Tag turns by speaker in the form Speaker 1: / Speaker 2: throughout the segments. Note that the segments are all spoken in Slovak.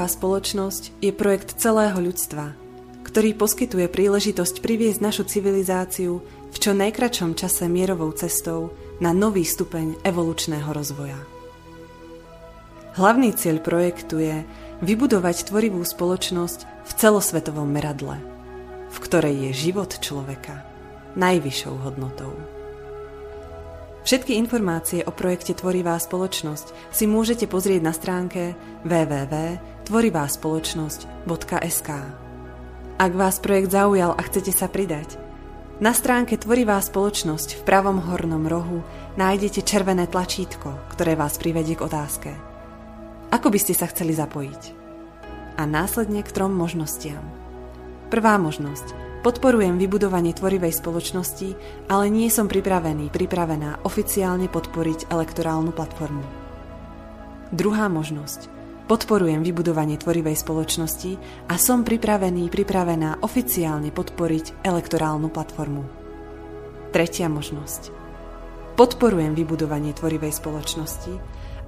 Speaker 1: Tvorivá spoločnosť je projekt celého ľudstva, ktorý poskytuje príležitosť priviesť našu civilizáciu v čo najkračom čase mierovou cestou na nový stupeň evolučného rozvoja. Hlavný cieľ projektu je vybudovať tvorivú spoločnosť v celosvetovom meradle, v ktorej je život človeka najvyššou hodnotou. Všetky informácie o projekte Tvorivá spoločnosť si môžete pozrieť na stránke www.tvoriváspoločnosť.sk Ak vás projekt zaujal a chcete sa pridať, na stránke Tvorivá spoločnosť v pravom hornom rohu nájdete červené tlačítko, ktoré vás privedie k otázke. Ako by ste sa chceli zapojiť? A následne k trom možnostiam. Prvá možnosť – Podporujem vybudovanie tvorivej spoločnosti, ale nie som pripravený, pripravená oficiálne podporiť elektorálnu platformu. Druhá možnosť. Podporujem vybudovanie tvorivej spoločnosti a som pripravený, pripravená oficiálne podporiť elektorálnu platformu. Tretia možnosť. Podporujem vybudovanie tvorivej spoločnosti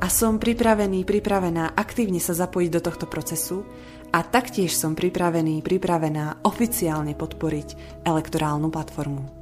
Speaker 1: a som pripravený, pripravená aktívne sa zapojiť do tohto procesu a taktiež som pripravený, pripravená oficiálne podporiť elektorálnu platformu.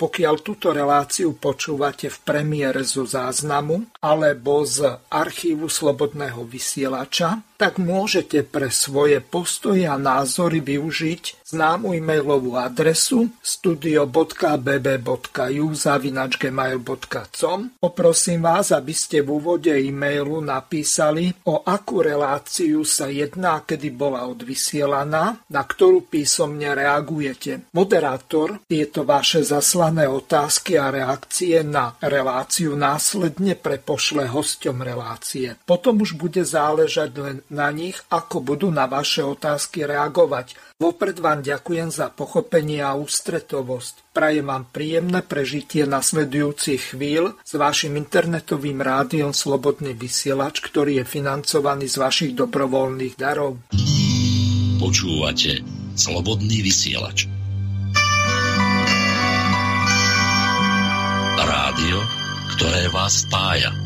Speaker 2: Pokiaľ túto reláciu počúvate v premiére zo záznamu alebo z archívu Slobodného vysielača, tak môžete pre svoje postoje a názory využiť známu e-mailovú adresu studio.bb.ju zavinačgmail.com Poprosím vás, aby ste v úvode e-mailu napísali, o akú reláciu sa jedná, kedy bola odvysielaná, na ktorú písomne reagujete. Moderátor tieto vaše zaslané otázky a reakcie na reláciu následne prepošle hosťom relácie. Potom už bude záležať len na nich, ako budú na vaše otázky reagovať. Vopred vám ďakujem za pochopenie a ústretovosť. Prajem vám príjemné prežitie nasledujúcich chvíľ s vašim internetovým rádiom Slobodný vysielač, ktorý je financovaný z vašich dobrovoľných darov.
Speaker 3: Počúvate Slobodný vysielač. Rádio, ktoré vás spája.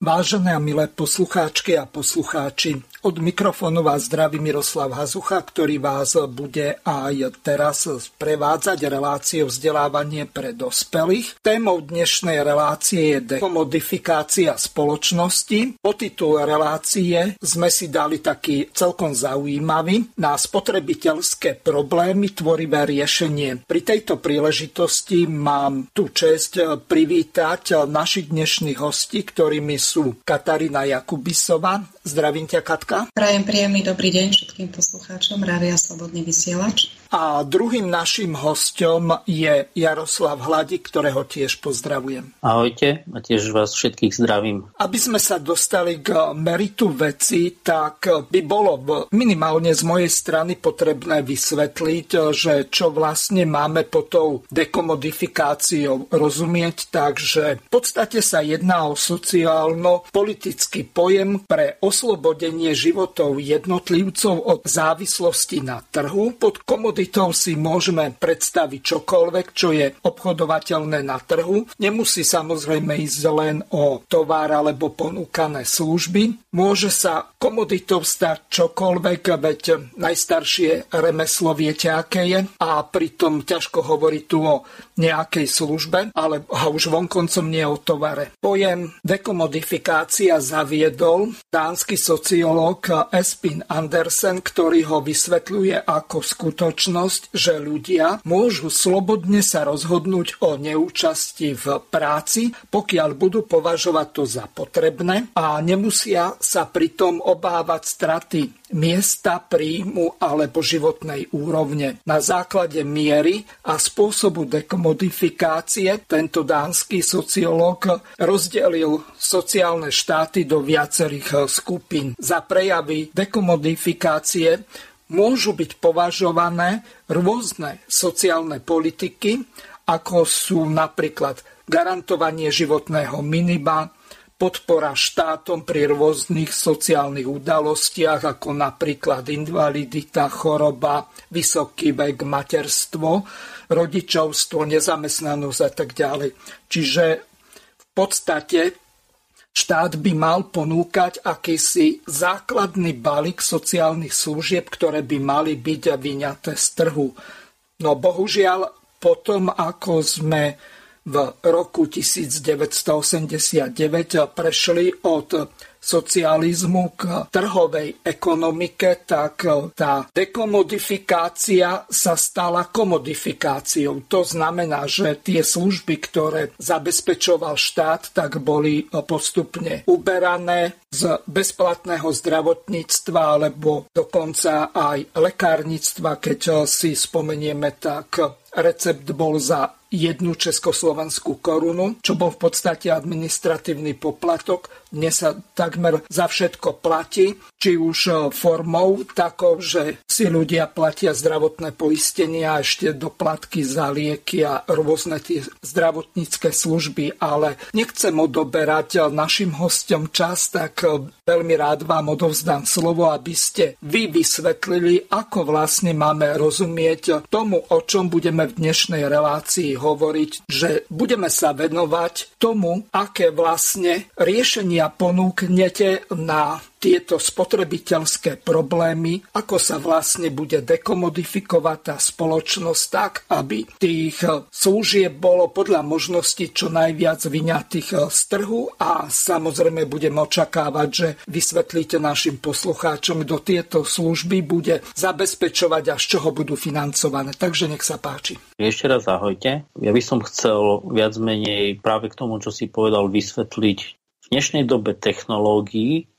Speaker 2: Vážené a milé poslucháčky a poslucháči, od mikrofónu vás zdraví Miroslav Hazucha, ktorý vás bude aj teraz prevádzať reláciou vzdelávanie pre dospelých. Témou dnešnej relácie je dekomodifikácia spoločnosti. Po titul relácie sme si dali taký celkom zaujímavý na spotrebiteľské problémy tvorivé riešenie. Pri tejto príležitosti mám tu čest privítať našich dnešných hostí, ktorými sú Katarína Jakubisová. Zdravím ťa, Katka.
Speaker 4: Prajem príjemný dobrý deň všetkým poslucháčom Rádia Slobodný vysielač.
Speaker 2: A druhým našim hostom je Jaroslav Hladik, ktorého tiež pozdravujem.
Speaker 5: Ahojte a tiež vás všetkých zdravím.
Speaker 2: Aby sme sa dostali k meritu veci, tak by bolo minimálne z mojej strany potrebné vysvetliť, že čo vlastne máme po tou dekomodifikáciou rozumieť, takže v podstate sa jedná o sociálno-politický pojem pre oslobodenie životov jednotlivcov od závislosti na trhu pod komoditou komoditou si môžeme predstaviť čokoľvek, čo je obchodovateľné na trhu. Nemusí samozrejme ísť len o tovar alebo ponúkané služby. Môže sa komoditou stať čokoľvek, veď najstaršie remeslo viete, aké je a pritom ťažko hovoriť tu o nejakej službe, ale a už vonkoncom nie o tovare. Pojem dekomodifikácia zaviedol dánsky sociológ Espin Andersen, ktorý ho vysvetľuje ako skutočnosť, že ľudia môžu slobodne sa rozhodnúť o neúčasti v práci, pokiaľ budú považovať to za potrebné a nemusia sa pritom obávať straty miesta, príjmu alebo životnej úrovne. Na základe miery a spôsobu dekomodifikácie tento dánsky sociológ rozdelil sociálne štáty do viacerých skupín. Za prejavy dekomodifikácie môžu byť považované rôzne sociálne politiky, ako sú napríklad garantovanie životného minima, podpora štátom pri rôznych sociálnych udalostiach, ako napríklad invalidita, choroba, vysoký vek, materstvo, rodičovstvo, nezamestnanosť a tak ďalej. Čiže v podstate štát by mal ponúkať akýsi základný balík sociálnych služieb, ktoré by mali byť vyňaté z trhu. No bohužiaľ, potom ako sme v roku 1989 prešli od socializmu k trhovej ekonomike, tak tá dekomodifikácia sa stala komodifikáciou. To znamená, že tie služby, ktoré zabezpečoval štát, tak boli postupne uberané z bezplatného zdravotníctva alebo dokonca aj lekárnictva, keď si spomenieme, tak recept bol za jednu československú korunu, čo bol v podstate administratívny poplatok. Dnes sa takmer za všetko platí, či už formou takou, že si ľudia platia zdravotné poistenie a ešte doplatky za lieky a rôzne tie zdravotnícke služby, ale nechcem odoberať našim hostom čas, tak e, veľmi rád vám odovzdám slovo, aby ste vy vysvetlili, ako vlastne máme rozumieť tomu, o čom budeme v dnešnej relácii hovoriť, že budeme sa venovať tomu, aké vlastne riešenia ponúknete na tieto spotrebiteľské problémy, ako sa vlastne bude dekomodifikovať tá spoločnosť tak, aby tých služieb bolo podľa možnosti čo najviac vyňatých z trhu a samozrejme budem očakávať, že vysvetlíte našim poslucháčom, kto tieto služby bude zabezpečovať a z čoho budú financované. Takže nech sa páči.
Speaker 5: Ešte raz ahojte. Ja by som chcel viac menej práve k tomu, čo si povedal, vysvetliť v dnešnej dobe technológií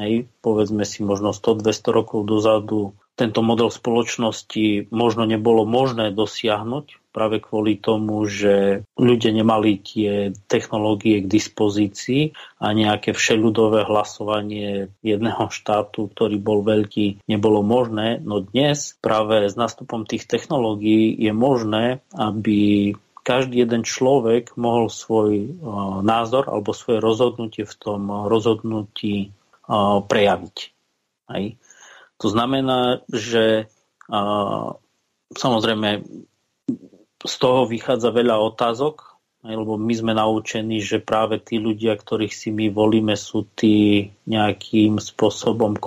Speaker 5: Hej, povedzme si možno 100-200 rokov dozadu tento model spoločnosti možno nebolo možné dosiahnuť práve kvôli tomu, že ľudia nemali tie technológie k dispozícii a nejaké všeľudové hlasovanie jedného štátu, ktorý bol veľký, nebolo možné. No dnes práve s nástupom tých technológií je možné, aby každý jeden človek mohol svoj e, názor alebo svoje rozhodnutie v tom rozhodnutí prejaviť. Aj. To znamená, že samozrejme z toho vychádza veľa otázok, lebo my sme naučení, že práve tí ľudia, ktorých si my volíme, sú tí nejakým spôsobom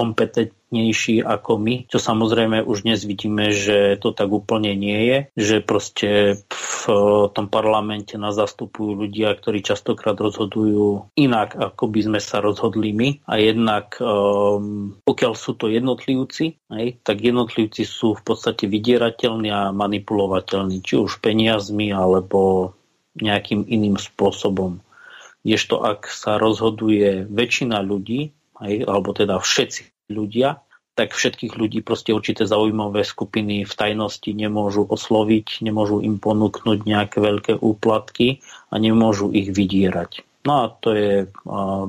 Speaker 5: kompetentnejší ako my, čo samozrejme už dnes vidíme, že to tak úplne nie je, že proste v tom parlamente nás zastupujú ľudia, ktorí častokrát rozhodujú inak, ako by sme sa rozhodli my a jednak um, pokiaľ sú to jednotlivci, aj, tak jednotlivci sú v podstate vydierateľní a manipulovateľní, či už peniazmi alebo nejakým iným spôsobom. Kdežto ak sa rozhoduje väčšina ľudí, aj, alebo teda všetci ľudia, tak všetkých ľudí proste určité zaujímavé skupiny v tajnosti nemôžu osloviť, nemôžu im ponúknuť nejaké veľké úplatky a nemôžu ich vydierať. No a to je a,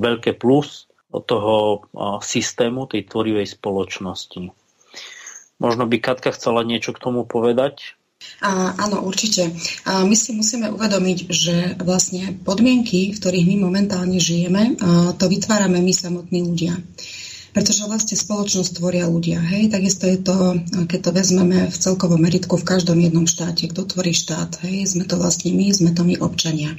Speaker 5: veľké plus toho a, systému tej tvorivej spoločnosti. Možno by Katka chcela niečo k tomu povedať?
Speaker 4: A, áno, určite. A my si musíme uvedomiť, že vlastne podmienky, v ktorých my momentálne žijeme, a to vytvárame my samotní ľudia. Pretože vlastne spoločnosť tvoria ľudia. Hej? Takisto je to, keď to vezmeme v celkovom meritku v každom jednom štáte. Kto tvorí štát? Hej? Sme to vlastne my, sme to my občania.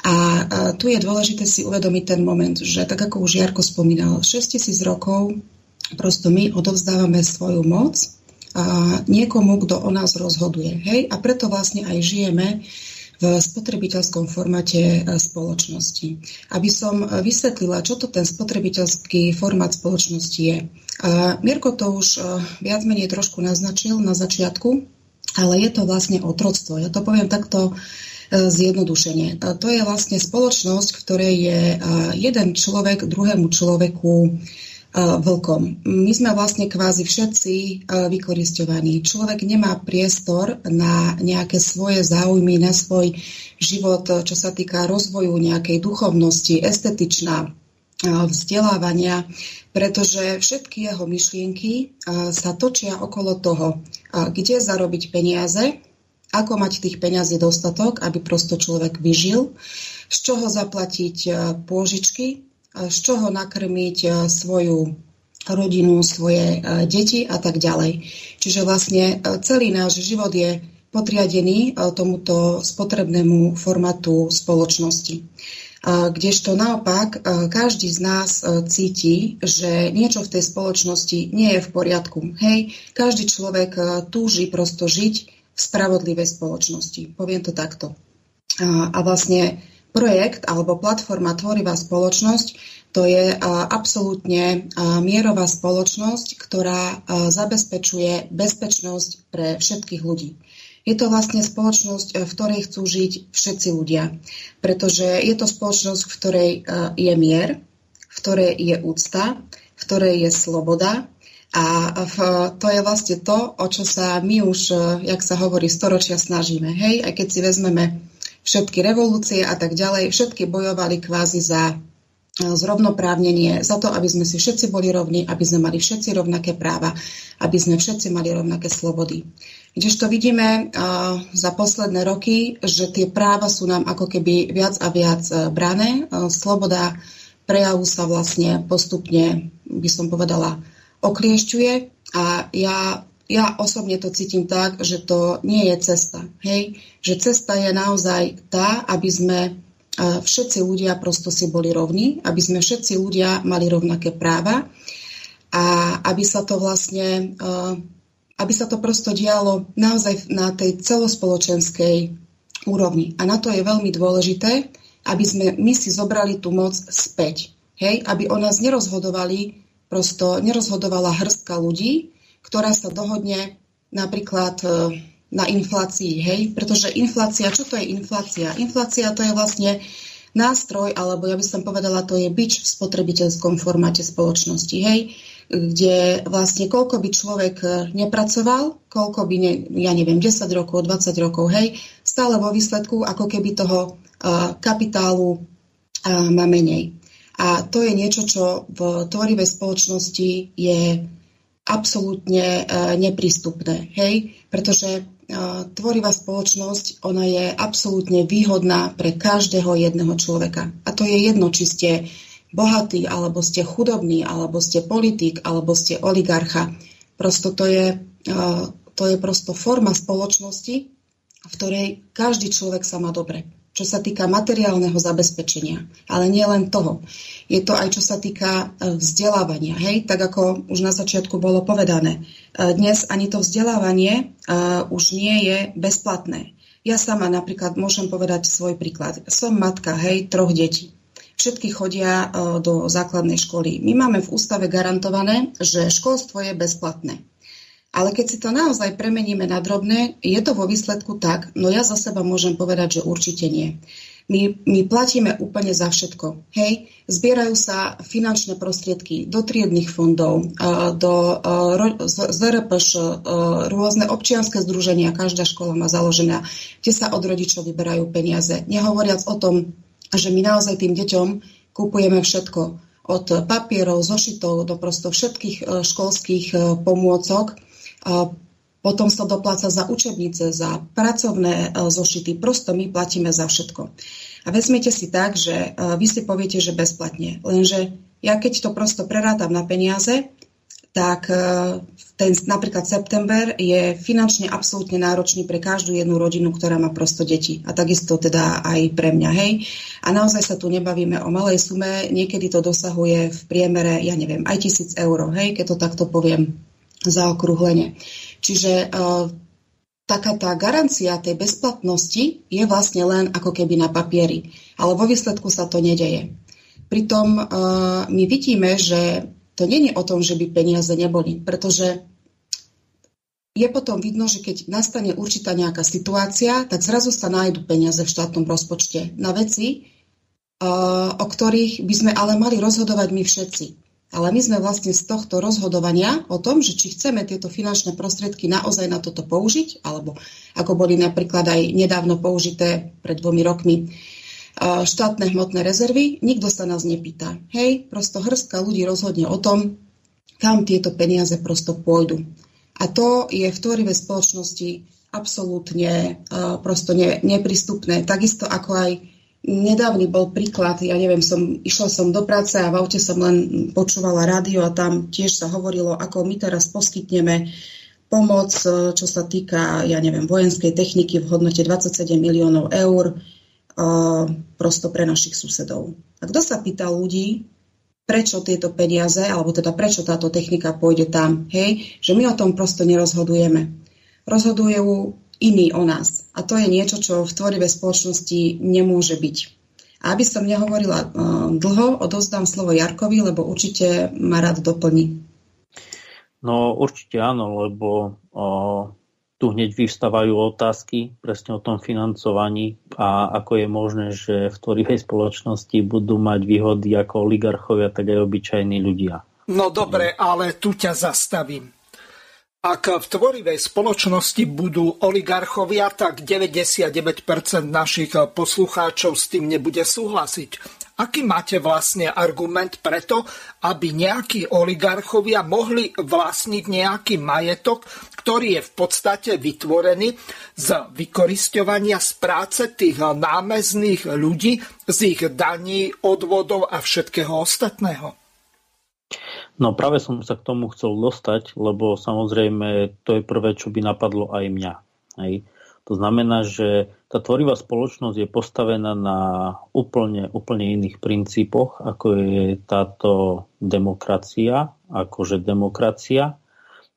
Speaker 4: A tu je dôležité si uvedomiť ten moment, že tak ako už Jarko spomínal, 6000 rokov prosto my odovzdávame svoju moc a niekomu, kto o nás rozhoduje. Hej? A preto vlastne aj žijeme v spotrebiteľskom formáte e, spoločnosti. Aby som vysvetlila, čo to ten spotrebiteľský formát spoločnosti je. Mirko to už e, viac menej trošku naznačil na začiatku, ale je to vlastne otroctvo. Ja to poviem takto e, zjednodušenie. To je vlastne spoločnosť, v ktorej je jeden človek druhému človeku vlkom. My sme vlastne kvázi všetci vykoristovaní. Človek nemá priestor na nejaké svoje záujmy, na svoj život, čo sa týka rozvoju nejakej duchovnosti, estetičná, vzdelávania, pretože všetky jeho myšlienky sa točia okolo toho, kde zarobiť peniaze, ako mať tých peňazí dostatok, aby prosto človek vyžil, z čoho zaplatiť pôžičky, z čoho nakrmiť e, svoju rodinu, svoje e, deti a tak ďalej. Čiže vlastne e, celý náš život je podriadený tomuto spotrebnému formátu spoločnosti. Kdežto naopak každý z nás cíti, že niečo v tej spoločnosti nie je v poriadku. Hej, každý človek túži prosto žiť v spravodlivej spoločnosti. Poviem to takto. A vlastne projekt alebo platforma Tvorivá spoločnosť to je absolútne mierová spoločnosť, ktorá zabezpečuje bezpečnosť pre všetkých ľudí. Je to vlastne spoločnosť, v ktorej chcú žiť všetci ľudia, pretože je to spoločnosť, v ktorej je mier, v ktorej je úcta, v ktorej je sloboda a to je vlastne to, o čo sa my už, jak sa hovorí, storočia snažíme. Hej, aj keď si vezmeme všetky revolúcie a tak ďalej, všetky bojovali kvázi za e, zrovnoprávnenie, za to, aby sme si všetci boli rovní, aby sme mali všetci rovnaké práva, aby sme všetci mali rovnaké slobody. Kdežto vidíme uh, za posledné roky, že tie práva sú nám ako keby viac a viac uh, brané. Sloboda prejavu sa vlastne postupne, by som povedala, okliešťuje a ja ja osobne to cítim tak, že to nie je cesta. Hej? Že cesta je naozaj tá, aby sme e, všetci ľudia prosto si boli rovní, aby sme všetci ľudia mali rovnaké práva a aby sa to vlastne, e, aby sa to prosto dialo naozaj na tej celospoločenskej úrovni. A na to je veľmi dôležité, aby sme my si zobrali tú moc späť. Hej? Aby o nás nerozhodovali, prosto nerozhodovala hrstka ľudí, ktorá sa dohodne napríklad e, na inflácii, hej? Pretože inflácia, čo to je inflácia? Inflácia to je vlastne nástroj, alebo ja by som povedala, to je byč v spotrebiteľskom formáte spoločnosti, hej? kde vlastne koľko by človek e, nepracoval, koľko by, ne, ja neviem, 10 rokov, 20 rokov, hej, stále vo výsledku ako keby toho uh, kapitálu uh, má menej. A to je niečo, čo v tvorivej spoločnosti je absolútne e, neprístupné, hej? Pretože e, tvorivá spoločnosť, ona je absolútne výhodná pre každého jedného človeka. A to je jedno, či ste bohatý, alebo ste chudobný, alebo ste politik, alebo ste oligarcha. Prosto to je, e, to je prosto forma spoločnosti, v ktorej každý človek sa má dobre čo sa týka materiálneho zabezpečenia. Ale nie len toho. Je to aj čo sa týka e, vzdelávania. Hej? Tak ako už na začiatku bolo povedané. E, dnes ani to vzdelávanie uh, už nie je bezplatné. Ja sama napríklad môžem povedať svoj príklad. Som matka, hej, troch detí. Všetky chodia do základnej školy. My máme v ústave garantované, že školstvo je bezplatné. Ale keď si to naozaj premeníme na drobné, je to vo výsledku tak, no ja za seba môžem povedať, že určite nie. My, my platíme úplne za všetko. Hej, zbierajú sa finančné prostriedky do triednych fondov, do ZRPŠ, rôzne občianské združenia, každá škola má založená, kde sa od rodičov vyberajú peniaze. Nehovoriac o tom, že my naozaj tým deťom kupujeme všetko. Od papierov, zošitov do prosto všetkých e, školských e, pomôcok, potom sa dopláca za učebnice, za pracovné e, zošity. Prosto my platíme za všetko. A vezmite si tak, že e, vy si poviete, že bezplatne. Lenže ja keď to prosto prerátam na peniaze, tak ten napríklad september je finančne absolútne náročný pre každú jednu rodinu, ktorá má prosto deti. A takisto teda aj pre mňa, hej. A naozaj sa tu nebavíme o malej sume, niekedy to dosahuje v priemere, ja neviem, aj tisíc eur, hej, keď to takto poviem zaokrúhlenie. Čiže uh, taká tá garancia tej bezplatnosti je vlastne len ako keby na papieri. Ale vo výsledku sa to nedeje. Pritom uh, my vidíme, že to nie je o tom, že by peniaze neboli, pretože je potom vidno, že keď nastane určitá nejaká situácia, tak zrazu sa nájdu peniaze v štátnom rozpočte na veci, uh, o ktorých by sme ale mali rozhodovať my všetci. Ale my sme vlastne z tohto rozhodovania o tom, že či chceme tieto finančné prostriedky naozaj na toto použiť, alebo ako boli napríklad aj nedávno použité pred dvomi rokmi štátne hmotné rezervy, nikto sa nás nepýta. Hej, prosto hrstka ľudí rozhodne o tom, kam tieto peniaze prosto pôjdu. A to je v tvorivej spoločnosti absolútne uh, prosto ne, neprístupné. Takisto ako aj Nedávny bol príklad, ja neviem, som, išla som do práce a v aute som len počúvala rádio a tam tiež sa hovorilo, ako my teraz poskytneme pomoc, e, čo sa týka, ja neviem, vojenskej techniky v hodnote 27 miliónov eur uh, prosto pre našich susedov. A kto sa pýta ľudí, prečo tieto peniaze, alebo teda prečo táto technika pôjde tam, hej, že my o tom prosto nerozhodujeme. Rozhodujú iný o nás. A to je niečo, čo v tvorivej spoločnosti nemôže byť. A aby som nehovorila uh, dlho, odozdám slovo Jarkovi, lebo určite ma rád doplní.
Speaker 5: No určite áno, lebo uh, tu hneď vyvstávajú otázky presne o tom financovaní a ako je možné, že v tvorivej spoločnosti budú mať výhody ako oligarchovia, tak aj obyčajní ľudia.
Speaker 2: No dobre, ale tu ťa zastavím. Ak v tvorivej spoločnosti budú oligarchovia, tak 99% našich poslucháčov s tým nebude súhlasiť. Aký máte vlastne argument preto, aby nejakí oligarchovia mohli vlastniť nejaký majetok, ktorý je v podstate vytvorený z vykoristovania z práce tých námezných ľudí, z ich daní, odvodov a všetkého ostatného?
Speaker 5: No práve som sa k tomu chcel dostať, lebo samozrejme to je prvé, čo by napadlo aj mňa. Hej. To znamená, že tá tvorivá spoločnosť je postavená na úplne, úplne iných princípoch, ako je táto demokracia, akože demokracia.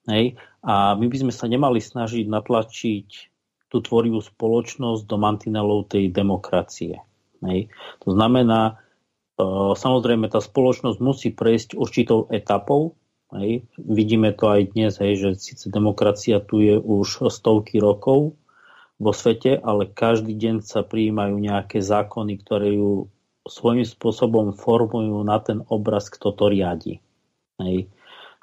Speaker 5: Hej. A my by sme sa nemali snažiť natlačiť tú tvorivú spoločnosť do mantinelov tej demokracie. Hej. To znamená, Samozrejme, tá spoločnosť musí prejsť určitou etapou. Hej. Vidíme to aj dnes, hej, že síce demokracia tu je už stovky rokov vo svete, ale každý deň sa prijímajú nejaké zákony, ktoré ju svojím spôsobom formujú na ten obraz, kto to riadi. Hej.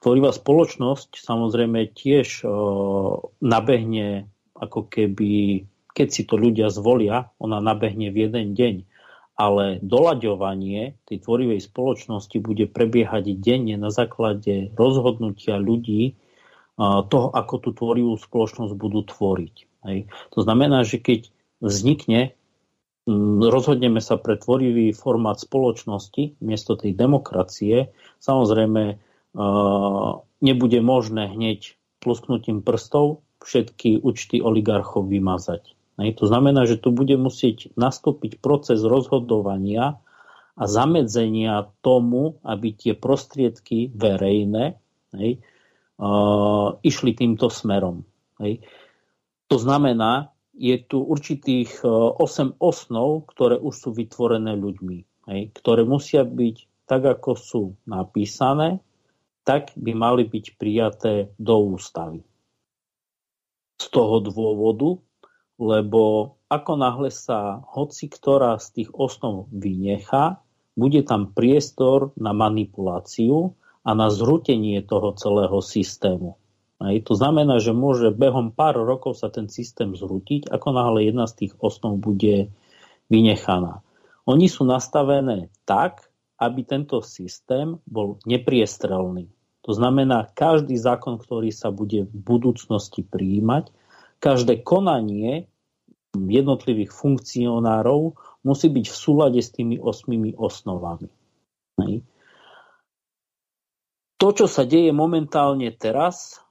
Speaker 5: Tvorivá spoločnosť samozrejme tiež o, nabehne ako keby, keď si to ľudia zvolia, ona nabehne v jeden deň ale doľaďovanie tej tvorivej spoločnosti bude prebiehať denne na základe rozhodnutia ľudí toho, ako tú tvorivú spoločnosť budú tvoriť. Hej. To znamená, že keď vznikne, rozhodneme sa pre tvorivý formát spoločnosti miesto tej demokracie, samozrejme nebude možné hneď plusknutím prstov všetky účty oligarchov vymazať. To znamená, že tu bude musieť nastúpiť proces rozhodovania a zamedzenia tomu, aby tie prostriedky verejné hej, uh, išli týmto smerom. Hej. To znamená, je tu určitých uh, 8 osnov, ktoré už sú vytvorené ľuďmi, hej, ktoré musia byť tak, ako sú napísané, tak by mali byť prijaté do ústavy. Z toho dôvodu lebo ako náhle sa hoci ktorá z tých osnov vynechá, bude tam priestor na manipuláciu a na zhrutenie toho celého systému. Hej. To znamená, že môže behom pár rokov sa ten systém zhrutiť, ako náhle jedna z tých osnov bude vynechaná. Oni sú nastavené tak, aby tento systém bol nepriestrelný. To znamená, každý zákon, ktorý sa bude v budúcnosti prijímať, každé konanie jednotlivých funkcionárov musí byť v súlade s tými osmými osnovami. to, čo sa deje momentálne teraz,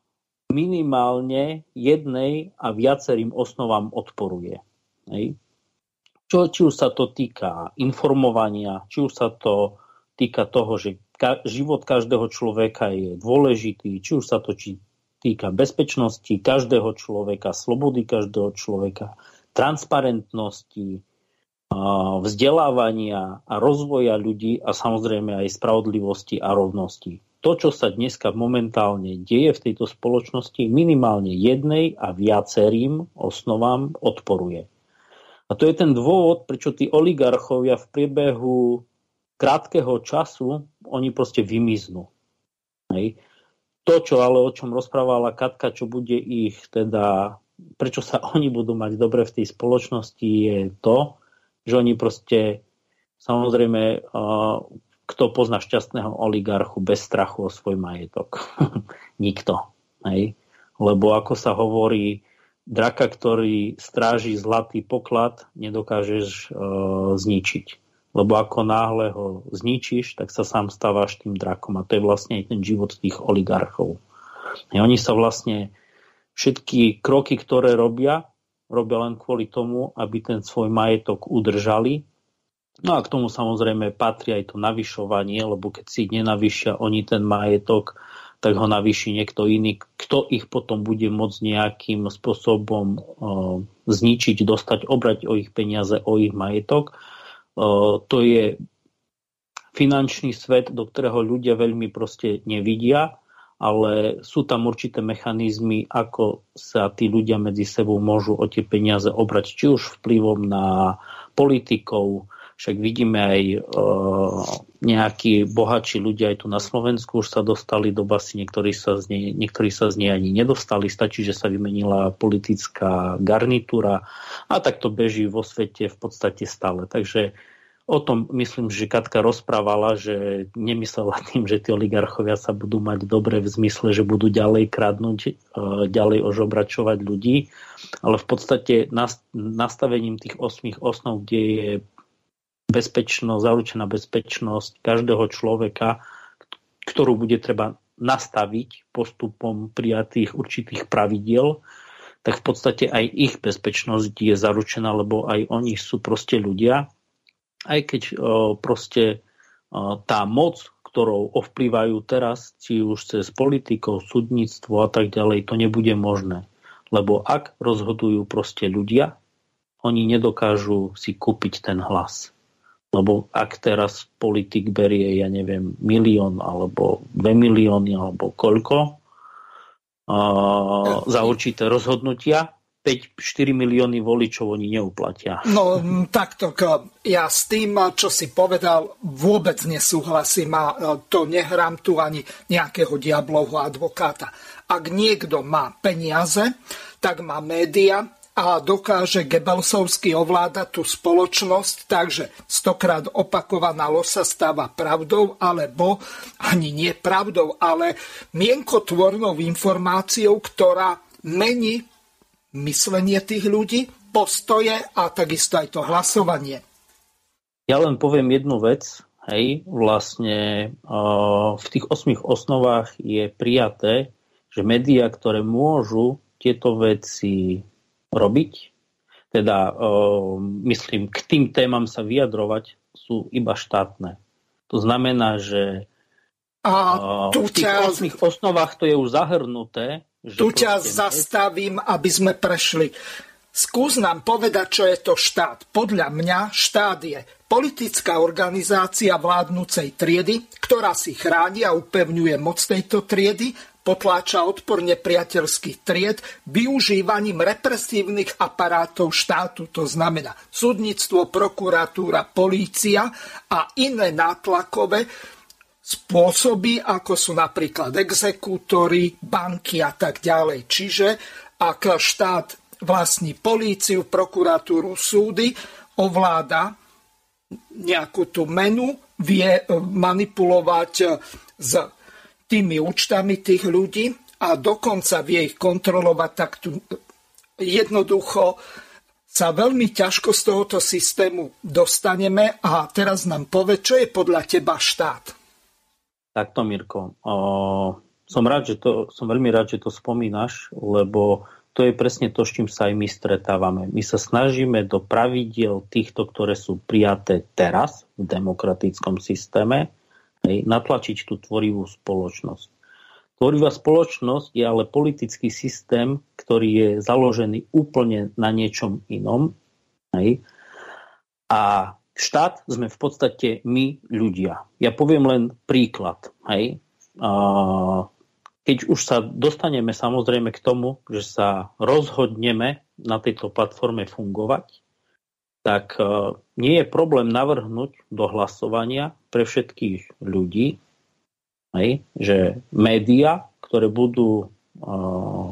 Speaker 5: minimálne jednej a viacerým osnovám odporuje. Čo, či už sa to týka informovania, či už sa to týka toho, že ka- život každého človeka je dôležitý, či už sa to či týka bezpečnosti každého človeka, slobody každého človeka, transparentnosti, vzdelávania a rozvoja ľudí a samozrejme aj spravodlivosti a rovnosti. To, čo sa dneska momentálne deje v tejto spoločnosti, minimálne jednej a viacerým osnovám odporuje. A to je ten dôvod, prečo tí oligarchovia v priebehu krátkeho času, oni proste vymiznú. Hej. To, čo ale o čom rozprávala Katka, čo bude ich teda, prečo sa oni budú mať dobre v tej spoločnosti, je to, že oni proste, samozrejme, kto pozná šťastného oligarchu bez strachu o svoj majetok? Nikto. Hej? Lebo ako sa hovorí, draka, ktorý stráži zlatý poklad, nedokážeš uh, zničiť. Lebo ako náhle ho zničíš, tak sa sám stávaš tým drakom. A to je vlastne aj ten život tých oligarchov. A oni sa vlastne všetky kroky, ktoré robia, robia len kvôli tomu, aby ten svoj majetok udržali. No a k tomu samozrejme patrí aj to navyšovanie, lebo keď si nenavyšia oni ten majetok, tak ho navýši niekto iný, kto ich potom bude môcť nejakým spôsobom uh, zničiť, dostať, obrať o ich peniaze, o ich majetok. Uh, to je finančný svet, do ktorého ľudia veľmi proste nevidia ale sú tam určité mechanizmy, ako sa tí ľudia medzi sebou môžu o tie peniaze obrať, či už vplyvom na politikov, však vidíme aj e, nejakí bohatší ľudia aj tu na Slovensku už sa dostali do basy, niektorí sa, z nej, niektorí sa z nej ani nedostali, stačí, že sa vymenila politická garnitúra a tak to beží vo svete v podstate stále. Takže O tom myslím, že Katka rozprávala, že nemyslela tým, že tí oligarchovia sa budú mať dobre v zmysle, že budú ďalej kradnúť, e, ďalej ožobračovať ľudí, ale v podstate nastavením tých osmých osnov, kde je bezpečnosť, zaručená bezpečnosť každého človeka, ktorú bude treba nastaviť postupom prijatých určitých pravidiel, tak v podstate aj ich bezpečnosť je zaručená, lebo aj oni sú proste ľudia aj keď proste tá moc, ktorou ovplyvajú teraz, či už cez politikov, súdnictvo a tak ďalej, to nebude možné. Lebo ak rozhodujú proste ľudia, oni nedokážu si kúpiť ten hlas. Lebo ak teraz politik berie, ja neviem, milión alebo dve milióny alebo koľko uh, za určité rozhodnutia, 5-4 milióny voličov oni neuplatia.
Speaker 2: No takto, ja s tým, čo si povedal, vôbec nesúhlasím a e, to nehrám tu ani nejakého diablovho advokáta. Ak niekto má peniaze, tak má média a dokáže Gebelsovsky ovládať tú spoločnosť, takže stokrát opakovaná lož sa stáva pravdou, alebo ani nie pravdou, ale mienkotvornou informáciou, ktorá mení myslenie tých ľudí, postoje a takisto aj to hlasovanie.
Speaker 5: Ja len poviem jednu vec. Hej, vlastne v tých osmých osnovách je prijaté, že médiá, ktoré môžu tieto veci robiť, teda myslím, k tým témam sa vyjadrovať, sú iba štátne. To znamená, že a v tých osmých osnovách to je už zahrnuté,
Speaker 2: tu ťa zastavím, aby sme prešli. Skús nám povedať, čo je to štát. Podľa mňa štát je politická organizácia vládnúcej triedy, ktorá si chráni a upevňuje moc tejto triedy, potláča odpor nepriateľských tried využívaním represívnych aparátov štátu, to znamená súdnictvo, prokuratúra, polícia a iné nátlakové spôsoby, ako sú napríklad exekútory, banky a tak ďalej. Čiže ak štát vlastní políciu, prokuratúru, súdy, ovláda nejakú tú menu, vie manipulovať s tými účtami tých ľudí a dokonca vie ich kontrolovať, tak tu jednoducho sa veľmi ťažko z tohoto systému dostaneme a teraz nám povie, čo je podľa teba štát.
Speaker 5: Takto, Mirko. Som, rád, že to, som veľmi rád, že to spomínaš, lebo to je presne to, s čím sa aj my stretávame. My sa snažíme do pravidiel týchto, ktoré sú prijaté teraz v demokratickom systéme, hej, natlačiť tú tvorivú spoločnosť. Tvorivá spoločnosť je ale politický systém, ktorý je založený úplne na niečom inom. Hej. A štát sme v podstate my ľudia. Ja poviem len príklad. Hej. Keď už sa dostaneme samozrejme k tomu, že sa rozhodneme na tejto platforme fungovať, tak e, nie je problém navrhnúť do hlasovania pre všetkých ľudí, Hej? Že média, ktoré budú uh,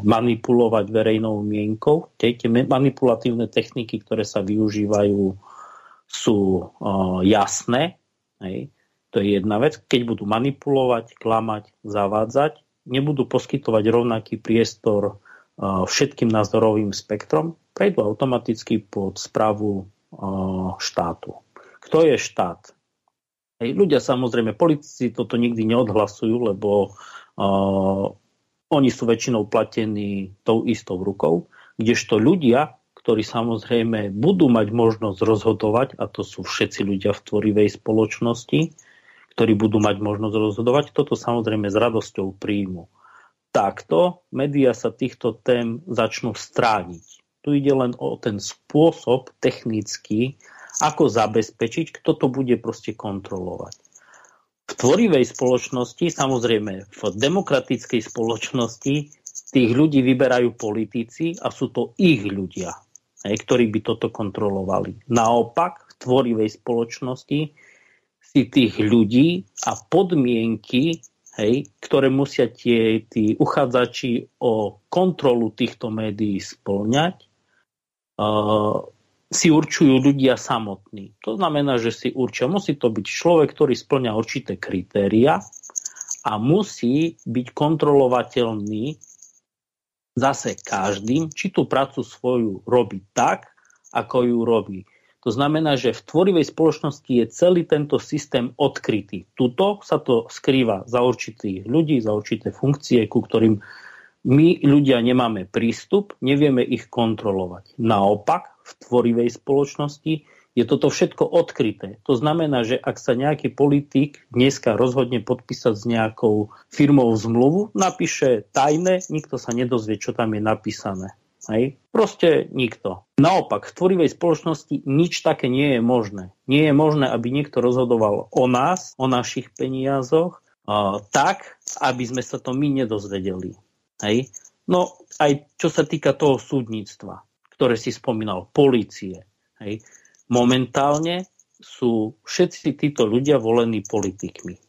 Speaker 5: manipulovať verejnou mienkou, tie manipulatívne techniky, ktoré sa využívajú, sú jasné. Hej? To je jedna vec. Keď budú manipulovať, klamať, zavádzať, nebudú poskytovať rovnaký priestor všetkým názorovým spektrom, prejdú automaticky pod správu štátu. Kto je štát? Hej, ľudia samozrejme, politici toto nikdy neodhlasujú, lebo uh, oni sú väčšinou platení tou istou rukou, kdežto ľudia, ktorí samozrejme budú mať možnosť rozhodovať, a to sú všetci ľudia v tvorivej spoločnosti, ktorí budú mať možnosť rozhodovať, toto samozrejme s radosťou príjmu. Takto médiá sa týchto tém začnú strániť. Tu ide len o ten spôsob technický, ako zabezpečiť, kto to bude proste kontrolovať. V tvorivej spoločnosti, samozrejme v demokratickej spoločnosti, tých ľudí vyberajú politici a sú to ich ľudia, ktorí by toto kontrolovali. Naopak, v tvorivej spoločnosti si tých ľudí a podmienky, hej, ktoré musia tie, tí uchádzači o kontrolu týchto médií splňať, uh, si určujú ľudia samotní. To znamená, že si určia, musí to byť človek, ktorý splňa určité kritéria a musí byť kontrolovateľný zase každým, či tú prácu svoju robí tak, ako ju robí. To znamená, že v tvorivej spoločnosti je celý tento systém odkrytý. Tuto sa to skrýva za určitých ľudí, za určité funkcie, ku ktorým my ľudia nemáme prístup, nevieme ich kontrolovať. Naopak, v tvorivej spoločnosti, je toto všetko odkryté. To znamená, že ak sa nejaký politik dneska rozhodne podpísať s nejakou firmou zmluvu, napíše tajné, nikto sa nedozvie, čo tam je napísané. Hej? Proste nikto. Naopak, v tvorivej spoločnosti nič také nie je možné. Nie je možné, aby niekto rozhodoval o nás, o našich peniazoch, uh, tak, aby sme sa to my nedozvedeli. Hej? No aj čo sa týka toho súdnictva ktoré si spomínal, policie. Hej. Momentálne sú všetci títo ľudia volení politikmi.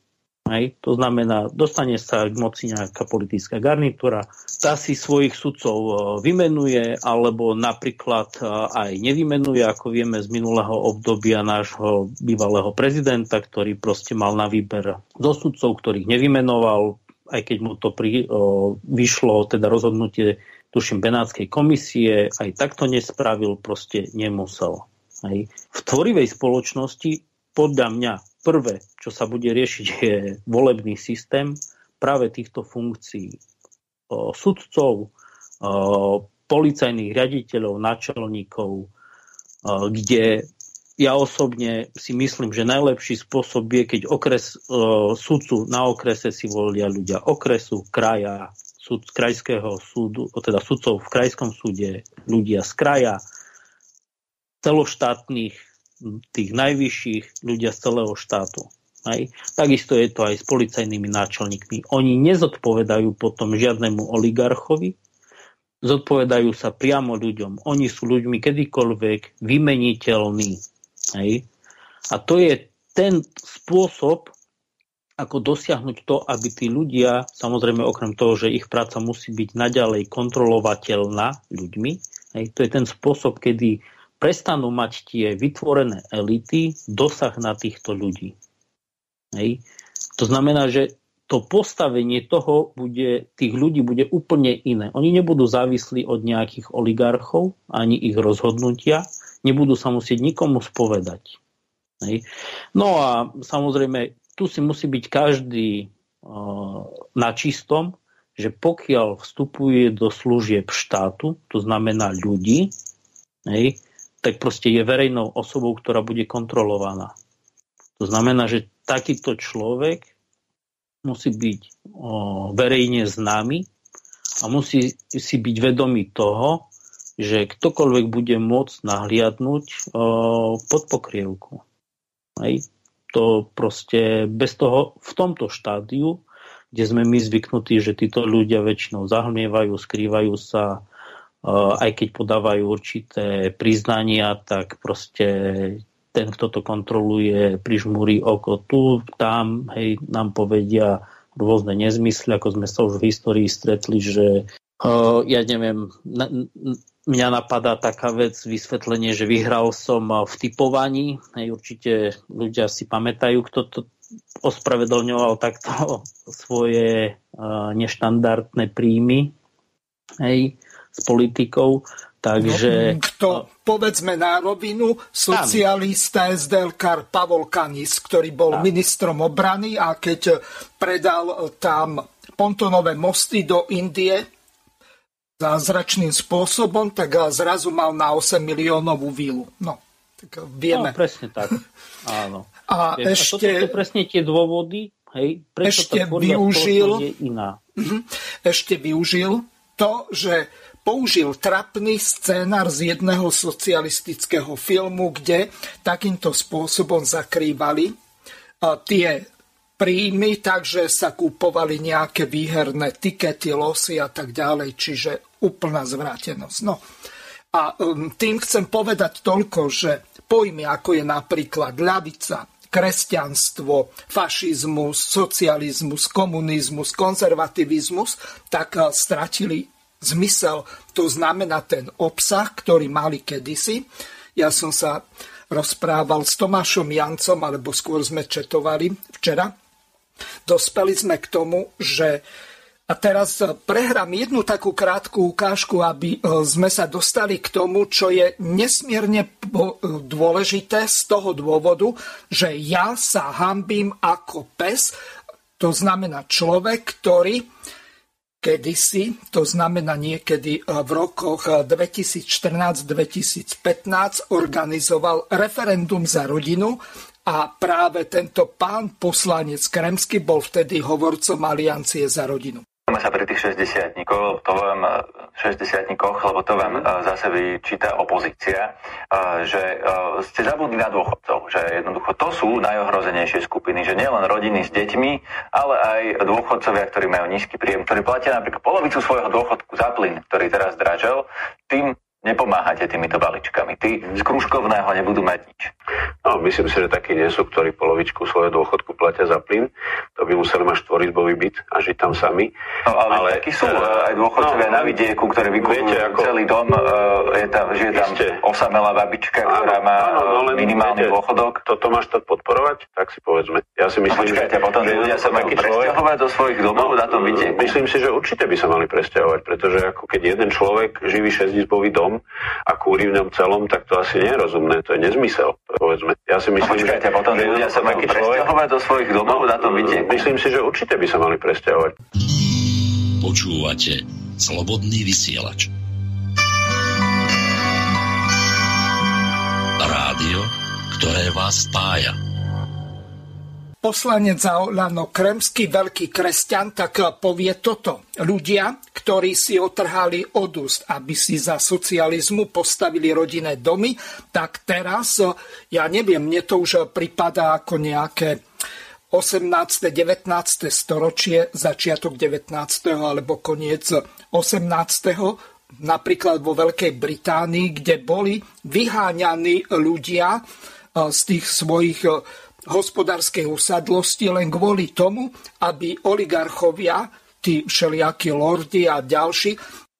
Speaker 5: Hej. To znamená, dostane sa k moci nejaká politická garnitúra, tá si svojich sudcov e, vymenuje, alebo napríklad e, aj nevymenuje, ako vieme z minulého obdobia nášho bývalého prezidenta, ktorý proste mal na výber zo sudcov, ktorých nevymenoval, aj keď mu to pri, o, vyšlo, teda rozhodnutie tuším, Benátskej komisie, aj takto nespravil, proste nemusel. Hej. V tvorivej spoločnosti podľa mňa prvé, čo sa bude riešiť, je volebný systém práve týchto funkcií o, sudcov, o, policajných riaditeľov, náčelníkov, o, kde ja osobne si myslím, že najlepší spôsob je, keď okres, sudcu na okrese si volia ľudia okresu, kraja, súd z krajského súdu, teda sudcov v krajskom súde, ľudia z kraja, celoštátnych, tých najvyšších, ľudia z celého štátu. Aj? Takisto je to aj s policajnými náčelníkmi. Oni nezodpovedajú potom žiadnemu oligarchovi, zodpovedajú sa priamo ľuďom. Oni sú ľuďmi kedykoľvek vymeniteľní. Aj? A to je ten spôsob, ako dosiahnuť to, aby tí ľudia, samozrejme okrem toho, že ich práca musí byť naďalej kontrolovateľná ľuďmi, hej, to je ten spôsob, kedy prestanú mať tie vytvorené elity dosah na týchto ľudí. Hej. To znamená, že to postavenie toho bude, tých ľudí bude úplne iné. Oni nebudú závislí od nejakých oligarchov, ani ich rozhodnutia, nebudú sa musieť nikomu spovedať. Hej. No a samozrejme tu si musí byť každý na čistom, že pokiaľ vstupuje do služieb štátu, to znamená ľudí, hej, tak proste je verejnou osobou, ktorá bude kontrolovaná. To znamená, že takýto človek musí byť o, verejne známy a musí si byť vedomý toho, že ktokoľvek bude môcť nahliadnúť o, pod pokrievku. Hej. To proste bez toho v tomto štádiu, kde sme my zvyknutí, že títo ľudia väčšinou zahmievajú, skrývajú sa, aj keď podávajú určité priznania, tak proste ten, kto to kontroluje, prižmúri oko tu, tam, hej, nám povedia rôzne nezmysly, ako sme sa už v histórii stretli, že uh, ja neviem, na, mňa napadá taká vec, vysvetlenie, že vyhral som v typovaní. Hej, určite ľudia si pamätajú, kto to ospravedlňoval takto svoje uh, neštandardné príjmy hej, politikou. Takže...
Speaker 2: No, kto, povedzme na rovinu, socialista SDLK Pavol Kanis, ktorý bol tam. ministrom obrany a keď predal tam pontonové mosty do Indie, zázračným spôsobom, tak zrazu mal na 8 miliónovú vílu. No, tak vieme.
Speaker 5: No, presne tak. Áno.
Speaker 2: A
Speaker 5: Je,
Speaker 2: ešte...
Speaker 5: A toto sú presne tie dôvody, hej, prečo
Speaker 2: ešte
Speaker 5: tá
Speaker 2: využil,
Speaker 5: je iná.
Speaker 2: Mhm. Ešte využil to, že použil trapný scénar z jedného socialistického filmu, kde takýmto spôsobom zakrývali tie príjmy, takže sa kúpovali nejaké výherné tikety, losy a tak ďalej, čiže úplná zvrátenosť. No. A tým chcem povedať toľko, že pojmy ako je napríklad ľavica, kresťanstvo, fašizmus, socializmus, komunizmus, konzervativizmus, tak uh, stratili zmysel. To znamená ten obsah, ktorý mali kedysi. Ja som sa rozprával s Tomášom Jancom, alebo skôr sme četovali včera, dospeli sme k tomu, že a teraz prehrám jednu takú krátku ukážku, aby e, sme sa dostali k tomu, čo je nesmierne dôležité z toho dôvodu, že ja sa hambím ako pes, to znamená človek, ktorý kedysi, to znamená niekedy e, v rokoch 2014-2015 organizoval referendum za rodinu a práve tento pán poslanec Kremsky bol vtedy hovorcom Aliancie za rodinu.
Speaker 6: Máme sa pri tých 60 to vám, 60 lebo to vám zase vyčíta opozícia, že ste zabudli na dôchodcov, že jednoducho to sú najohrozenejšie skupiny, že nielen rodiny s deťmi, ale aj dôchodcovia, ktorí majú nízky príjem, ktorí platia napríklad polovicu svojho dôchodku za plyn, ktorý teraz dražel, tým nepomáhate týmito balíčkami. Tí z kružkovného nebudú mať nič.
Speaker 7: No, myslím si, že takí nie sú, ktorí polovičku svojho dôchodku platia za plyn. To by museli mať štvorizbový byt a žiť tam sami.
Speaker 6: No, ale, ale takí sú uh, aj dôchodcovia no, na vidieku, ktorí vykupujú ako... celý dom. Uh, je tam, žije tam ste... osamelá babička, áno, ktorá má áno, no, len, minimálny viete, dôchodok.
Speaker 7: Toto máš tak podporovať? Tak si povedzme. Ja si myslím,
Speaker 6: no, počkajte, že, potom že ľudia sa majú presťahovať do svojich domov no, na tom vidieku.
Speaker 7: Myslím si, že určite by sa mali presťahovať, pretože ako keď jeden človek živí šesťizbový dom, a kúri v ňom celom, tak to asi nie je rozumné, to je nezmysel, povedzme. Ja si myslím,
Speaker 6: počkajte, že, potom že ľudia sa majú presťahovať do svojich domov na tom vidieku.
Speaker 7: Myslím si, že určite by sa mali presťahovať.
Speaker 3: Počúvate Slobodný vysielač. Rádio, ktoré vás spája.
Speaker 2: Poslanec za Olano Kremský, veľký kresťan, tak povie toto. Ľudia, ktorí si otrhali od úst, aby si za socializmu postavili rodinné domy, tak teraz, ja neviem, mne to už pripadá ako nejaké 18. 19. storočie, začiatok 19. alebo koniec 18. napríklad vo Veľkej Británii, kde boli vyháňaní ľudia z tých svojich hospodárskej usadlosti len kvôli tomu, aby oligarchovia, tí všelijakí lordi a ďalší,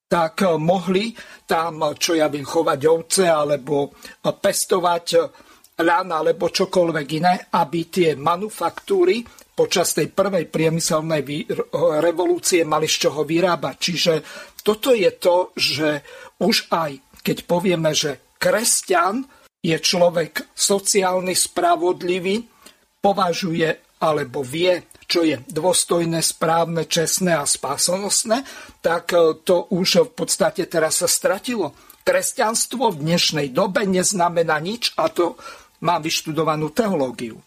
Speaker 2: tak mohli tam, čo ja viem, chovať ovce alebo pestovať ľan alebo čokoľvek iné, aby tie manufaktúry počas tej prvej priemyselnej revolúcie mali z čoho vyrábať. Čiže toto je to, že už aj keď povieme, že kresťan je človek sociálny, spravodlivý, považuje alebo vie, čo je dôstojné, správne, čestné a spásonosné, tak e, to už v podstate teraz sa stratilo. Kresťanstvo v dnešnej dobe neznamená nič a to má vyštudovanú teológiu.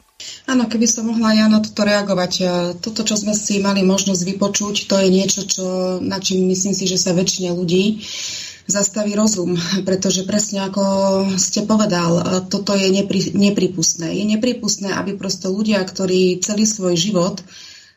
Speaker 4: Áno, keby som mohla ja na toto reagovať. E, toto, čo sme si mali možnosť vypočuť, to je niečo, čo, na čím myslím si, že sa väčšine ľudí zastaví rozum, pretože presne ako ste povedal, e, toto je nepri, nepripustné. Je nepripustné, aby prosto ľudia, ktorí celý svoj život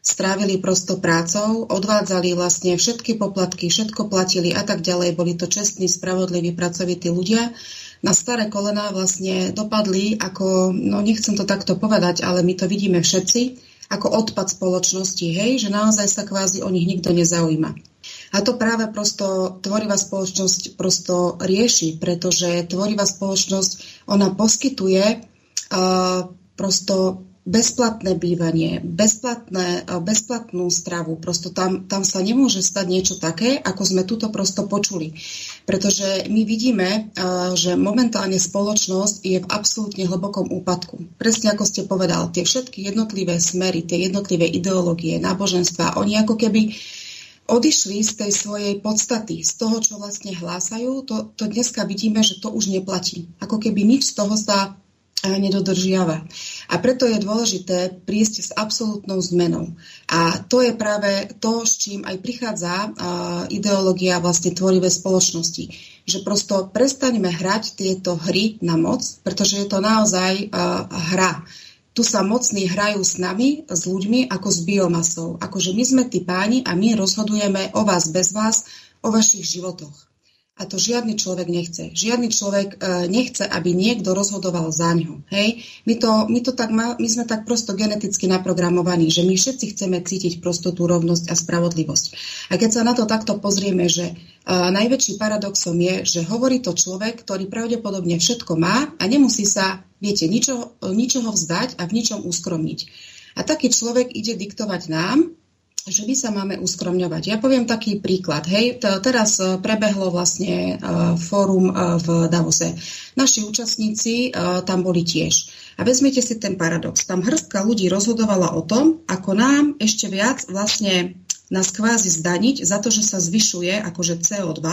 Speaker 4: strávili prosto prácou, odvádzali vlastne všetky poplatky, všetko platili a tak ďalej, boli to čestní, spravodliví, pracovití ľudia, na staré kolená vlastne dopadli ako, no nechcem to takto povedať, ale my to vidíme všetci, ako odpad spoločnosti, hej, že naozaj sa kvázi o nich nikto nezaujíma. A to práve prosto tvorivá spoločnosť prosto rieši, pretože tvorivá spoločnosť, ona poskytuje uh, prosto bezplatné bývanie, bezplatné, bezplatnú stravu. Prosto tam, tam sa nemôže stať niečo také, ako sme tuto prosto počuli. Pretože my vidíme, že momentálne spoločnosť je v absolútne hlbokom úpadku. Presne ako ste povedal, tie všetky jednotlivé smery, tie jednotlivé ideológie, náboženstva, oni ako keby odišli z tej svojej podstaty, z toho, čo vlastne hlásajú, to, to dneska vidíme, že to už neplatí. Ako keby nič z toho sa nedodržiava. A preto je dôležité prísť s absolútnou zmenou. A to je práve to, s čím aj prichádza ideológia vlastne tvorivé spoločnosti. Že prosto prestaňme hrať tieto hry na moc, pretože je to naozaj hra. Tu sa mocní hrajú s nami, s ľuďmi, ako s biomasou. Akože my sme tí páni a my rozhodujeme o vás bez vás, o vašich životoch. A to žiadny človek nechce. Žiadny človek e, nechce, aby niekto rozhodoval za ňo. Hej? My, to, my, to tak, my sme tak prosto geneticky naprogramovaní, že my všetci chceme cítiť prosto rovnosť a spravodlivosť. A keď sa na to takto pozrieme, že uh, najväčší paradoxom je, že hovorí to človek, ktorý pravdepodobne všetko má a nemusí sa, viete, ničo, ničoho vzdať a v ničom uskromniť. A taký človek ide diktovať nám, že my sa máme uskromňovať. Ja poviem taký príklad. Hej, teraz e, prebehlo vlastne e, fórum e, v Davose. Naši účastníci tam boli tiež. A vezmite si ten paradox. Tam hrstka ľudí rozhodovala o tom, ako nám ešte viac vlastne nás kvázi zdaniť za to, že sa zvyšuje akože CO2,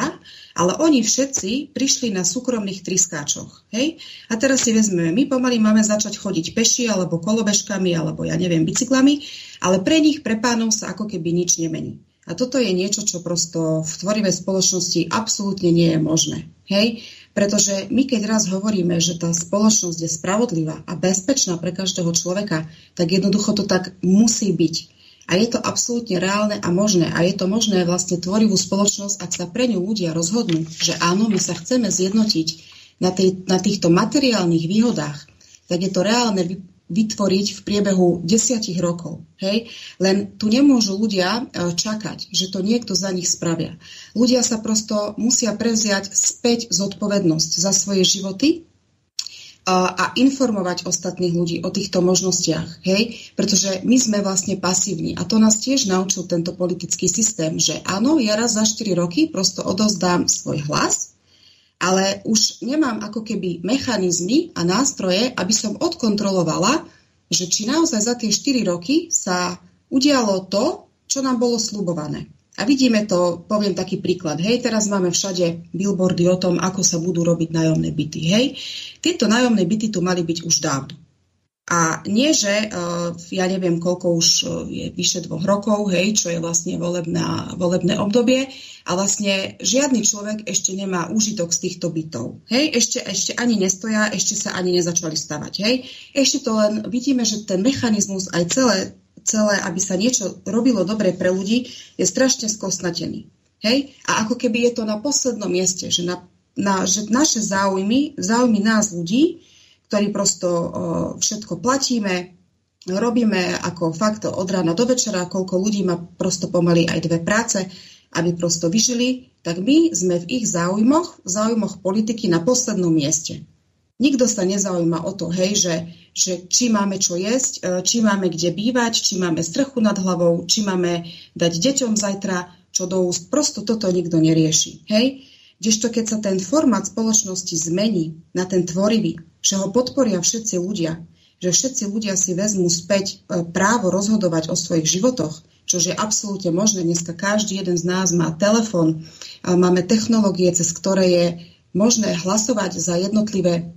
Speaker 4: ale oni všetci prišli na súkromných triskáčoch. Hej? A teraz si vezmeme, my pomaly máme začať chodiť peši, alebo kolobežkami, alebo ja neviem, bicyklami, ale pre nich, pre pánov sa ako keby nič nemení. A toto je niečo, čo prosto v tvorivej spoločnosti absolútne nie je možné. Hej? Pretože my keď raz hovoríme, že tá spoločnosť je spravodlivá a bezpečná pre každého človeka, tak jednoducho to tak musí byť. A je to absolútne reálne a možné. A je to možné vlastne tvorivú spoločnosť, ak sa pre ňu ľudia rozhodnú, že áno, my sa chceme zjednotiť na, tej, na týchto materiálnych výhodách, tak je to reálne vytvoriť v priebehu desiatich rokov. Hej? Len tu nemôžu ľudia e, čakať, že to niekto za nich spravia. Ľudia sa prosto musia prevziať späť zodpovednosť za svoje životy a informovať ostatných ľudí o týchto možnostiach, hej? Pretože my sme vlastne pasívni a to nás tiež naučil tento politický systém, že áno, ja raz za 4 roky prosto odozdám svoj hlas, ale už nemám ako keby mechanizmy a nástroje, aby som odkontrolovala, že či naozaj za tie 4 roky sa udialo to, čo nám bolo slubované. A vidíme to, poviem taký príklad. Hej, teraz máme všade billboardy o tom, ako sa budú robiť nájomné byty. Hej, tieto nájomné byty tu mali byť už dávno. A nie, že uh, ja neviem, koľko už uh, je vyše dvoch rokov, hej, čo je vlastne volebná, volebné obdobie, a vlastne žiadny človek ešte nemá úžitok z týchto bytov. Hej, ešte, ešte ani nestoja, ešte sa ani nezačali stavať. Hej, ešte to len vidíme, že ten mechanizmus aj celé celé, aby sa niečo robilo dobre pre ľudí, je strašne skosnatený. Hej? A ako keby je to na poslednom mieste, že, na, na, že naše záujmy, záujmy nás ľudí, ktorí prosto o, všetko platíme, robíme ako fakt od rána do večera, koľko ľudí má prosto pomaly aj dve práce, aby prosto vyžili, tak my sme v ich záujmoch, v záujmoch politiky na poslednom mieste. Nikto sa nezaujíma o to, hej, že, že či máme čo jesť, e, či máme kde bývať, či máme strchu nad hlavou, či máme dať deťom zajtra čo do úst. Prosto toto nikto nerieši. Hej? Kdežto keď sa ten formát spoločnosti zmení na ten tvorivý, že ho podporia všetci ľudia, že všetci ľudia si vezmú späť e, právo rozhodovať o svojich životoch, čo je absolútne možné. Dneska každý jeden z nás má telefón, máme technológie, cez ktoré je možné hlasovať za jednotlivé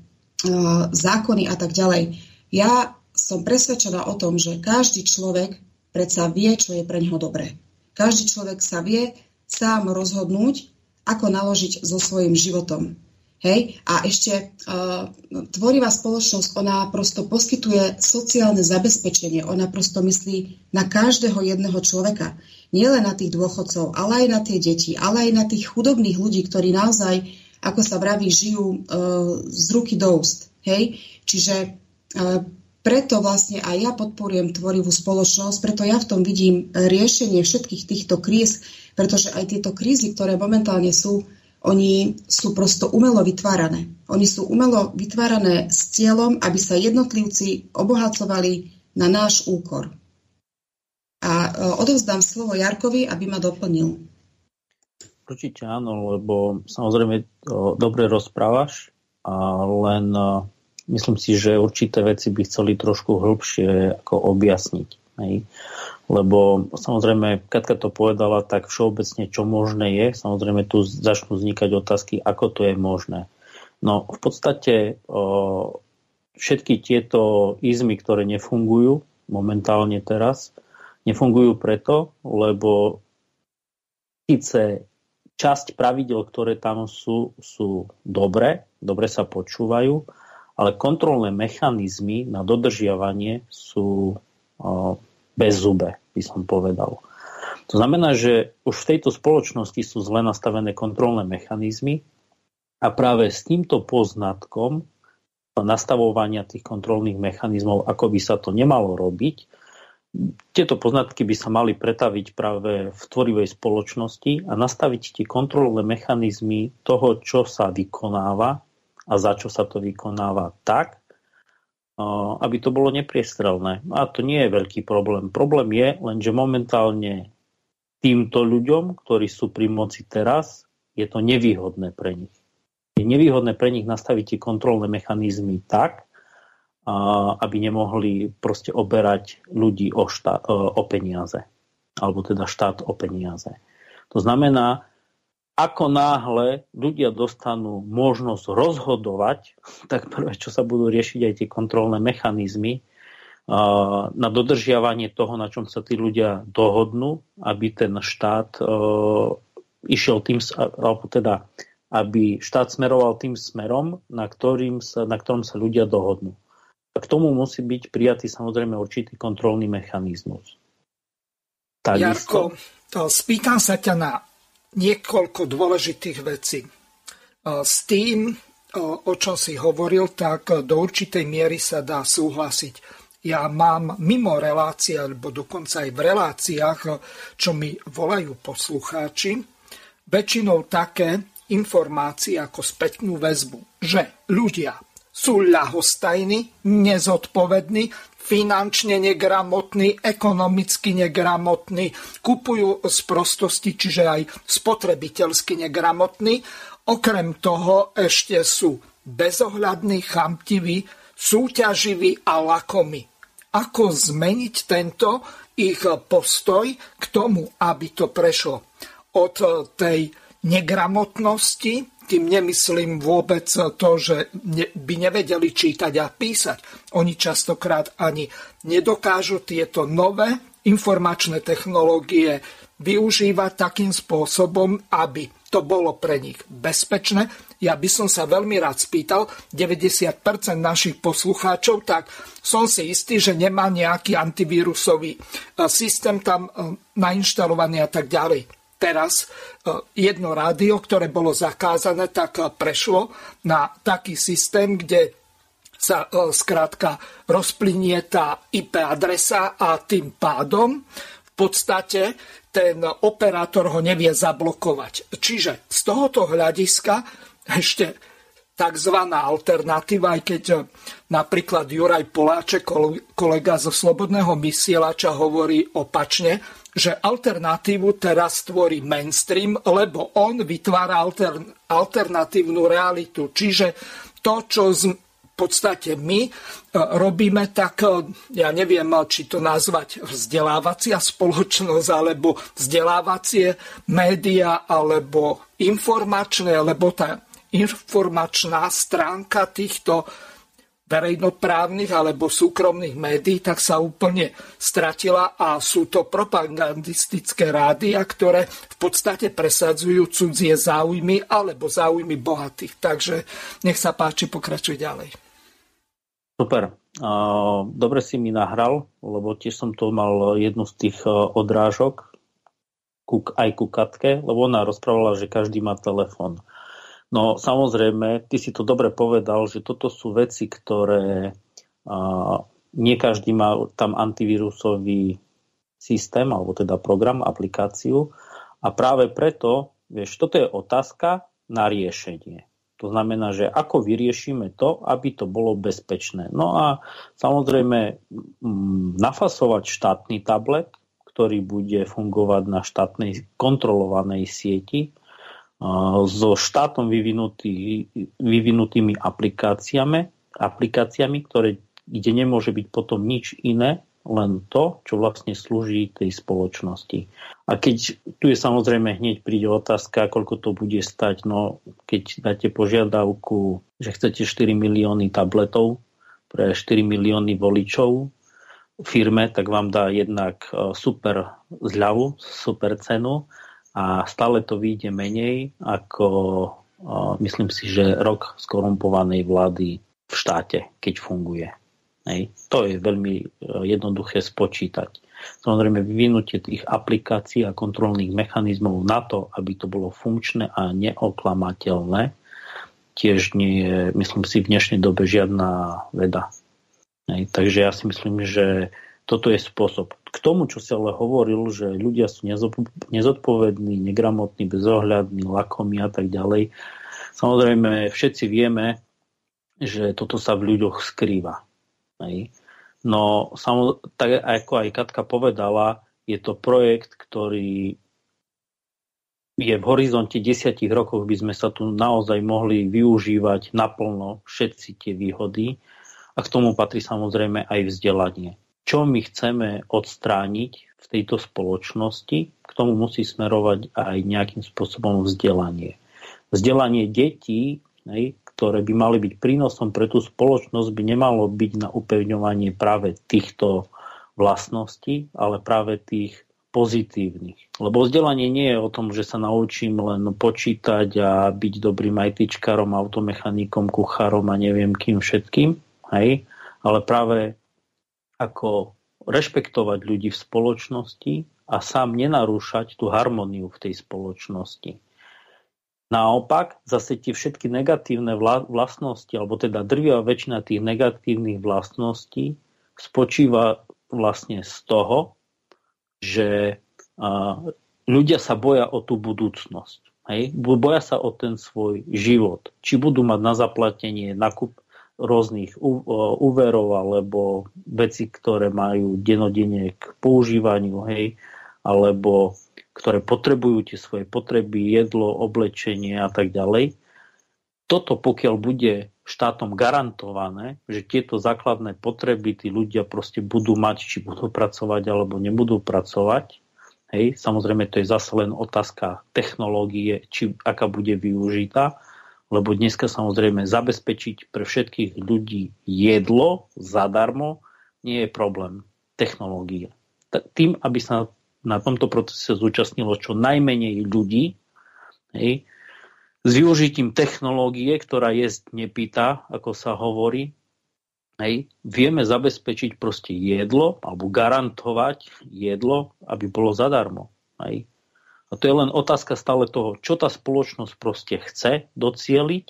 Speaker 4: zákony a tak ďalej. Ja som presvedčená o tom, že každý človek predsa vie, čo je pre neho dobré. Každý človek sa vie sám rozhodnúť, ako naložiť so svojím životom. Hej? A ešte uh, tvorivá spoločnosť, ona prosto poskytuje sociálne zabezpečenie, ona prosto myslí na každého jedného človeka. Nielen na tých dôchodcov, ale aj na tie deti, ale aj na tých chudobných ľudí, ktorí naozaj, ako sa vraví, žijú uh, z ruky do úst. Hej? Čiže uh, preto vlastne aj ja podporujem tvorivú spoločnosť, preto ja v tom vidím riešenie všetkých týchto kríz, pretože aj tieto krízy, ktoré momentálne sú, oni sú prosto umelo vytvárané. Oni sú umelo vytvárané s cieľom, aby sa jednotlivci obohacovali na náš úkor. A e, odovzdám slovo Jarkovi, aby ma doplnil.
Speaker 5: Určite áno, lebo samozrejme dobre rozprávaš, a len myslím si, že určité veci by chceli trošku hĺbšie ako objasniť. Hej. Lebo samozrejme, Katka to povedala tak všeobecne, čo možné je. Samozrejme, tu začnú vznikať otázky, ako to je možné. No v podstate o, všetky tieto izmy, ktoré nefungujú momentálne teraz, nefungujú preto, lebo síce časť pravidel, ktoré tam sú, sú dobré, dobre sa počúvajú, ale kontrolné mechanizmy na dodržiavanie sú bez zube, by som povedal. To znamená, že už v tejto spoločnosti sú zle nastavené kontrolné mechanizmy a práve s týmto poznatkom nastavovania tých kontrolných mechanizmov, ako by sa to nemalo robiť, tieto poznatky by sa mali pretaviť práve v tvorivej spoločnosti a nastaviť tie kontrolné mechanizmy toho, čo sa vykonáva a za čo sa to vykonáva tak, aby to bolo nepriestrelné. A to nie je veľký problém. Problém je len, že momentálne týmto ľuďom, ktorí sú pri moci teraz, je to nevýhodné pre nich. Je nevýhodné pre nich nastaviť tie kontrolné mechanizmy tak, aby nemohli proste oberať ľudí o, štát, o peniaze. Alebo teda štát o peniaze. To znamená, ako náhle ľudia dostanú možnosť rozhodovať, tak prvé, čo sa budú riešiť aj tie kontrolné mechanizmy na dodržiavanie toho, na čom sa tí ľudia dohodnú, aby ten štát išiel tým, alebo teda, aby štát smeroval tým smerom, na, ktorým sa, na ktorom sa ľudia dohodnú. K tomu musí byť prijatý samozrejme určitý kontrolný mechanizmus.
Speaker 2: Takisto... Jarko, spýtam sa ťa na niekoľko dôležitých vecí. S tým, o čom si hovoril, tak do určitej miery sa dá súhlasiť. Ja mám mimo relácie, alebo dokonca aj v reláciách, čo mi volajú poslucháči, väčšinou také informácie ako spätnú väzbu, že ľudia sú ľahostajní, nezodpovední, finančne negramotní, ekonomicky negramotní, kupujú z prostosti, čiže aj spotrebiteľsky negramotní. Okrem toho ešte sú bezohľadní, chamtiví, súťaživí a lakomi. Ako zmeniť tento ich postoj k tomu, aby to prešlo od tej negramotnosti tým nemyslím vôbec to, že by nevedeli čítať a písať. Oni častokrát ani nedokážu tieto nové informačné technológie využívať takým spôsobom, aby to bolo pre nich bezpečné. Ja by som sa veľmi rád spýtal 90% našich poslucháčov, tak som si istý, že nemá nejaký antivírusový eh, systém tam eh, nainštalovaný a tak ďalej teraz e, jedno rádio, ktoré bolo zakázané, tak e, prešlo na taký systém, kde sa e, skrátka rozplynie tá IP adresa a tým pádom v podstate ten operátor ho nevie zablokovať. Čiže z tohoto hľadiska ešte tzv. alternatíva, aj keď napríklad Juraj Poláček, kolega zo Slobodného vysielača, hovorí opačne, že alternatívu teraz tvorí mainstream, lebo on vytvára altern, alternatívnu realitu. Čiže to, čo z, podstate my robíme tak, ja neviem, či to nazvať vzdelávacia spoločnosť, alebo vzdelávacie média, alebo informačné, lebo tá informačná stránka týchto verejnoprávnych alebo súkromných médií, tak sa úplne stratila a sú to propagandistické rádia, ktoré v podstate presadzujú cudzie záujmy alebo záujmy bohatých. Takže nech sa páči, pokračuj ďalej.
Speaker 5: Super. Dobre si mi nahral, lebo tiež som to mal jednu z tých odrážok aj ku Katke, lebo ona rozprávala, že každý má telefón. No samozrejme, ty si to dobre povedal, že toto sú veci, ktoré a, nie každý má tam antivírusový systém, alebo teda program, aplikáciu. A práve preto, vieš, toto je otázka na riešenie. To znamená, že ako vyriešime to, aby to bolo bezpečné. No a samozrejme mm, nafasovať štátny tablet, ktorý bude fungovať na štátnej kontrolovanej sieti, so štátom vyvinutý, vyvinutými aplikáciami, aplikáciami, ktoré, kde nemôže byť potom nič iné, len to, čo vlastne slúži tej spoločnosti. A keď tu je samozrejme hneď príde otázka, koľko to bude stať, no keď dáte požiadavku, že chcete 4 milióny tabletov pre 4 milióny voličov firme, tak vám dá jednak e, super zľavu, super cenu a stále to vyjde menej ako myslím si, že rok skorumpovanej vlády v štáte, keď funguje. Hej. To je veľmi e, jednoduché spočítať. Samozrejme, vyvinutie tých aplikácií a kontrolných mechanizmov na to, aby to bolo funkčné a neoklamateľné, tiež nie je, myslím si, v dnešnej dobe žiadna veda. Hej. Takže ja si myslím, že toto je spôsob. K tomu, čo si ale hovoril, že ľudia sú nezodpovední, negramotní, bezohľadní, lakomí a tak ďalej. Samozrejme, všetci vieme, že toto sa v ľuďoch skrýva. Hej. No, samo, tak ako aj Katka povedala, je to projekt, ktorý je v horizonte desiatich rokov, by sme sa tu naozaj mohli využívať naplno všetci tie výhody a k tomu patrí samozrejme aj vzdelanie čo my chceme odstrániť v tejto spoločnosti, k tomu musí smerovať aj nejakým spôsobom vzdelanie. Vzdelanie detí, ktoré by mali byť prínosom pre tú spoločnosť, by nemalo byť na upevňovanie práve týchto vlastností, ale práve tých pozitívnych. Lebo vzdelanie nie je o tom, že sa naučím len počítať a byť dobrým ITčkarom, automechanikom, kuchárom a neviem kým všetkým, hej? ale práve ako rešpektovať ľudí v spoločnosti a sám nenarúšať tú harmóniu v tej spoločnosti. Naopak, zase tie všetky negatívne vlastnosti, alebo teda drvia väčšina tých negatívnych vlastností spočíva vlastne z toho, že ľudia sa boja o tú budúcnosť. Hej? Boja sa o ten svoj život. Či budú mať na zaplatenie nakup, rôznych úverov alebo veci, ktoré majú denodene k používaniu, hej, alebo ktoré potrebujú tie svoje potreby, jedlo, oblečenie a tak ďalej. Toto pokiaľ bude štátom garantované, že tieto základné potreby tí ľudia proste budú mať, či budú pracovať alebo nebudú pracovať, hej, samozrejme to je zase len otázka technológie, či aká bude využitá, lebo dneska samozrejme zabezpečiť pre všetkých ľudí jedlo zadarmo nie je problém. Technológie. Tým, aby sa na tomto procese zúčastnilo čo najmenej ľudí, hej, s využitím technológie, ktorá je nepýta, ako sa hovorí, hej, vieme zabezpečiť proste jedlo alebo garantovať jedlo, aby bolo zadarmo. Hej. A to je len otázka stále toho, čo tá spoločnosť proste chce docieliť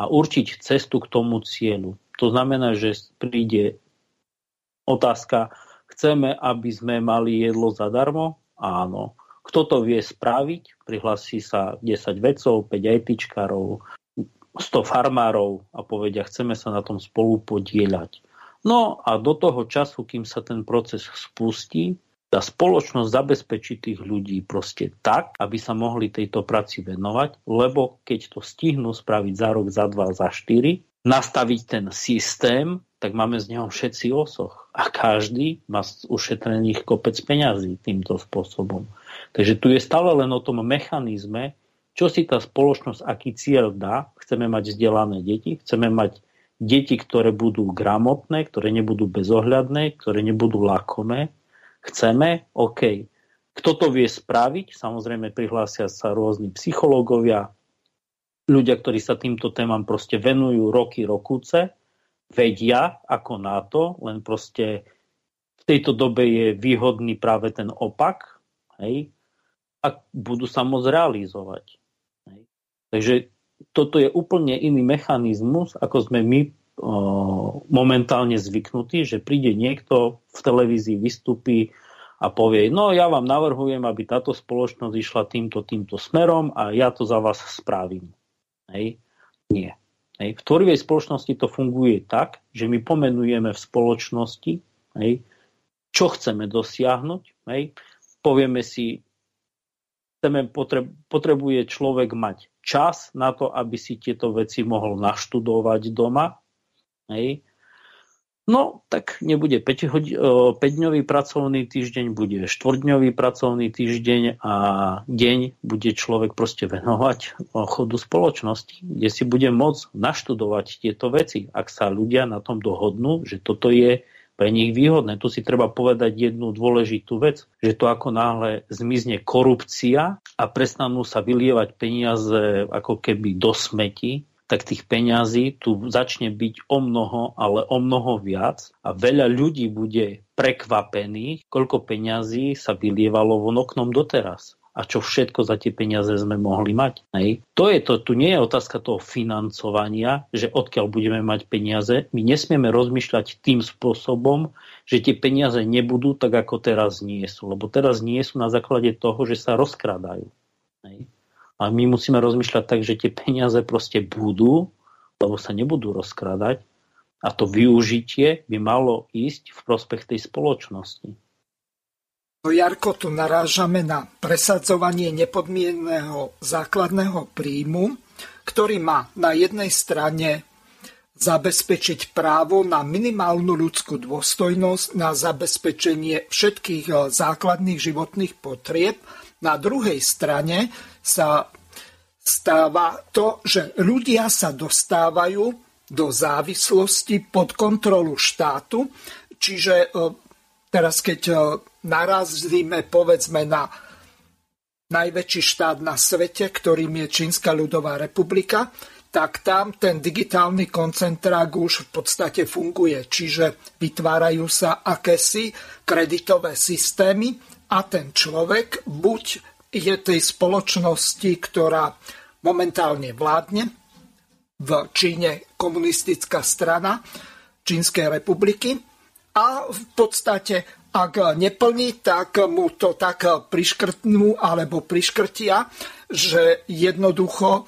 Speaker 5: a určiť cestu k tomu cieľu. To znamená, že príde otázka, chceme, aby sme mali jedlo zadarmo? Áno. Kto to vie spraviť? Prihlasí sa 10 vedcov, 5 ITčkarov, 100 farmárov a povedia, chceme sa na tom spolu podieľať. No a do toho času, kým sa ten proces spustí, tá spoločnosť zabezpečí tých ľudí proste tak, aby sa mohli tejto práci venovať, lebo keď to stihnú spraviť za rok, za dva, za štyri, nastaviť ten systém, tak máme z neho všetci osoch. A každý má ušetrených kopec peňazí týmto spôsobom. Takže tu je stále len o tom mechanizme, čo si tá spoločnosť, aký cieľ dá. Chceme mať vzdelané deti, chceme mať deti, ktoré budú gramotné, ktoré nebudú bezohľadné, ktoré nebudú lakomé. Chceme, OK. Kto to vie spraviť? Samozrejme prihlásia sa rôzni psychológovia, ľudia, ktorí sa týmto témam proste venujú roky, rokúce vedia ako na to, len proste v tejto dobe je výhodný práve ten opak, hej, a budú sa môcť realizovať. Hej. Takže toto je úplne iný mechanizmus, ako sme my momentálne zvyknutí, že príde niekto v televízii, vystupí a povie, no ja vám navrhujem, aby táto spoločnosť išla týmto, týmto smerom a ja to za vás spravím. Hej. Nie. Hej. V tvorivej spoločnosti to funguje tak, že my pomenujeme v spoločnosti, hej, čo chceme dosiahnuť. Hej. Povieme si, chceme, potrebuje človek mať čas na to, aby si tieto veci mohol naštudovať doma. Hej. No, tak nebude 5-dňový pracovný týždeň, bude 4-dňový pracovný týždeň a deň bude človek proste venovať chodu spoločnosti, kde si bude môcť naštudovať tieto veci, ak sa ľudia na tom dohodnú, že toto je pre nich výhodné. Tu si treba povedať jednu dôležitú vec, že to ako náhle zmizne korupcia a prestanú sa vylievať peniaze ako keby do smeti, tak tých peňazí tu začne byť o mnoho, ale o mnoho viac a veľa ľudí bude prekvapených, koľko peňazí sa vylievalo von oknom doteraz a čo všetko za tie peniaze sme mohli mať. Hej. To je to, tu nie je otázka toho financovania, že odkiaľ budeme mať peniaze. My nesmieme rozmýšľať tým spôsobom, že tie peniaze nebudú tak, ako teraz nie sú. Lebo teraz nie sú na základe toho, že sa rozkradajú. Hej. A my musíme rozmýšľať tak, že tie peniaze proste budú, lebo sa nebudú rozkrádať a to využitie by malo ísť v prospech tej spoločnosti.
Speaker 2: No Jarko, tu narážame na presadzovanie nepodmienného základného príjmu, ktorý má na jednej strane zabezpečiť právo na minimálnu ľudskú dôstojnosť, na zabezpečenie všetkých základných životných potrieb na druhej strane sa stáva to, že ľudia sa dostávajú do závislosti pod kontrolu štátu, čiže e, teraz keď e, narazíme povedzme na najväčší štát na svete, ktorým je Čínska ľudová republika, tak tam ten digitálny koncentrák už v podstate funguje. Čiže vytvárajú sa akési kreditové systémy, a ten človek buď je tej spoločnosti, ktorá momentálne vládne, v Číne komunistická strana Čínskej republiky a v podstate ak neplní, tak mu to tak priškrtnú alebo priškrtia, že jednoducho e,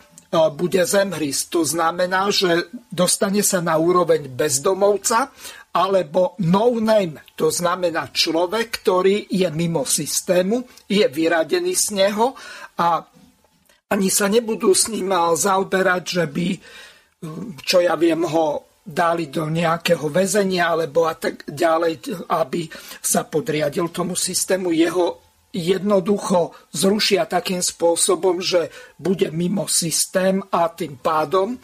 Speaker 2: bude zemhrísť. To znamená, že dostane sa na úroveň bezdomovca alebo no name, to znamená človek, ktorý je mimo systému, je vyradený z neho a ani sa nebudú s ním zaoberať, že by, čo ja viem, ho dali do nejakého väzenia alebo a tak ďalej, aby sa podriadil tomu systému. Jeho jednoducho zrušia takým spôsobom, že bude mimo systém a tým pádom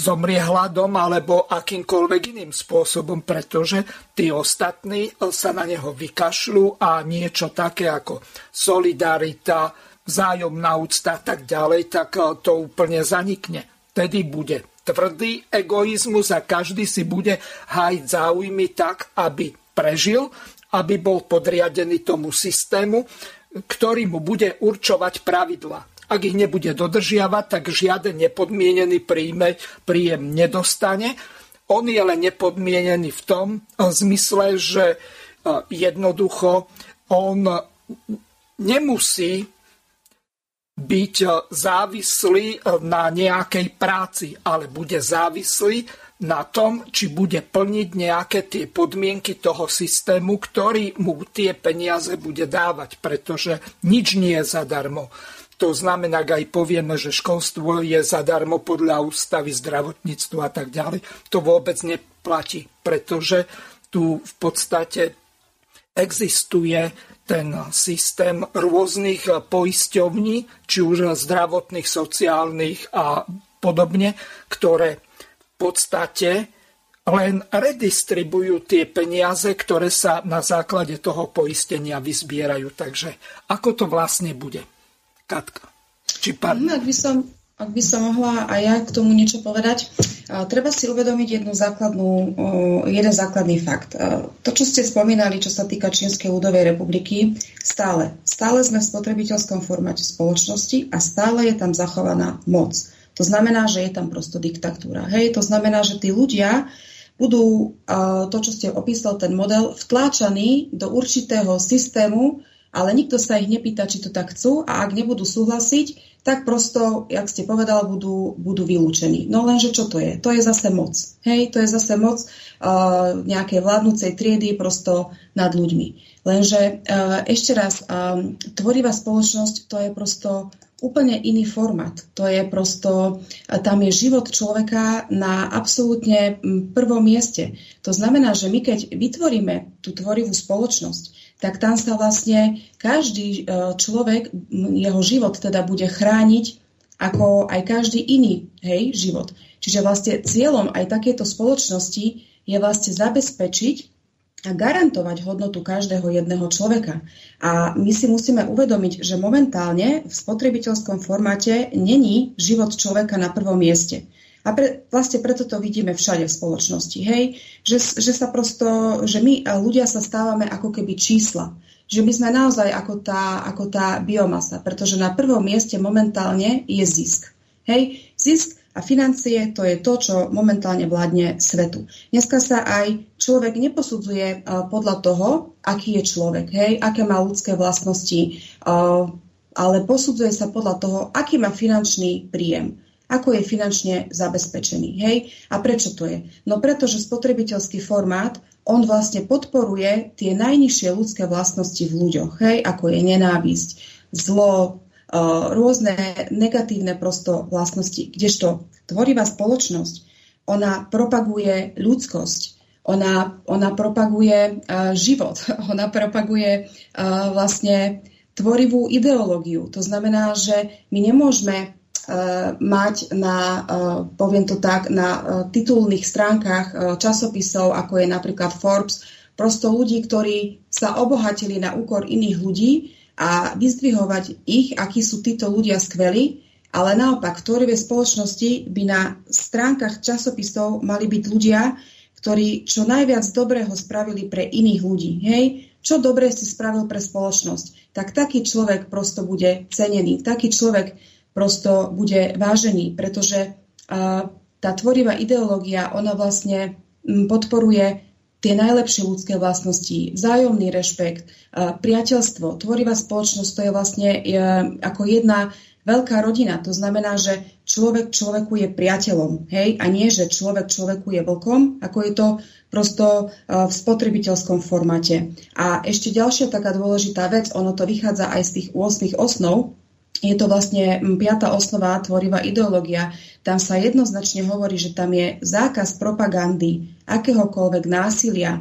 Speaker 2: zomrie hladom alebo akýmkoľvek iným spôsobom, pretože tí ostatní sa na neho vykašľú a niečo také ako solidarita, vzájomná úcta a tak ďalej, tak to úplne zanikne. Tedy bude tvrdý egoizmus a každý si bude hájiť záujmy tak, aby prežil, aby bol podriadený tomu systému, ktorý mu bude určovať pravidla. Ak ich nebude dodržiavať, tak žiaden nepodmienený príjme, príjem nedostane. On je len nepodmienený v tom zmysle, že e, jednoducho on nemusí byť e, závislý na nejakej práci, ale bude závislý na tom, či bude plniť nejaké tie podmienky toho systému, ktorý mu tie peniaze bude dávať, pretože nič nie je zadarmo. To znamená, ak aj povieme, že školstvo je zadarmo podľa ústavy, zdravotníctva a tak ďalej, to vôbec neplatí, pretože tu v podstate existuje ten systém rôznych poisťovní, či už zdravotných, sociálnych a podobne, ktoré v podstate len redistribujú tie peniaze, ktoré sa na základe toho poistenia vyzbierajú. Takže ako to vlastne bude? Katka. Či pán...
Speaker 4: Ak by som, ak by som mohla aj ja k tomu niečo povedať, treba si uvedomiť jednu základnú, jeden základný fakt. To, čo ste spomínali, čo sa týka Čínskej ľudovej republiky, stále, stále sme v spotrebiteľskom formáte spoločnosti a stále je tam zachovaná moc. To znamená, že je tam prosto diktatúra. Hej, to znamená, že tí ľudia budú to, čo ste opísal, ten model, vtláčaní do určitého systému, ale nikto sa ich nepýta, či to tak chcú a ak nebudú súhlasiť, tak prosto, jak ste povedal, budú, budú vylúčení. No lenže čo to je? To je zase moc. Hej, to je zase moc uh, nejakej vládnúcej triedy prosto nad ľuďmi. Lenže uh, ešte raz, um, tvorivá spoločnosť to je prosto úplne iný format. To je prosto, tam je život človeka na absolútne prvom mieste. To znamená, že my keď vytvoríme tú tvorivú spoločnosť, tak tam sa vlastne každý e, človek, jeho život teda bude chrániť ako aj každý iný hej, život. Čiže vlastne cieľom aj takéto spoločnosti je vlastne zabezpečiť, a garantovať hodnotu každého jedného človeka. A my si musíme uvedomiť, že momentálne v spotrebiteľskom formáte není život človeka na prvom mieste. A pre, vlastne preto to vidíme všade v spoločnosti, hej? Že, že sa prosto, že my ľudia sa stávame ako keby čísla. Že my sme naozaj ako tá, ako tá biomasa, pretože na prvom mieste momentálne je zisk. Hej? Zisk a financie to je to, čo momentálne vládne svetu. Dneska sa aj človek neposudzuje e, podľa toho, aký je človek, hej, aké má ľudské vlastnosti, e, ale posudzuje sa podľa toho, aký má finančný príjem ako je finančne zabezpečený. Hej? A prečo to je? No preto, že spotrebiteľský formát, on vlastne podporuje tie najnižšie ľudské vlastnosti v ľuďoch, hej? ako je nenávisť, zlo, Eh, rôzne negatívne prosto vlastnosti, kdežto tvorivá spoločnosť, ona propaguje ľudskosť, ona, ona propaguje uh, život, ona propaguje uh, vlastne tvorivú ideológiu. To znamená, že my nemôžeme uh, mať na, poviem to tak, na titulných stránkach časopisov, ako je napríklad Forbes, prosto ľudí, ktorí sa obohatili na úkor iných ľudí a vyzdvihovať ich, akí sú títo ľudia skvelí, ale naopak v tvorivej spoločnosti by na stránkach časopisov mali byť ľudia, ktorí čo najviac dobrého spravili pre iných ľudí. Hej? Čo dobré si spravil pre spoločnosť, tak taký človek prosto bude cenený, taký človek prosto bude vážený, pretože uh, tá tvorivá ideológia, ona vlastne podporuje tie najlepšie ľudské vlastnosti, vzájomný rešpekt, priateľstvo, tvorivá spoločnosť, to je vlastne ako jedna veľká rodina. To znamená, že človek človeku je priateľom, hej, a nie, že človek človeku je vlkom, ako je to prosto v spotrebiteľskom formáte. A ešte ďalšia taká dôležitá vec, ono to vychádza aj z tých 8 osnov, je to vlastne piata osnova tvorivá ideológia. Tam sa jednoznačne hovorí, že tam je zákaz propagandy, akéhokoľvek násilia,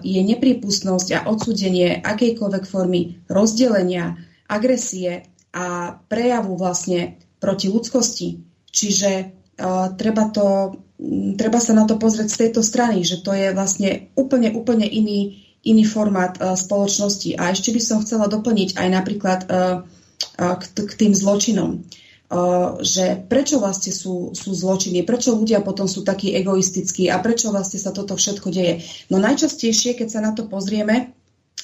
Speaker 4: je nepripustnosť a odsudenie akejkoľvek formy rozdelenia, agresie a prejavu vlastne proti ľudskosti. Čiže uh, treba, to, treba sa na to pozrieť z tejto strany, že to je vlastne úplne, úplne iný, iný formát uh, spoločnosti. A ešte by som chcela doplniť aj napríklad uh, k, k tým zločinom. Že prečo vlastne sú, sú zločiny, prečo ľudia potom sú takí egoistickí a prečo vlastne sa toto všetko deje. No najčastejšie, keď sa na to pozrieme,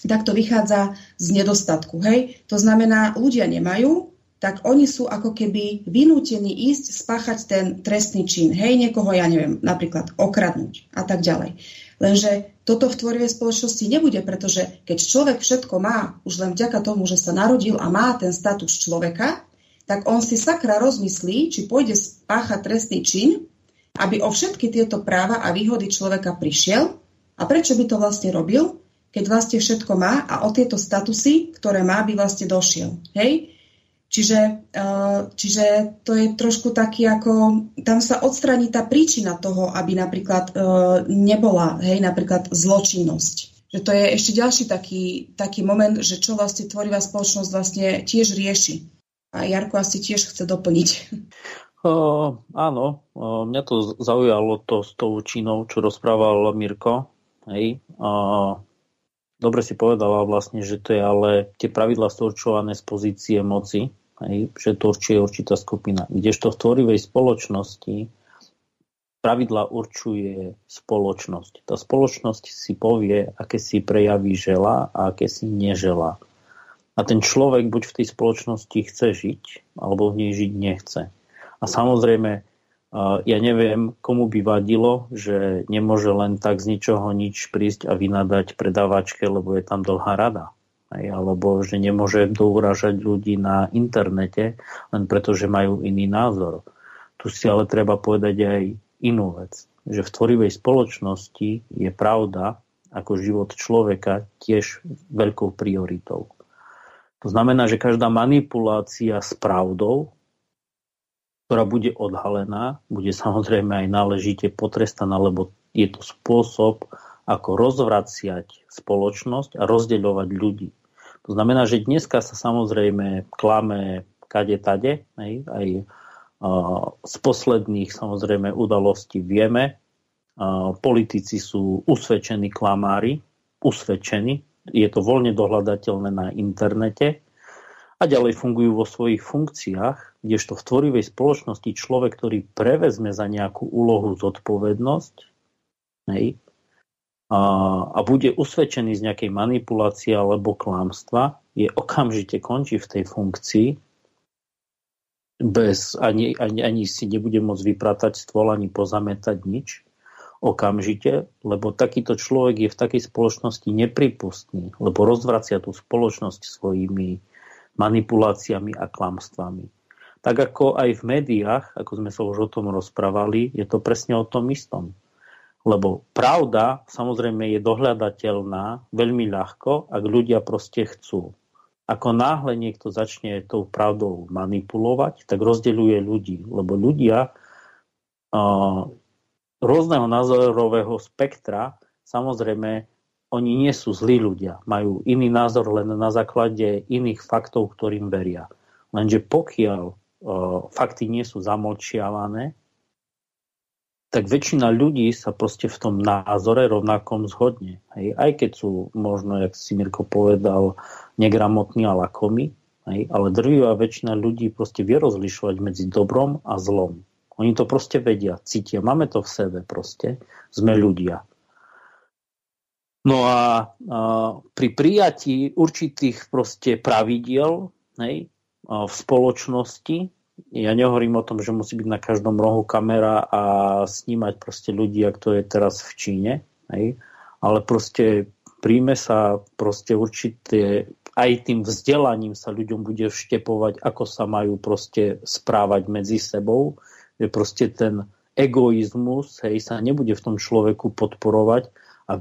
Speaker 4: tak to vychádza z nedostatku. Hej? To znamená, ľudia nemajú, tak oni sú ako keby vynútení ísť spáchať ten trestný čin. Hej, niekoho, ja neviem, napríklad okradnúť a tak ďalej. Lenže toto v tvorivej spoločnosti nebude, pretože keď človek všetko má, už len vďaka tomu, že sa narodil a má ten status človeka, tak on si sakra rozmyslí, či pôjde spáchať trestný čin, aby o všetky tieto práva a výhody človeka prišiel. A prečo by to vlastne robil, keď vlastne všetko má a o tieto statusy, ktoré má, by vlastne došiel. Hej? Čiže, čiže to je trošku taký ako, tam sa odstraní tá príčina toho, aby napríklad nebola, hej, napríklad zločinnosť. Že to je ešte ďalší taký, taký moment, že čo vlastne tvorivá spoločnosť vlastne tiež rieši. A Jarko asi tiež chce doplniť.
Speaker 5: Uh, áno, uh, mňa to zaujalo to s tou Čínou, čo rozprával Mirko. Hej. Uh, dobre si povedala vlastne, že to je ale tie pravidla sú určované z pozície moci, hej, že to určuje určitá skupina. Kdežto v tvorivej spoločnosti pravidla určuje spoločnosť. Tá spoločnosť si povie, aké si prejavy žela a aké si nežela. A ten človek buď v tej spoločnosti chce žiť, alebo v nej žiť nechce. A samozrejme, ja neviem, komu by vadilo, že nemôže len tak z ničoho nič prísť a vynadať predávačke, lebo je tam dlhá rada alebo že nemôže douražať ľudí na internete len preto, že majú iný názor. Tu si ale treba povedať aj inú vec, že v tvorivej spoločnosti je pravda ako život človeka tiež veľkou prioritou. To znamená, že každá manipulácia s pravdou, ktorá bude odhalená, bude samozrejme aj náležite potrestaná, lebo je to spôsob, ako rozvraciať spoločnosť a rozdeľovať ľudí. To znamená, že dneska sa samozrejme klame kade tade, aj, aj z posledných samozrejme udalostí vieme, politici sú usvedčení klamári, usvedčení, je to voľne dohľadateľné na internete a ďalej fungujú vo svojich funkciách, kdežto v tvorivej spoločnosti človek, ktorý prevezme za nejakú úlohu zodpovednosť, hej, a, a bude usvedčený z nejakej manipulácie alebo klamstva, je okamžite končí v tej funkcii, bez, ani, ani, ani si nebude môcť vypratať stôl, ani pozametať nič, okamžite, lebo takýto človek je v takej spoločnosti nepripustný, lebo rozvracia tú spoločnosť svojimi manipuláciami a klamstvami. Tak ako aj v médiách, ako sme sa už o tom rozprávali, je to presne o tom istom. Lebo pravda samozrejme je dohľadateľná veľmi ľahko, ak ľudia proste chcú. Ako náhle niekto začne tou pravdou manipulovať, tak rozdeľuje ľudí. Lebo ľudia uh, rôzneho názorového spektra, samozrejme, oni nie sú zlí ľudia. Majú iný názor len na základe iných faktov, ktorým veria. Lenže pokiaľ fakty nie sú zamlčiavané, tak väčšina ľudí sa proste v tom názore rovnakom zhodne. Hej? Aj keď sú možno, jak si Mirko povedal, negramotní a lakomi, hej? ale drvivá väčšina ľudí proste vie rozlišovať medzi dobrom a zlom. Oni to proste vedia, cítia, máme to v sebe proste, sme ľudia. No a, a pri prijatí určitých proste pravidiel hej, v spoločnosti ja nehovorím o tom, že musí byť na každom rohu kamera a snímať proste ľudí, ako to je teraz v Číne, hej? ale proste príjme sa proste určité, aj tým vzdelaním sa ľuďom bude vštepovať, ako sa majú proste správať medzi sebou, že proste ten egoizmus hej, sa nebude v tom človeku podporovať a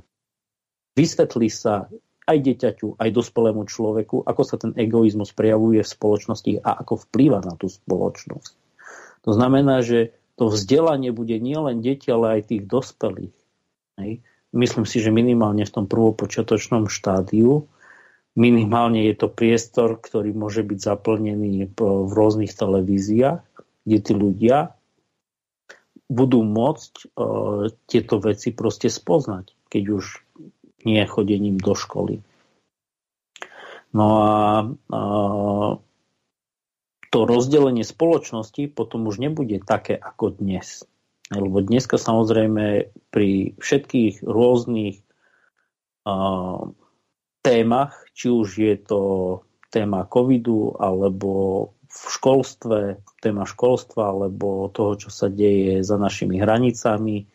Speaker 5: vysvetlí sa aj dieťaťu, aj dospelému človeku, ako sa ten egoizmus prejavuje v spoločnosti a ako vplýva na tú spoločnosť. To znamená, že to vzdelanie bude nielen deti, ale aj tých dospelých. Hej. Myslím si, že minimálne v tom prvopočiatočnom štádiu minimálne je to priestor, ktorý môže byť zaplnený v rôznych televíziách, kde tí ľudia budú môcť uh, tieto veci proste spoznať, keď už nie chodením do školy. No a, a to rozdelenie spoločnosti potom už nebude také ako dnes. Lebo dneska samozrejme pri všetkých rôznych a, témach, či už je to téma covidu, alebo v školstve, téma školstva, alebo toho, čo sa deje za našimi hranicami,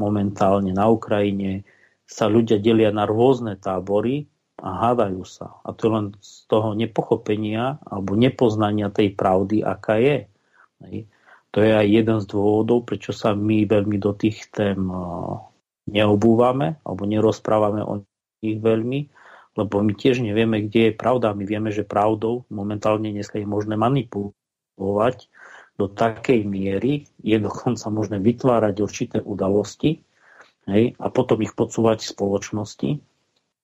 Speaker 5: momentálne na Ukrajine, sa ľudia delia na rôzne tábory a hádajú sa. A to len z toho nepochopenia alebo nepoznania tej pravdy, aká je. To je aj jeden z dôvodov, prečo sa my veľmi do tých tém neobúvame alebo nerozprávame o nich veľmi, lebo my tiež nevieme, kde je pravda. My vieme, že pravdou momentálne dneska je možné manipulovať do takej miery, je dokonca možné vytvárať určité udalosti hej, a potom ich podsúvať spoločnosti.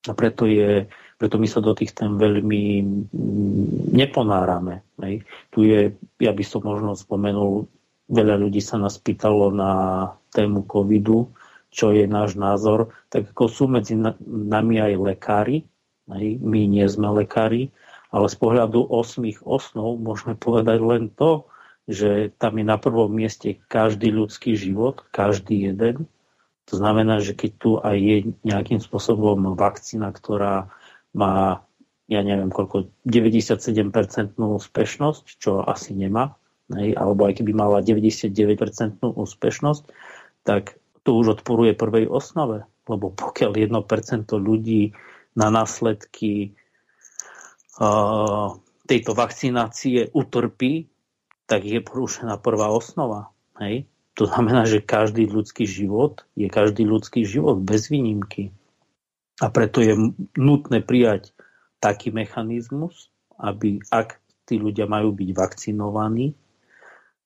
Speaker 5: A preto, je, preto my sa do tých tém veľmi mm, neponárame. Hej. Tu je, ja by som možno spomenul, veľa ľudí sa nás pýtalo na tému covidu, čo je náš názor, tak ako sú medzi nami aj lekári, aj my nie sme lekári, ale z pohľadu osmých osnov môžeme povedať len to, že tam je na prvom mieste každý ľudský život, každý jeden. To znamená, že keď tu aj je nejakým spôsobom vakcína, ktorá má, ja neviem koľko, 97% úspešnosť, čo asi nemá, alebo aj keby mala 99% úspešnosť, tak to už odporuje prvej osnove. Lebo pokiaľ 1% ľudí na následky uh, tejto vakcinácie utrpí, tak je porušená prvá osnova. Hej? To znamená, že každý ľudský život je každý ľudský život bez výnimky. A preto je nutné prijať taký mechanizmus, aby ak tí ľudia majú byť vakcinovaní,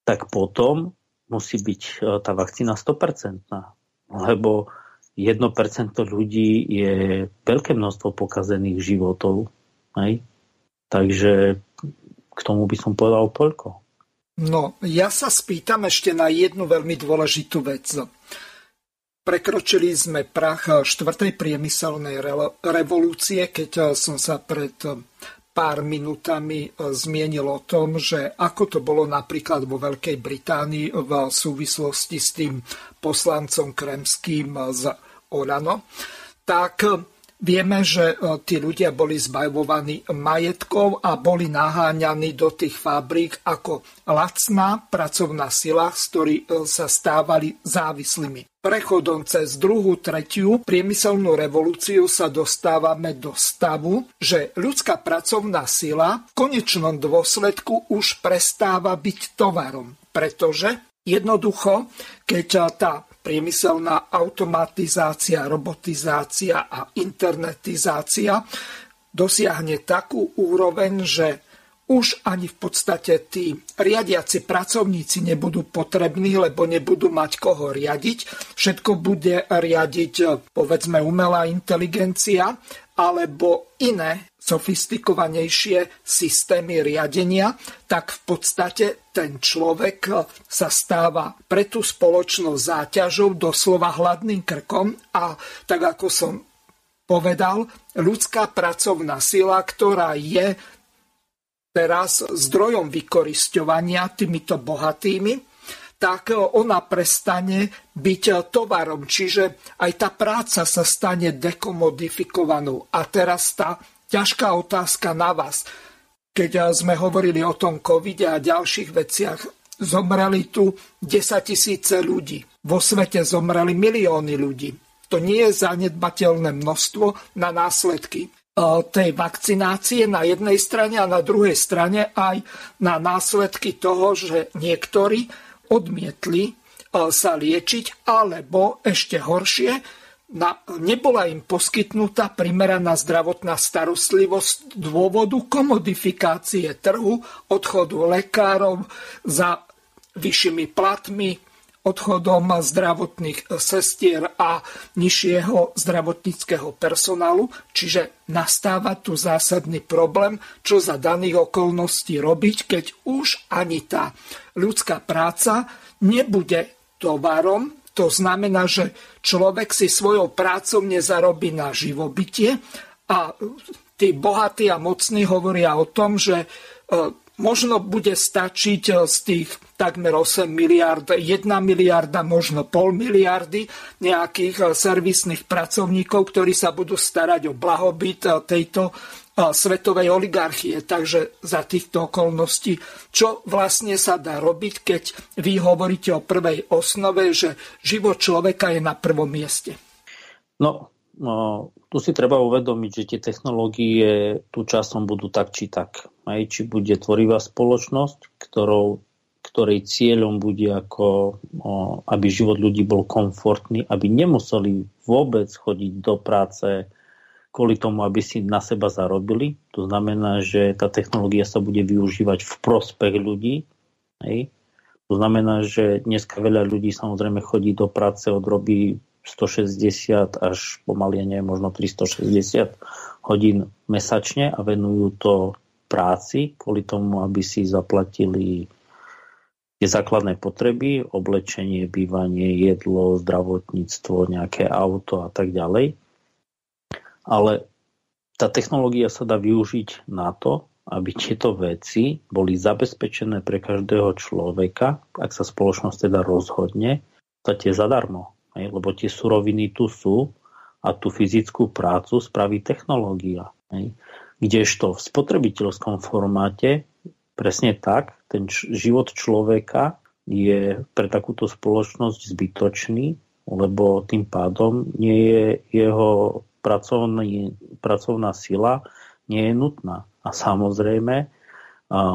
Speaker 5: tak potom musí byť e, tá vakcína 100%. Lebo 1% ľudí je veľké množstvo pokazených životov. Hej? Takže k tomu by som povedal toľko.
Speaker 2: No, ja sa spýtam ešte na jednu veľmi dôležitú vec. Prekročili sme prach štvrtej priemyselnej revolúcie, keď som sa pred pár minútami zmienil o tom, že ako to bolo napríklad vo Veľkej Británii v súvislosti s tým poslancom kremským z Orano, tak vieme, že e, tí ľudia boli zbavovaní majetkov a boli naháňaní do tých fabrík ako lacná pracovná sila, z ktorí e, sa stávali závislými. Prechodom cez druhú, tretiu priemyselnú revolúciu sa dostávame do stavu, že ľudská pracovná sila v konečnom dôsledku už prestáva byť tovarom, pretože jednoducho, keď tá priemyselná automatizácia, robotizácia a internetizácia dosiahne takú úroveň, že už ani v podstate tí riadiaci pracovníci nebudú potrební, lebo nebudú mať koho riadiť. Všetko bude riadiť, povedzme, umelá inteligencia alebo iné sofistikovanejšie systémy riadenia, tak v podstate ten človek sa stáva pre tú spoločnosť záťažou, doslova hladným krkom a tak ako som povedal, ľudská pracovná sila, ktorá je teraz zdrojom vykorisťovania týmito bohatými, tak ona prestane byť tovarom. Čiže aj tá práca sa stane dekomodifikovanou. A teraz tá ťažká otázka na vás. Keď sme hovorili o tom covide a ďalších veciach, zomreli tu 10 tisíce ľudí. Vo svete zomreli milióny ľudí. To nie je zanedbateľné množstvo na následky tej vakcinácie na jednej strane a na druhej strane aj na následky toho, že niektorí odmietli e, sa liečiť, alebo ešte horšie, na, nebola im poskytnutá primeraná zdravotná starostlivosť dôvodu komodifikácie trhu, odchodu lekárov za vyššími platmi, odchodom zdravotných sestier a nižšieho zdravotníckého personálu, čiže nastáva tu zásadný problém, čo za daných okolností robiť, keď už ani tá ľudská práca nebude tovarom, to znamená, že človek si svojou prácou nezarobí na živobytie a tí bohatí a mocní hovoria o tom, že e, možno bude stačiť e, z tých takmer 8 miliard, 1 miliarda, možno pol miliardy nejakých e, servisných pracovníkov, ktorí sa budú starať o blahobyt tejto svetovej oligarchie. Takže za týchto okolností, čo vlastne sa dá robiť, keď vy hovoríte o prvej osnove, že život človeka je na prvom mieste?
Speaker 5: No, no tu si treba uvedomiť, že tie technológie tu časom budú tak či tak. Aj či bude tvorivá spoločnosť, ktorou, ktorej cieľom bude ako, aby život ľudí bol komfortný, aby nemuseli vôbec chodiť do práce, kvôli tomu, aby si na seba zarobili. To znamená, že tá technológia sa bude využívať v prospech ľudí. Hej. To znamená, že dneska veľa ľudí samozrejme chodí do práce, odrobí 160 až pomaly, nie, možno 360 hodín mesačne a venujú to práci kvôli tomu, aby si zaplatili tie základné potreby, oblečenie, bývanie, jedlo, zdravotníctvo, nejaké auto a tak ďalej. Ale tá technológia sa dá využiť na to, aby tieto veci boli zabezpečené pre každého človeka, ak sa spoločnosť teda rozhodne, to je zadarmo. Lebo tie suroviny tu sú a tú fyzickú prácu spraví technológia. Hej. Kdežto v spotrebiteľskom formáte presne tak, ten život človeka je pre takúto spoločnosť zbytočný, lebo tým pádom nie je jeho pracovný, pracovná sila nie je nutná. A samozrejme,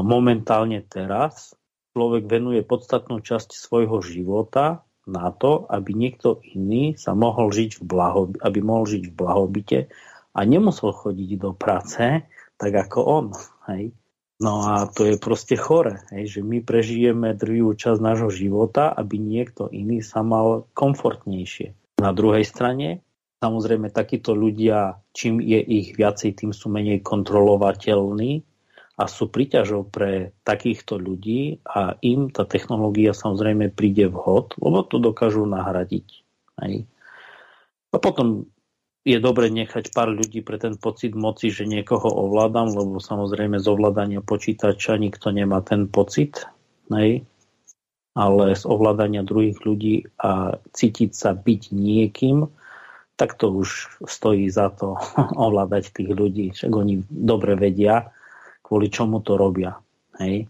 Speaker 5: momentálne teraz človek venuje podstatnú časť svojho života na to, aby niekto iný sa mohol žiť v blahobi- aby mohol žiť v blahobite a nemusel chodiť do práce tak ako on. Hej. No a to je proste chore, hej, že my prežijeme druhú časť nášho života, aby niekto iný sa mal komfortnejšie. Na druhej strane, samozrejme, takíto ľudia, čím je ich viacej, tým sú menej kontrolovateľní a sú príťažou pre takýchto ľudí a im tá technológia samozrejme príde vhod, lebo to dokážu nahradiť. Hej. A potom je dobre nechať pár ľudí pre ten pocit moci, že niekoho ovládam, lebo samozrejme z ovládania počítača nikto nemá ten pocit, hej. ale z ovládania druhých ľudí a cítiť sa byť niekým, tak to už stojí za to ovládať tých ľudí. Však oni dobre vedia, kvôli čomu to robia. Hej?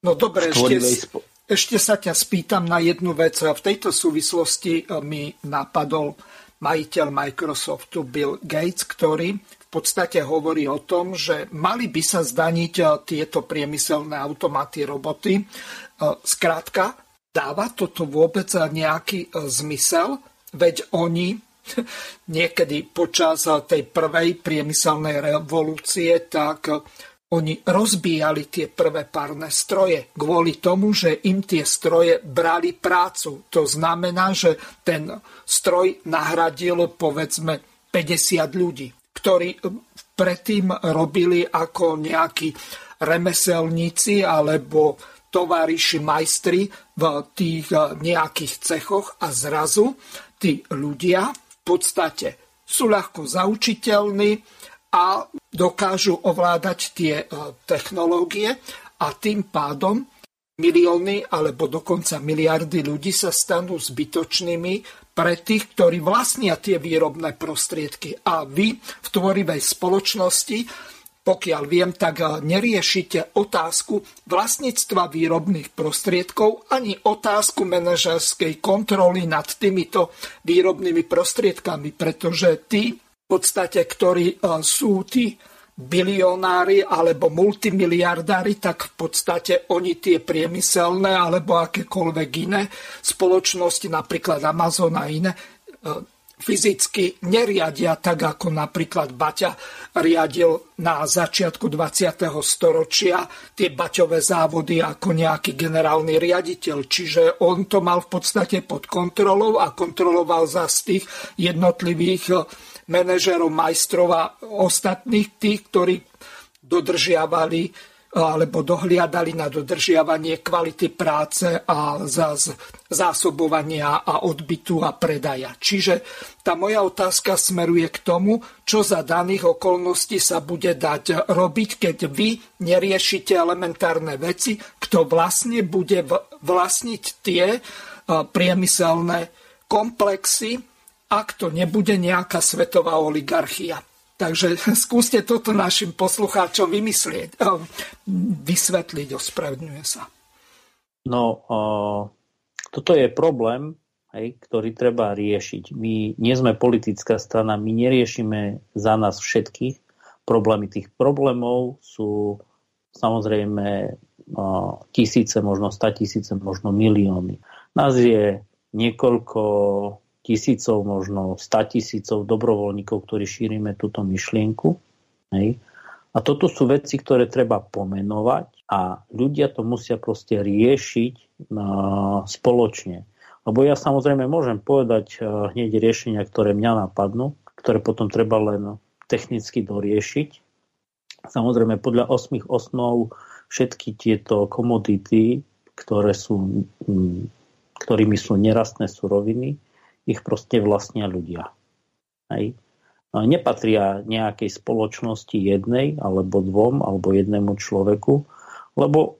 Speaker 2: No dobre, ešte, spo... ešte sa ťa spýtam na jednu vec. V tejto súvislosti e, mi napadol majiteľ Microsoftu Bill Gates, ktorý v podstate hovorí o tom, že mali by sa zdaniť e, tieto priemyselné automaty, roboty. Skrátka, e, dáva toto vôbec nejaký zmysel? Veď oni niekedy počas tej prvej priemyselnej revolúcie, tak oni rozbíjali tie prvé párne stroje kvôli tomu, že im tie stroje brali prácu. To znamená, že ten stroj nahradil povedzme 50 ľudí, ktorí predtým robili ako nejakí remeselníci alebo tovariši majstri v tých nejakých cechoch a zrazu tí ľudia podstate sú ľahko zaučiteľní a dokážu ovládať tie e, technológie a tým pádom milióny alebo dokonca miliardy ľudí sa stanú zbytočnými pre tých, ktorí vlastnia tie výrobné prostriedky. A vy v tvorivej spoločnosti pokiaľ viem, tak eh, neriešite otázku vlastníctva výrobných prostriedkov ani otázku manažerskej kontroly nad týmito výrobnými prostriedkami, pretože tí podstate, ktorí eh, sú tí bilionári alebo multimiliardári, tak v podstate oni tie priemyselné alebo akékoľvek iné spoločnosti, napríklad Amazon a iné, eh, fyzicky neriadia tak, ako napríklad Baťa riadil na začiatku 20. storočia tie baťové závody ako nejaký generálny riaditeľ. Čiže on to mal v podstate pod kontrolou a kontroloval z tých jednotlivých eh, manažerov, majstrov a ostatných tých, ktorí dodržiavali alebo dohliadali na dodržiavanie kvality práce a zásobovania a odbytu a predaja. Čiže tá moja otázka smeruje k tomu, čo za daných okolností sa bude dať robiť, keď vy neriešite elementárne veci, kto vlastne bude vlastniť tie priemyselné komplexy, ak to nebude nejaká svetová oligarchia. Takže skúste toto našim poslucháčom vymyslieť, eh, vysvetliť, ospravedňuje sa.
Speaker 5: No, uh, toto je problém, hej, ktorý treba riešiť. My nie sme politická strana, my neriešime za nás všetkých problémy. Tých problémov sú samozrejme uh, tisíce, možno sta tisíce, možno milióny. Nás je niekoľko tisícov, možno sta tisícov dobrovoľníkov, ktorí šírime túto myšlienku. Hej. A toto sú veci, ktoré treba pomenovať a ľudia to musia proste riešiť spoločne. Lebo ja samozrejme môžem povedať hneď riešenia, ktoré mňa napadnú, ktoré potom treba len technicky doriešiť. Samozrejme podľa osmých osnov všetky tieto komodity, ktoré sú, ktorými sú nerastné suroviny, ich proste vlastnia ľudia. Hej nepatria nejakej spoločnosti jednej, alebo dvom, alebo jednému človeku, lebo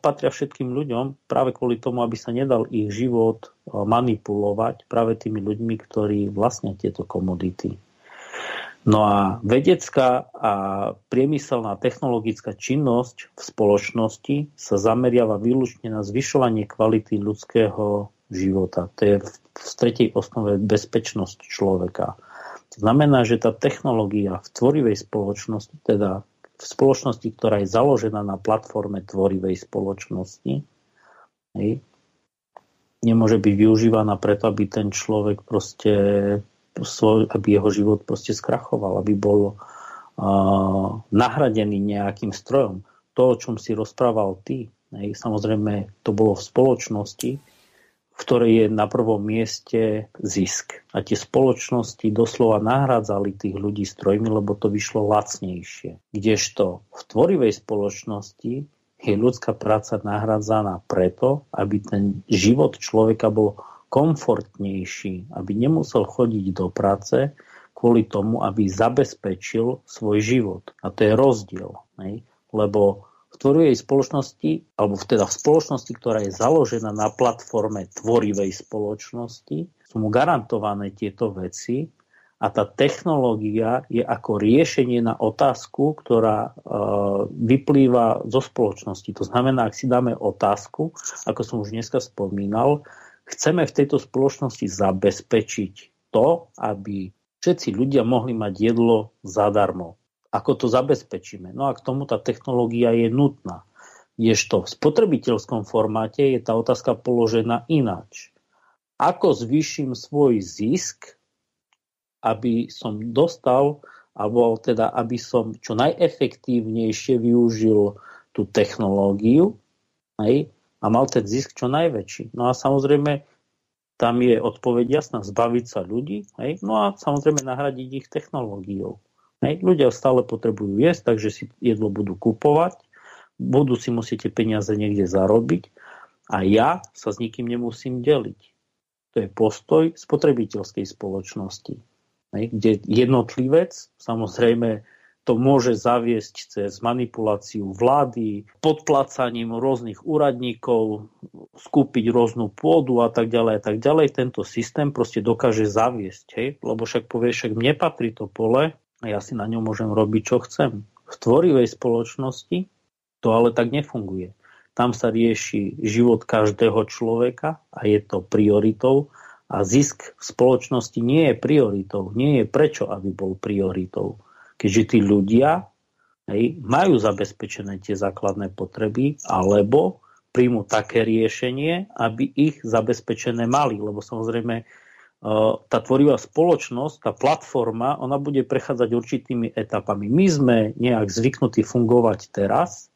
Speaker 5: patria všetkým ľuďom práve kvôli tomu, aby sa nedal ich život manipulovať práve tými ľuďmi, ktorí vlastnia tieto komodity. No a vedecká a priemyselná technologická činnosť v spoločnosti sa zameriava výlučne na zvyšovanie kvality ľudského života. To je v tretej osnove bezpečnosť človeka. To znamená, že tá technológia v tvorivej spoločnosti, teda v spoločnosti, ktorá je založená na platforme tvorivej spoločnosti, nemôže byť využívaná preto, aby ten človek proste, svoj, aby jeho život proste skrachoval, aby bol uh, nahradený nejakým strojom. To, o čom si rozprával ty, hej, samozrejme to bolo v spoločnosti, ktorej je na prvom mieste zisk. A tie spoločnosti doslova nahradzali tých ľudí strojmi, lebo to vyšlo lacnejšie. Kdežto v tvorivej spoločnosti je ľudská práca nahradzaná preto, aby ten život človeka bol komfortnejší, aby nemusel chodiť do práce kvôli tomu, aby zabezpečil svoj život. A to je rozdiel. Ne? Lebo tvorivej spoločnosti, alebo teda v spoločnosti, ktorá je založená na platforme tvorivej spoločnosti, sú mu garantované tieto veci a tá technológia je ako riešenie na otázku, ktorá e, vyplýva zo spoločnosti. To znamená, ak si dáme otázku, ako som už dneska spomínal, chceme v tejto spoločnosti zabezpečiť to, aby všetci ľudia mohli mať jedlo zadarmo ako to zabezpečíme. No a k tomu tá technológia je nutná. Ježto v spotrebiteľskom formáte je tá otázka položená ináč. Ako zvýšim svoj zisk, aby som dostal, alebo teda aby som čo najefektívnejšie využil tú technológiu hej, a mal ten zisk čo najväčší. No a samozrejme, tam je odpoveď jasná, zbaviť sa ľudí, hej, no a samozrejme nahradiť ich technológiou. Hej. Ľudia stále potrebujú jesť, takže si jedlo budú kupovať, budú si musíte peniaze niekde zarobiť a ja sa s nikým nemusím deliť. To je postoj spotrebiteľskej spoločnosti, hej, kde jednotlivec samozrejme to môže zaviesť cez manipuláciu vlády, podplácaním rôznych úradníkov, skúpiť rôznu pôdu a tak ďalej a tak ďalej. Tento systém proste dokáže zaviesť, hej? lebo však povie, však mne patrí to pole, ja si na ňom môžem robiť, čo chcem. V tvorivej spoločnosti to ale tak nefunguje. Tam sa rieši život každého človeka a je to prioritou a zisk v spoločnosti nie je prioritou. Nie je prečo, aby bol prioritou. Keďže tí ľudia hej, majú zabezpečené tie základné potreby alebo príjmu také riešenie, aby ich zabezpečené mali. Lebo samozrejme tá tvorivá spoločnosť, tá platforma, ona bude prechádzať určitými etapami. My sme nejak zvyknutí fungovať teraz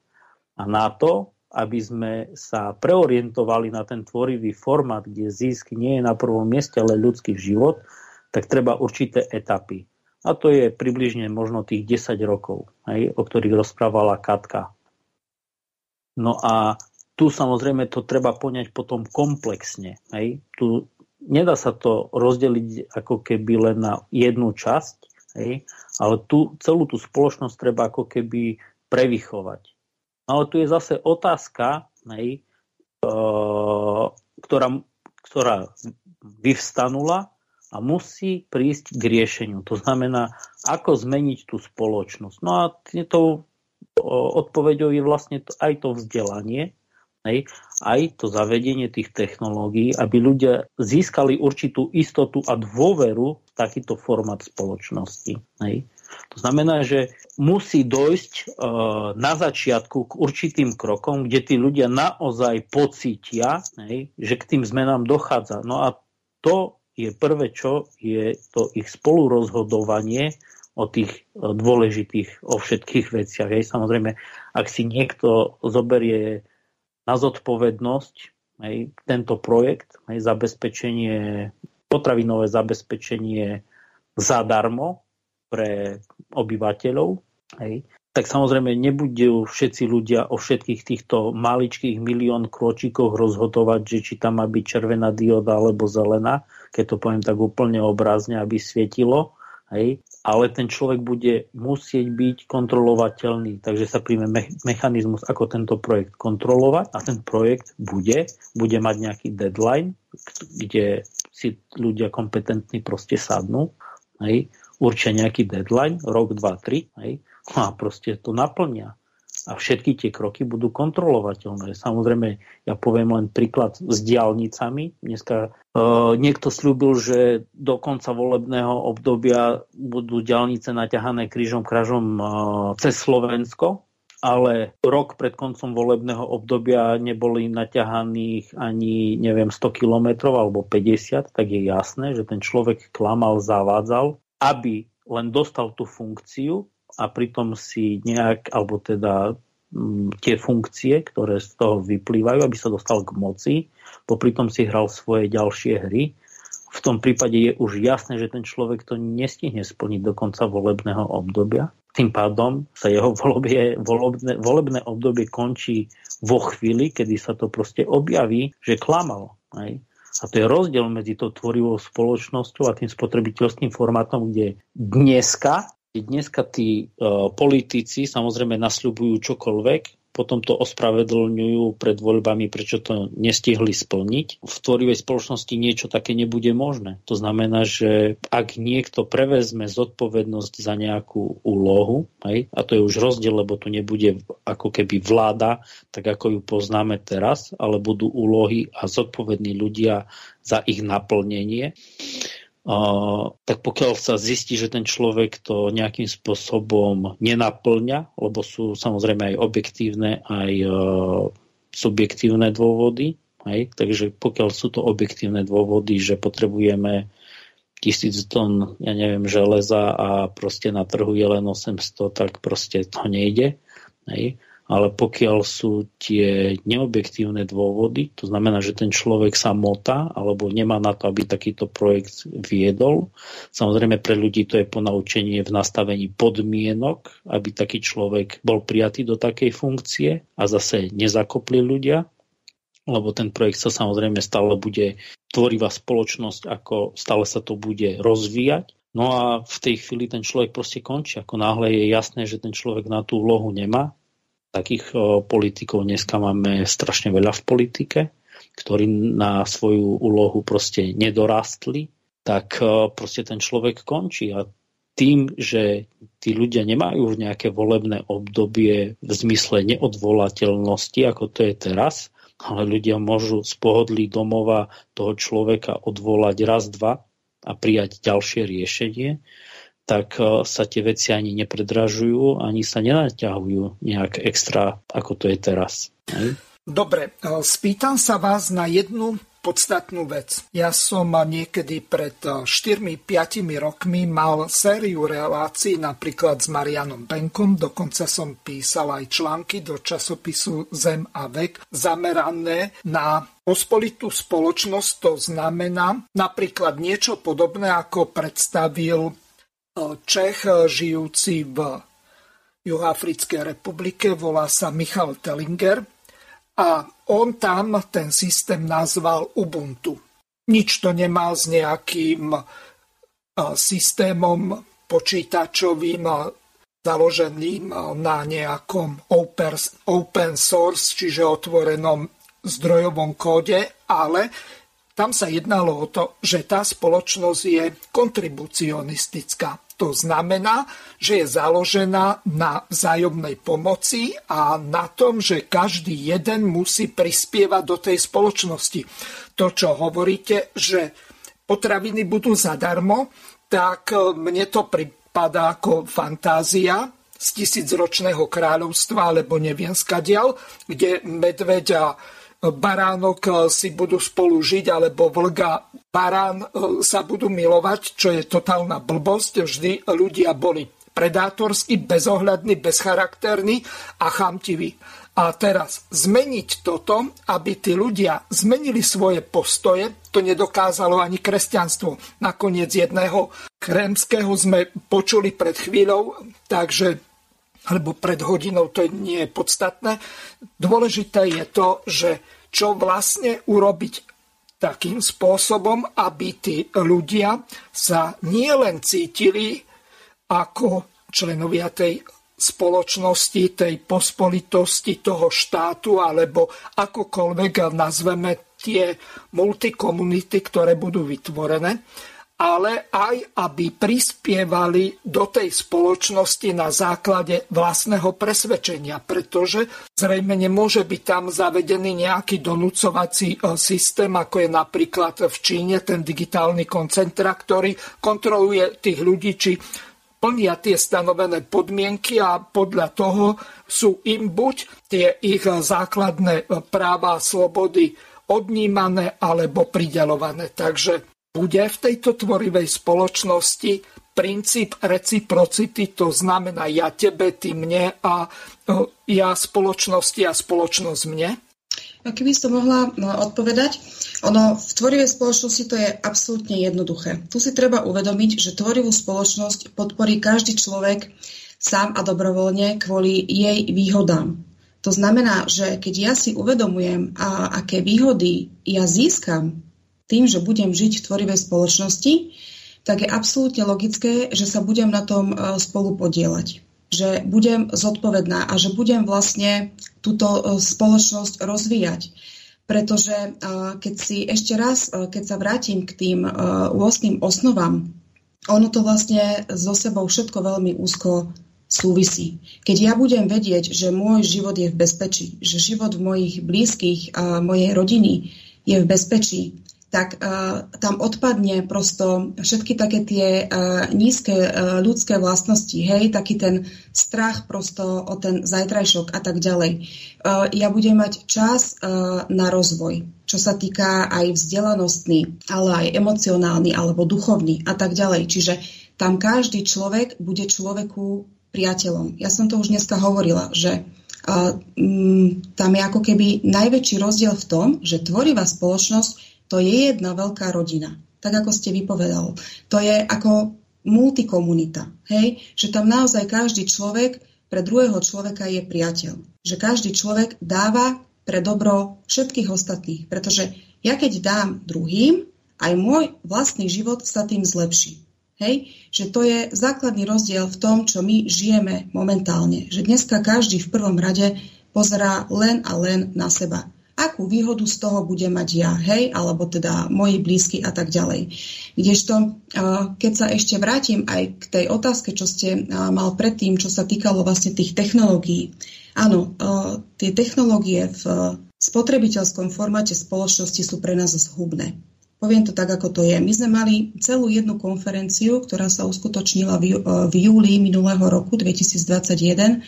Speaker 5: a na to, aby sme sa preorientovali na ten tvorivý formát, kde zisk nie je na prvom mieste, ale ľudský život, tak treba určité etapy. A to je približne možno tých 10 rokov, hej, o ktorých rozprávala Katka. No a tu samozrejme to treba poňať potom komplexne. Hej. Tu nedá sa to rozdeliť ako keby len na jednu časť, hej, ale tu, celú tú spoločnosť treba ako keby prevychovať. Ale tu je zase otázka, hej, e, ktorá, ktorá vyvstanula a musí prísť k riešeniu. To znamená, ako zmeniť tú spoločnosť. No a to odpoveďou je vlastne aj to vzdelanie, hej, aj to zavedenie tých technológií, aby ľudia získali určitú istotu a dôveru v takýto formát spoločnosti. Hej. To znamená, že musí dojsť e, na začiatku k určitým krokom, kde tí ľudia naozaj pocítia, hej, že k tým zmenám dochádza. No a to je prvé, čo je to ich spolurozhodovanie o tých e, dôležitých, o všetkých veciach. Hej. Samozrejme, ak si niekto zoberie na zodpovednosť hej, tento projekt, hej, zabezpečenie, potravinové zabezpečenie zadarmo pre obyvateľov, hej, tak samozrejme nebudú všetci ľudia o všetkých týchto maličkých milión kročíkoch rozhodovať, že či tam má byť červená dioda alebo zelená, keď to poviem tak úplne obrazne, aby svietilo. Hej. Ale ten človek bude musieť byť kontrolovateľný, takže sa príjme me- mechanizmus, ako tento projekt kontrolovať. A ten projekt bude, bude mať nejaký deadline, kde si ľudia kompetentní proste sadnú, hej, určia nejaký deadline, rok, dva, tri, hej, a proste to naplnia. A všetky tie kroky budú kontrolovateľné. Samozrejme, ja poviem len príklad s diálnicami. Dneska uh, niekto slúbil, že do konca volebného obdobia budú diálnice naťahané krížom krážom uh, cez Slovensko, ale rok pred koncom volebného obdobia neboli naťahaných ani, neviem, 100 kilometrov alebo 50, tak je jasné, že ten človek klamal, zavádzal, aby len dostal tú funkciu a pritom si nejak, alebo teda m, mm, tie funkcie, ktoré z toho vyplývajú, aby sa dostal k moci, popri tom si hral svoje ďalšie hry. V tom prípade je už jasné, že ten človek to nestihne splniť do konca volebného obdobia. Tým pádom sa jeho volebie, volebné, volebné obdobie končí vo chvíli, kedy sa to proste objaví, že klamal. Aj? A to je rozdiel medzi tou tvorivou spoločnosťou a tým spotrebiteľským formátom, kde dneska dneska tí uh, politici samozrejme nasľubujú čokoľvek, potom to ospravedlňujú pred voľbami, prečo to nestihli splniť. V tvorivej spoločnosti niečo také nebude možné. To znamená, že ak niekto prevezme zodpovednosť za nejakú úlohu, hej, a to je už rozdiel, lebo tu nebude ako keby vláda, tak ako ju poznáme teraz, ale budú úlohy a zodpovední ľudia za ich naplnenie, tak pokiaľ sa zistí, že ten človek to nejakým spôsobom nenaplňa, lebo sú samozrejme aj objektívne, aj uh, subjektívne dôvody, hej? takže pokiaľ sú to objektívne dôvody, že potrebujeme tisíc tón, ja neviem, železa a proste na trhu je len 800, tak proste to nejde. Hej? Ale pokiaľ sú tie neobjektívne dôvody, to znamená, že ten človek sa motá alebo nemá na to, aby takýto projekt viedol. Samozrejme pre ľudí to je ponaučenie v nastavení podmienok, aby taký človek bol prijatý do takej funkcie a zase nezakopli ľudia, lebo ten projekt sa samozrejme stále bude tvorivá spoločnosť, ako stále sa to bude rozvíjať. No a v tej chvíli ten človek proste končí. Ako náhle je jasné, že ten človek na tú úlohu nemá, Takých politikov dneska máme strašne veľa v politike, ktorí na svoju úlohu proste nedorastli, tak proste ten človek končí. A tým, že tí ľudia nemajú nejaké volebné obdobie v zmysle neodvolateľnosti, ako to je teraz, ale ľudia môžu z pohodlí domova toho človeka odvolať raz, dva a prijať ďalšie riešenie, tak e, sa tie veci ani nepredražujú, ani sa nenaťahujú nejak extra, ako to je teraz.
Speaker 2: Dobre, e, spýtam sa vás na jednu podstatnú vec. Ja som niekedy pred 4-5 e, rokmi mal sériu relácií napríklad s Marianom Benkom, dokonca som písal aj články do časopisu Zem a vek zamerané na pospolitú spoločnosť, to znamená napríklad niečo podobné, ako predstavil Čech eh, žijúci v Juhoafrickej republike, volá sa Michal Tellinger a on tam ten systém nazval Ubuntu. Nič to nemá s nejakým eh, systémom počítačovým eh, založeným na nejakom open source, čiže otvorenom zdrojovom kóde, ale tam sa jednalo o to, že tá spoločnosť je kontribucionistická. To znamená, že je založená na vzájomnej pomoci a na tom, že každý jeden musí prispievať do tej spoločnosti. To, čo hovoríte, že potraviny budú zadarmo, tak e, mne to pripadá ako fantázia z tisícročného kráľovstva, alebo neviem skadial, kde medveď a baránok si budú spolu žiť, alebo vlga barán e, sa budú milovať, čo je totálna blbosť. Vždy ľudia boli predátorskí, bezohľadní, bezcharakterní a chamtiví. A teraz zmeniť toto, aby tí ľudia zmenili svoje postoje, to nedokázalo ani kresťanstvo. Nakoniec jedného kremského sme počuli pred chvíľou, takže alebo pred hodinou, to nie je podstatné. Dôležité je to, že čo vlastne urobiť takým spôsobom, aby tí ľudia sa nielen cítili ako členovia tej spoločnosti, tej pospolitosti toho štátu, alebo akokoľvek nazveme tie multikomunity, ktoré budú vytvorené, ale aj aby prispievali do tej spoločnosti na základe vlastného presvedčenia, pretože zrejme nemôže byť tam zavedený nejaký donúcovací e, systém, ako je napríklad v Číne ten digitálny koncentra, ktorý kontroluje tých ľudí, či plnia tie stanovené podmienky a podľa toho sú im buď tie ich základné e, práva a slobody odnímané alebo pridelované. Takže bude v tejto tvorivej spoločnosti princíp reciprocity, to znamená ja tebe, ty mne a ja spoločnosti a spoločnosť mne?
Speaker 4: A keby som mohla no, odpovedať, ono v tvorivej spoločnosti to je absolútne jednoduché. Tu si treba uvedomiť, že tvorivú spoločnosť podporí každý človek sám a dobrovoľne kvôli jej výhodám. To znamená, že keď ja si uvedomujem, a aké výhody ja získam tým, že budem žiť v tvorivej spoločnosti, tak je absolútne logické, že sa budem na tom e, spolu podielať. Že budem zodpovedná a že budem vlastne túto e, spoločnosť rozvíjať. Pretože e, keď si ešte raz, keď sa vrátim k tým 8 osnovám, ono to vlastne so sebou všetko veľmi úzko súvisí. Keď ja budem vedieť, že môj život je v bezpečí, že život mojich blízkych a mojej rodiny je v bezpečí, tak uh, tam odpadne prosto všetky také tie uh, nízke uh, ľudské vlastnosti, hej, taký ten strach prosto o ten zajtrajšok a tak ďalej. Uh, ja budem mať čas uh, na rozvoj, čo sa týka aj vzdelanostný, ale aj emocionálny alebo duchovný a tak ďalej. Čiže tam každý človek bude človeku priateľom. Ja som to už dneska hovorila, že uh, um, tam je ako keby najväčší rozdiel v tom, že tvorivá spoločnosť to je jedna veľká rodina, tak ako ste vypovedal. To je ako multikomunita, hej? Že tam naozaj každý človek pre druhého človeka je priateľ. Že každý človek dáva pre dobro všetkých ostatných. Pretože ja keď dám druhým, aj môj vlastný život sa tým zlepší. Hej? Že to je základný rozdiel v tom, čo my žijeme momentálne. Že dneska každý v prvom rade pozerá len a len na seba akú výhodu z toho bude mať ja, hej, alebo teda moji blízky a tak ďalej. Kdežto, keď sa ešte vrátim aj k tej otázke, čo ste mal predtým, čo sa týkalo vlastne tých technológií. Áno, tie technológie v spotrebiteľskom formáte spoločnosti sú pre nás zhubné. Poviem to tak, ako to je. My sme mali celú jednu konferenciu, ktorá sa uskutočnila v, júli minulého roku 2021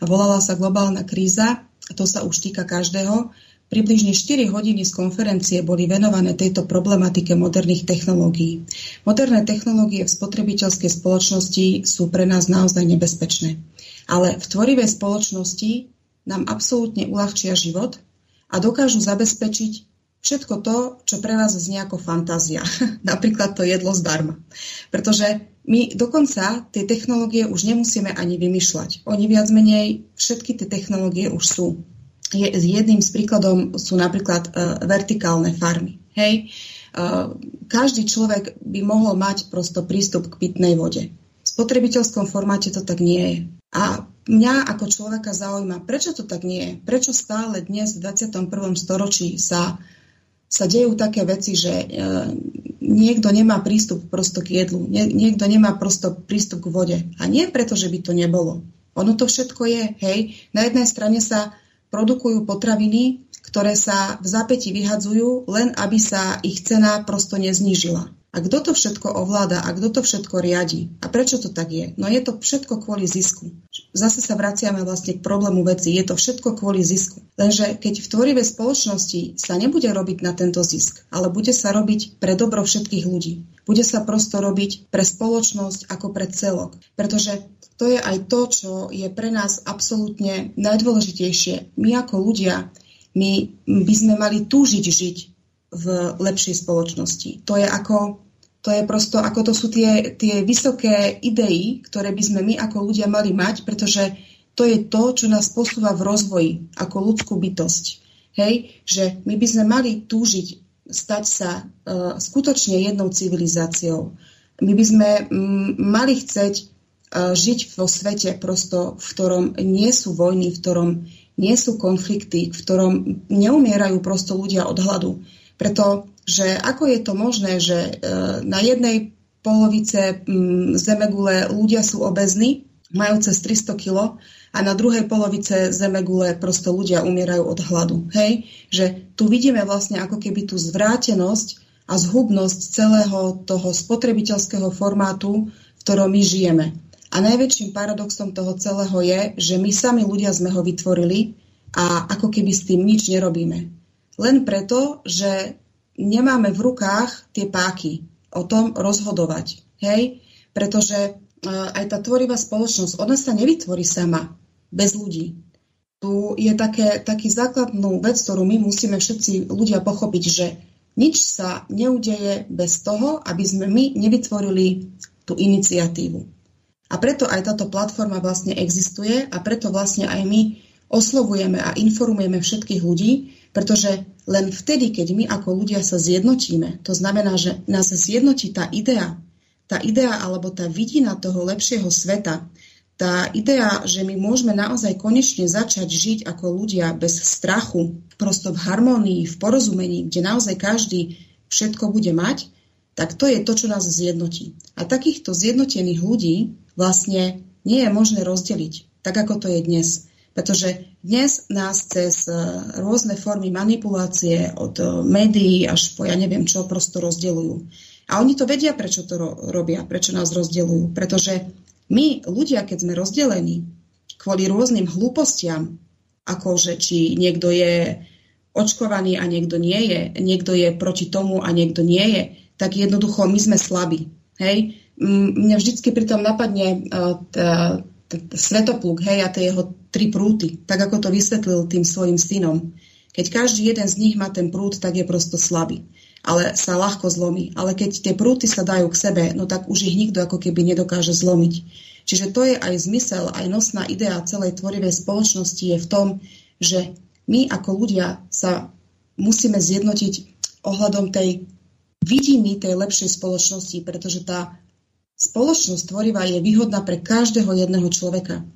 Speaker 4: a volala sa Globálna kríza. To sa už týka každého Približne 4 hodiny z konferencie boli venované tejto problematike moderných technológií. Moderné technológie v spotrebiteľskej spoločnosti sú pre nás naozaj nebezpečné. Ale v tvorivej spoločnosti nám absolútne uľahčia život a dokážu zabezpečiť všetko to, čo pre vás znie ako fantázia. Napríklad to jedlo zdarma. Pretože my dokonca tie technológie už nemusíme ani vymýšľať. Oni viac menej, všetky tie technológie už sú je, jedným z príkladom sú napríklad uh, vertikálne farmy. Hej? Uh, každý človek by mohol mať prosto prístup k pitnej vode. V spotrebiteľskom formáte to tak nie je. A mňa ako človeka zaujíma, prečo to tak nie je. Prečo stále dnes v 21. storočí sa, sa dejú také veci, že uh, niekto nemá prístup prosto k jedlu, nie, niekto nemá prosto prístup k vode. A nie preto, že by to nebolo. Ono to všetko je, hej. Na jednej strane sa produkujú potraviny, ktoré sa v zapäti vyhadzujú, len aby sa ich cena prosto neznížila. A kto to všetko ovláda a kto to všetko riadi? A prečo to tak je? No je to všetko kvôli zisku. Zase sa vraciame vlastne k problému veci. Je to všetko kvôli zisku. Lenže keď v tvorivej spoločnosti sa nebude robiť na tento zisk, ale bude sa robiť pre dobro všetkých ľudí. Bude sa prosto robiť pre spoločnosť ako pre celok. Pretože to je aj to, čo je pre nás absolútne najdôležitejšie. My ako ľudia, my by sme mali túžiť žiť v lepšej spoločnosti. To je ako, to je prosto, ako to sú tie, tie vysoké idei, ktoré by sme my ako ľudia mali mať, pretože to je to, čo nás posúva v rozvoji ako ľudskú bytosť. Hej, že my by sme mali túžiť stať sa uh, skutočne jednou civilizáciou. My by sme m, mali chcieť uh, žiť vo svete, prosto, v ktorom nie sú vojny, v ktorom nie sú konflikty, v ktorom neumierajú prosto ľudia od hladu. Pretože ako je to možné, že e, na jednej polovice zemegule ľudia sú obezní, majú cez 300 kg a na druhej polovice zemegule prosto ľudia umierajú od hladu. Hej? Že tu vidíme vlastne ako keby tú zvrátenosť a zhubnosť celého toho spotrebiteľského formátu, v ktorom my žijeme. A najväčším paradoxom toho celého je, že my sami ľudia sme ho vytvorili a ako keby s tým nič nerobíme. Len preto, že nemáme v rukách tie páky o tom rozhodovať. Hej? Pretože e, aj tá tvorivá spoločnosť, ona sa nevytvorí sama, bez ľudí. Tu je také, taký základnú vec, ktorú my musíme všetci ľudia pochopiť, že nič sa neudeje bez toho, aby sme my nevytvorili tú iniciatívu. A preto aj táto platforma vlastne existuje a preto vlastne aj my oslovujeme a informujeme všetkých ľudí, pretože len vtedy, keď my ako ľudia sa zjednotíme, to znamená, že nás zjednotí tá idea, tá idea alebo tá vidina toho lepšieho sveta, tá idea, že my môžeme naozaj konečne začať žiť ako ľudia bez strachu, prosto v harmonii, v porozumení, kde naozaj každý všetko bude mať, tak to je to, čo nás zjednotí. A takýchto zjednotených ľudí vlastne nie je možné rozdeliť, tak ako to je dnes. Pretože dnes nás cez e, rôzne formy manipulácie od e, médií až po ja neviem čo prosto rozdeľujú. A oni to vedia, prečo to robia, prečo nás rozdeľujú. Pretože my, ľudia, keď sme rozdelení kvôli rôznym hlúpostiam, ako že či niekto je očkovaný a niekto nie je, niekto je proti tomu a niekto nie je, tak jednoducho my sme slabí. Hej? Mňa vždycky pritom napadne uh, tá, svetopluk, hej, a tie jeho tri prúty, tak ako to vysvetlil tým svojim synom. Keď každý jeden z nich má ten prúd, tak je prosto slabý, ale sa ľahko zlomí. Ale keď tie prúty sa dajú k sebe, no tak už ich nikto ako keby nedokáže zlomiť. Čiže to je aj zmysel, aj nosná idea celej tvorivej spoločnosti je v tom, že my ako ľudia sa musíme zjednotiť ohľadom tej vidiny tej lepšej spoločnosti, pretože tá Spoločnosť tvorivá je výhodná pre každého jedného človeka.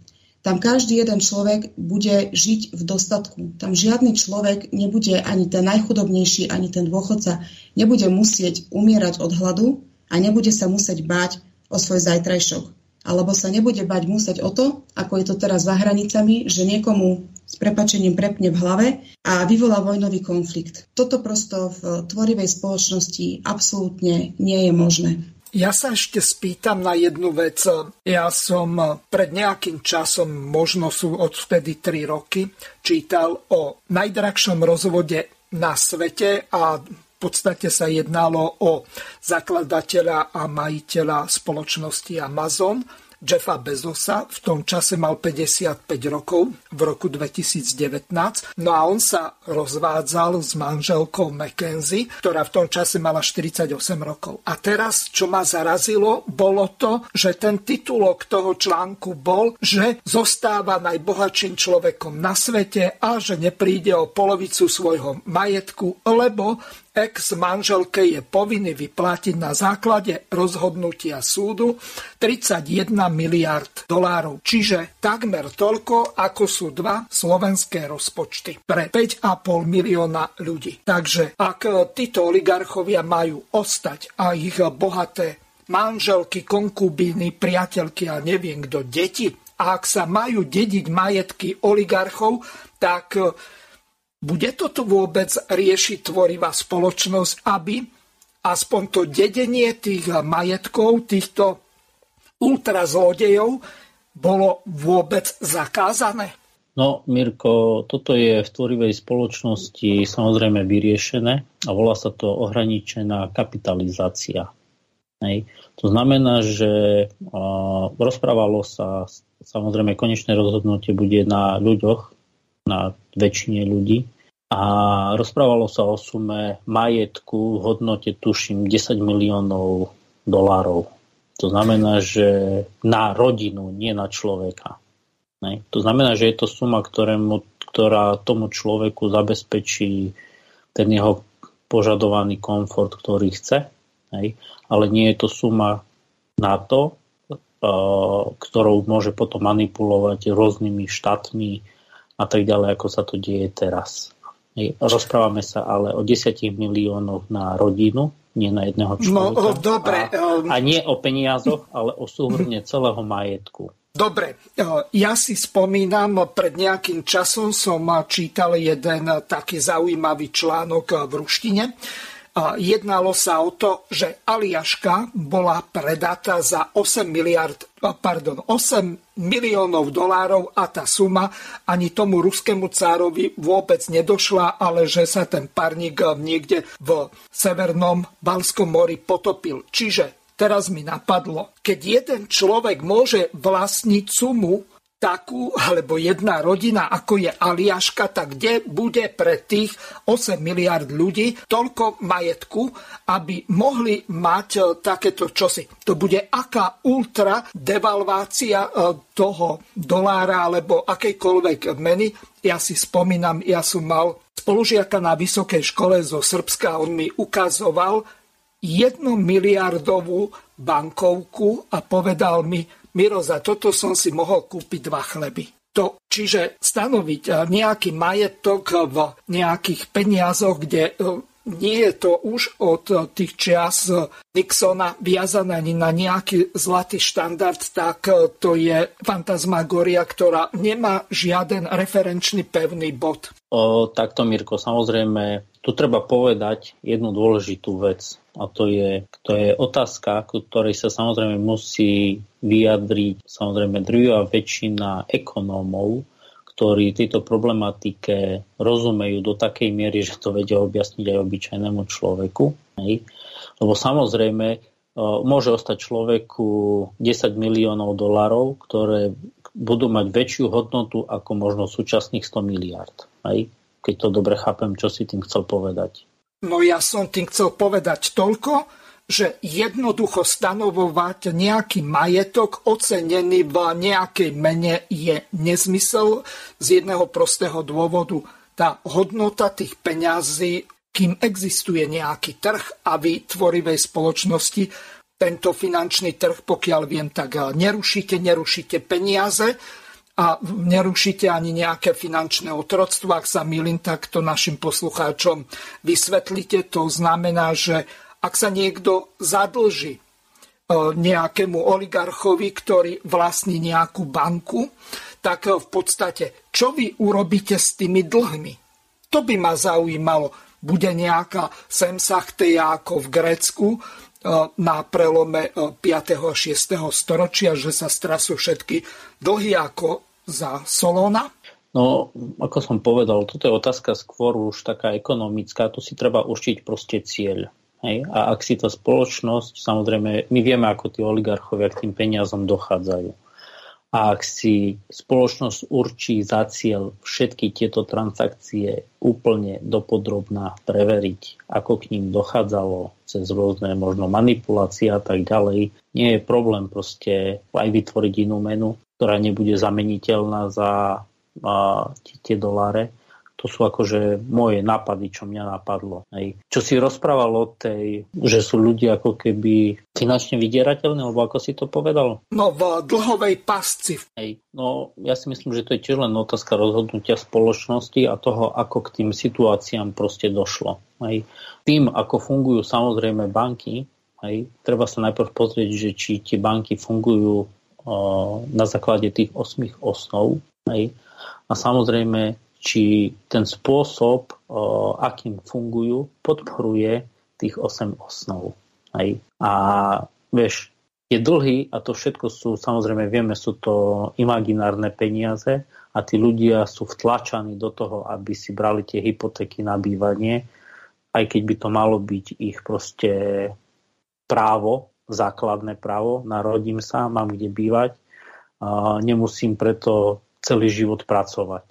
Speaker 4: Tam každý jeden človek bude žiť v dostatku. Tam žiadny človek nebude ani ten najchudobnejší, ani ten dôchodca, nebude musieť umierať od hladu a nebude sa musieť báť o svoj zajtrajšok. Alebo sa nebude bať musieť o to, ako je to teraz za hranicami, že niekomu s prepačením prepne v hlave a vyvolá vojnový konflikt. Toto prosto v tvorivej spoločnosti absolútne nie je možné.
Speaker 2: Ja sa ešte spýtam na jednu vec. Ja som pred nejakým časom, možno sú odvtedy 3 roky, čítal o najdrahšom rozvode na svete a v podstate sa jednalo o zakladateľa a majiteľa spoločnosti Amazon Jeffa Bezosa. V tom čase mal 55 rokov v roku 2019. No a on sa rozvádzal s manželkou Mackenzie, ktorá v tom čase mala 48 rokov. A teraz, čo ma zarazilo, bolo to, že ten titulok toho článku bol, že zostáva najbohatším človekom na svete a že nepríde o polovicu svojho majetku, lebo ex manželke je povinný vyplatiť na základe rozhodnutia súdu 31 miliard dolárov, čiže takmer toľko, ako sú dva slovenské rozpočty pre 5,5 milióna ľudí. Takže ak títo oligarchovia majú ostať a ich bohaté manželky, konkubíny, priateľky a neviem kto, deti, a ak sa majú dediť majetky oligarchov, tak bude toto vôbec riešiť tvorivá spoločnosť, aby aspoň to dedenie tých majetkov, týchto ultrazlodejov, bolo vôbec zakázané?
Speaker 5: No, Mirko, toto je v tvorivej spoločnosti samozrejme vyriešené a volá sa to ohraničená kapitalizácia. Hej. To znamená, že a, rozprávalo sa, samozrejme konečné rozhodnutie bude na ľuďoch, na väčšine ľudí, a rozprávalo sa o sume majetku v hodnote, tuším, 10 miliónov dolárov. To znamená, že na rodinu, nie na človeka. Ne? To znamená, že je to suma, ktorému, ktorá tomu človeku zabezpečí ten jeho požadovaný komfort, ktorý chce, hej? ale nie je to suma na to, ktorou môže potom manipulovať rôznymi štátmi a tak ďalej, ako sa to deje teraz. Rozprávame sa ale o 10 miliónoch na rodinu, nie na jedného no, človeka.
Speaker 2: No, dobre.
Speaker 5: A, a nie o peniazoch, ale o súhrne celého majetku.
Speaker 2: Dobre, e, ja si spomínam, pred nejakým časom som čítal jeden taký zaujímavý článok v ruštine. Jednalo sa o to, že Aliaška bola predatá za 8 miliard, pardon, 8 miliónov dolárov a tá suma ani tomu ruskému cárovi vôbec nedošla, ale že sa ten parník niekde v severnom Balskom mori potopil. Čiže teraz mi napadlo, keď jeden človek môže vlastniť sumu takú, alebo jedna rodina, ako je Aliaška, tak kde bude pre tých 8 miliard ľudí toľko majetku, aby mohli mať e, takéto čosi. To bude aká ultra devalvácia e, toho dolára alebo akejkoľvek meny. Ja si spomínam, ja som mal spolužiaka na vysokej škole zo Srbska, on mi ukazoval, jednu miliardovú bankovku a povedal mi, Miro, za toto som si mohol kúpiť dva chleby. To, čiže stanoviť eh, nejaký majetok v nejakých peniazoch, kde eh, nie je to už od eh, tých čias Nixona viazané ani na nejaký zlatý štandard, tak to je fantasmagoria, ktorá nemá žiaden referenčný pevný bod.
Speaker 5: O, takto, Mirko, samozrejme, tu treba povedať jednu dôležitú vec. A to je, to je otázka, ktorej sa samozrejme musí vyjadriť samozrejme drvivá väčšina ekonómov, ktorí tejto problematike rozumejú do takej miery, že to vedia objasniť aj obyčajnému človeku. Hej. Lebo samozrejme môže ostať človeku 10 miliónov dolarov, ktoré budú mať väčšiu hodnotu ako možno súčasných 100 miliard. Hej. Keď to dobre chápem, čo si tým chcel povedať.
Speaker 2: No ja som tým chcel povedať toľko, že jednoducho stanovovať nejaký majetok ocenený v nejakej mene je nezmysel z jedného prostého dôvodu. Tá hodnota tých peňazí, kým existuje nejaký trh a vy tvorivej spoločnosti tento finančný trh, pokiaľ viem, tak nerušíte, nerušíte peniaze, a nerušíte ani nejaké finančné otroctvo. Ak sa milím, tak to našim poslucháčom vysvetlite. To znamená, že ak sa niekto zadlží e, nejakému oligarchovi, ktorý vlastní nejakú banku, tak v podstate, čo vy urobíte s tými dlhmi? To by ma zaujímalo. Bude nejaká semsachteja ako v Grécku, e, na prelome 5. E, a 6. storočia, že sa strasú všetky dlhy ako za Solóna?
Speaker 5: No, ako som povedal, toto je otázka skôr už taká ekonomická, tu si treba určiť proste cieľ. Hej? A ak si to spoločnosť, samozrejme, my vieme, ako tí oligarchovia k tým peniazom dochádzajú. A ak si spoločnosť určí za cieľ všetky tieto transakcie úplne dopodrobná preveriť, ako k ním dochádzalo cez rôzne možno manipulácie a tak ďalej, nie je problém proste aj vytvoriť inú menu, ktorá nebude zameniteľná za tie doláre to sú akože moje nápady, čo mňa napadlo. Hej. Čo si rozprával o tej, že sú ľudia ako keby finančne vydierateľní, alebo ako si to povedal?
Speaker 2: No v dlhovej pasci.
Speaker 5: Hej. No ja si myslím, že to je tiež len otázka rozhodnutia spoločnosti a toho, ako k tým situáciám proste došlo. Hej. Tým, ako fungujú samozrejme banky, hej, treba sa najprv pozrieť, že či tie banky fungujú na základe tých osmých osnov. Hej. A samozrejme či ten spôsob, akým fungujú, podporuje tých 8 osnov. Hej. A vieš, tie dlhy a to všetko sú, samozrejme vieme, sú to imaginárne peniaze a tí ľudia sú vtlačaní do toho, aby si brali tie hypotéky na bývanie, aj keď by to malo byť ich proste právo, základné právo, narodím sa, mám kde bývať, nemusím preto celý život pracovať.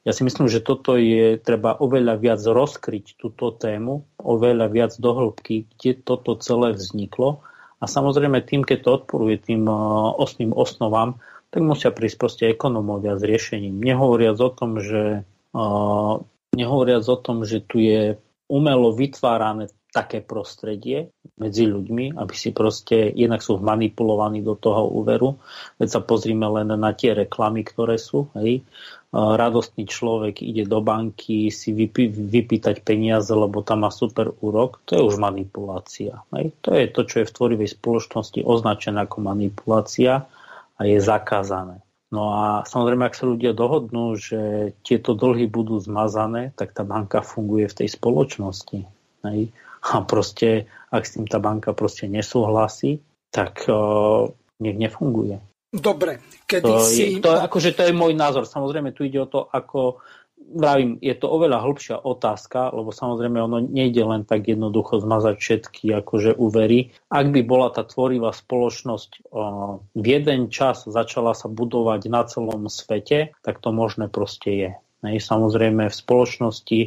Speaker 5: Ja si myslím, že toto je treba oveľa viac rozkryť túto tému, oveľa viac do hĺbky, kde toto celé vzniklo. A samozrejme tým, keď to odporuje tým uh, osným osnovám, tak musia prísť proste ekonómovia s riešením. Nehovoriac o tom, že, uh, nehovoriac o tom, že tu je umelo vytvárané také prostredie medzi ľuďmi, aby si proste, jednak sú manipulovaní do toho úveru, veď sa pozrime len na tie reklamy, ktoré sú, hej. Radostný človek ide do banky si vypý, vypýtať peniaze, lebo tam má super úrok, to je už manipulácia. Hej. To je to, čo je v tvorivej spoločnosti označené ako manipulácia a je zakázané. No a samozrejme, ak sa ľudia dohodnú, že tieto dlhy budú zmazané, tak tá banka funguje v tej spoločnosti. Hej a proste, ak s tým tá banka proste nesúhlasí, tak uh, nech nefunguje.
Speaker 2: Dobre, kedy
Speaker 5: to
Speaker 2: si...
Speaker 5: Je, to, akože to je môj názor. Samozrejme, tu ide o to, ako vravím, je to oveľa hĺbšia otázka, lebo samozrejme ono nejde len tak jednoducho zmazať všetky akože úvery. Ak by bola tá tvorivá spoločnosť uh, v jeden čas začala sa budovať na celom svete, tak to možné proste je. Nej, samozrejme v spoločnosti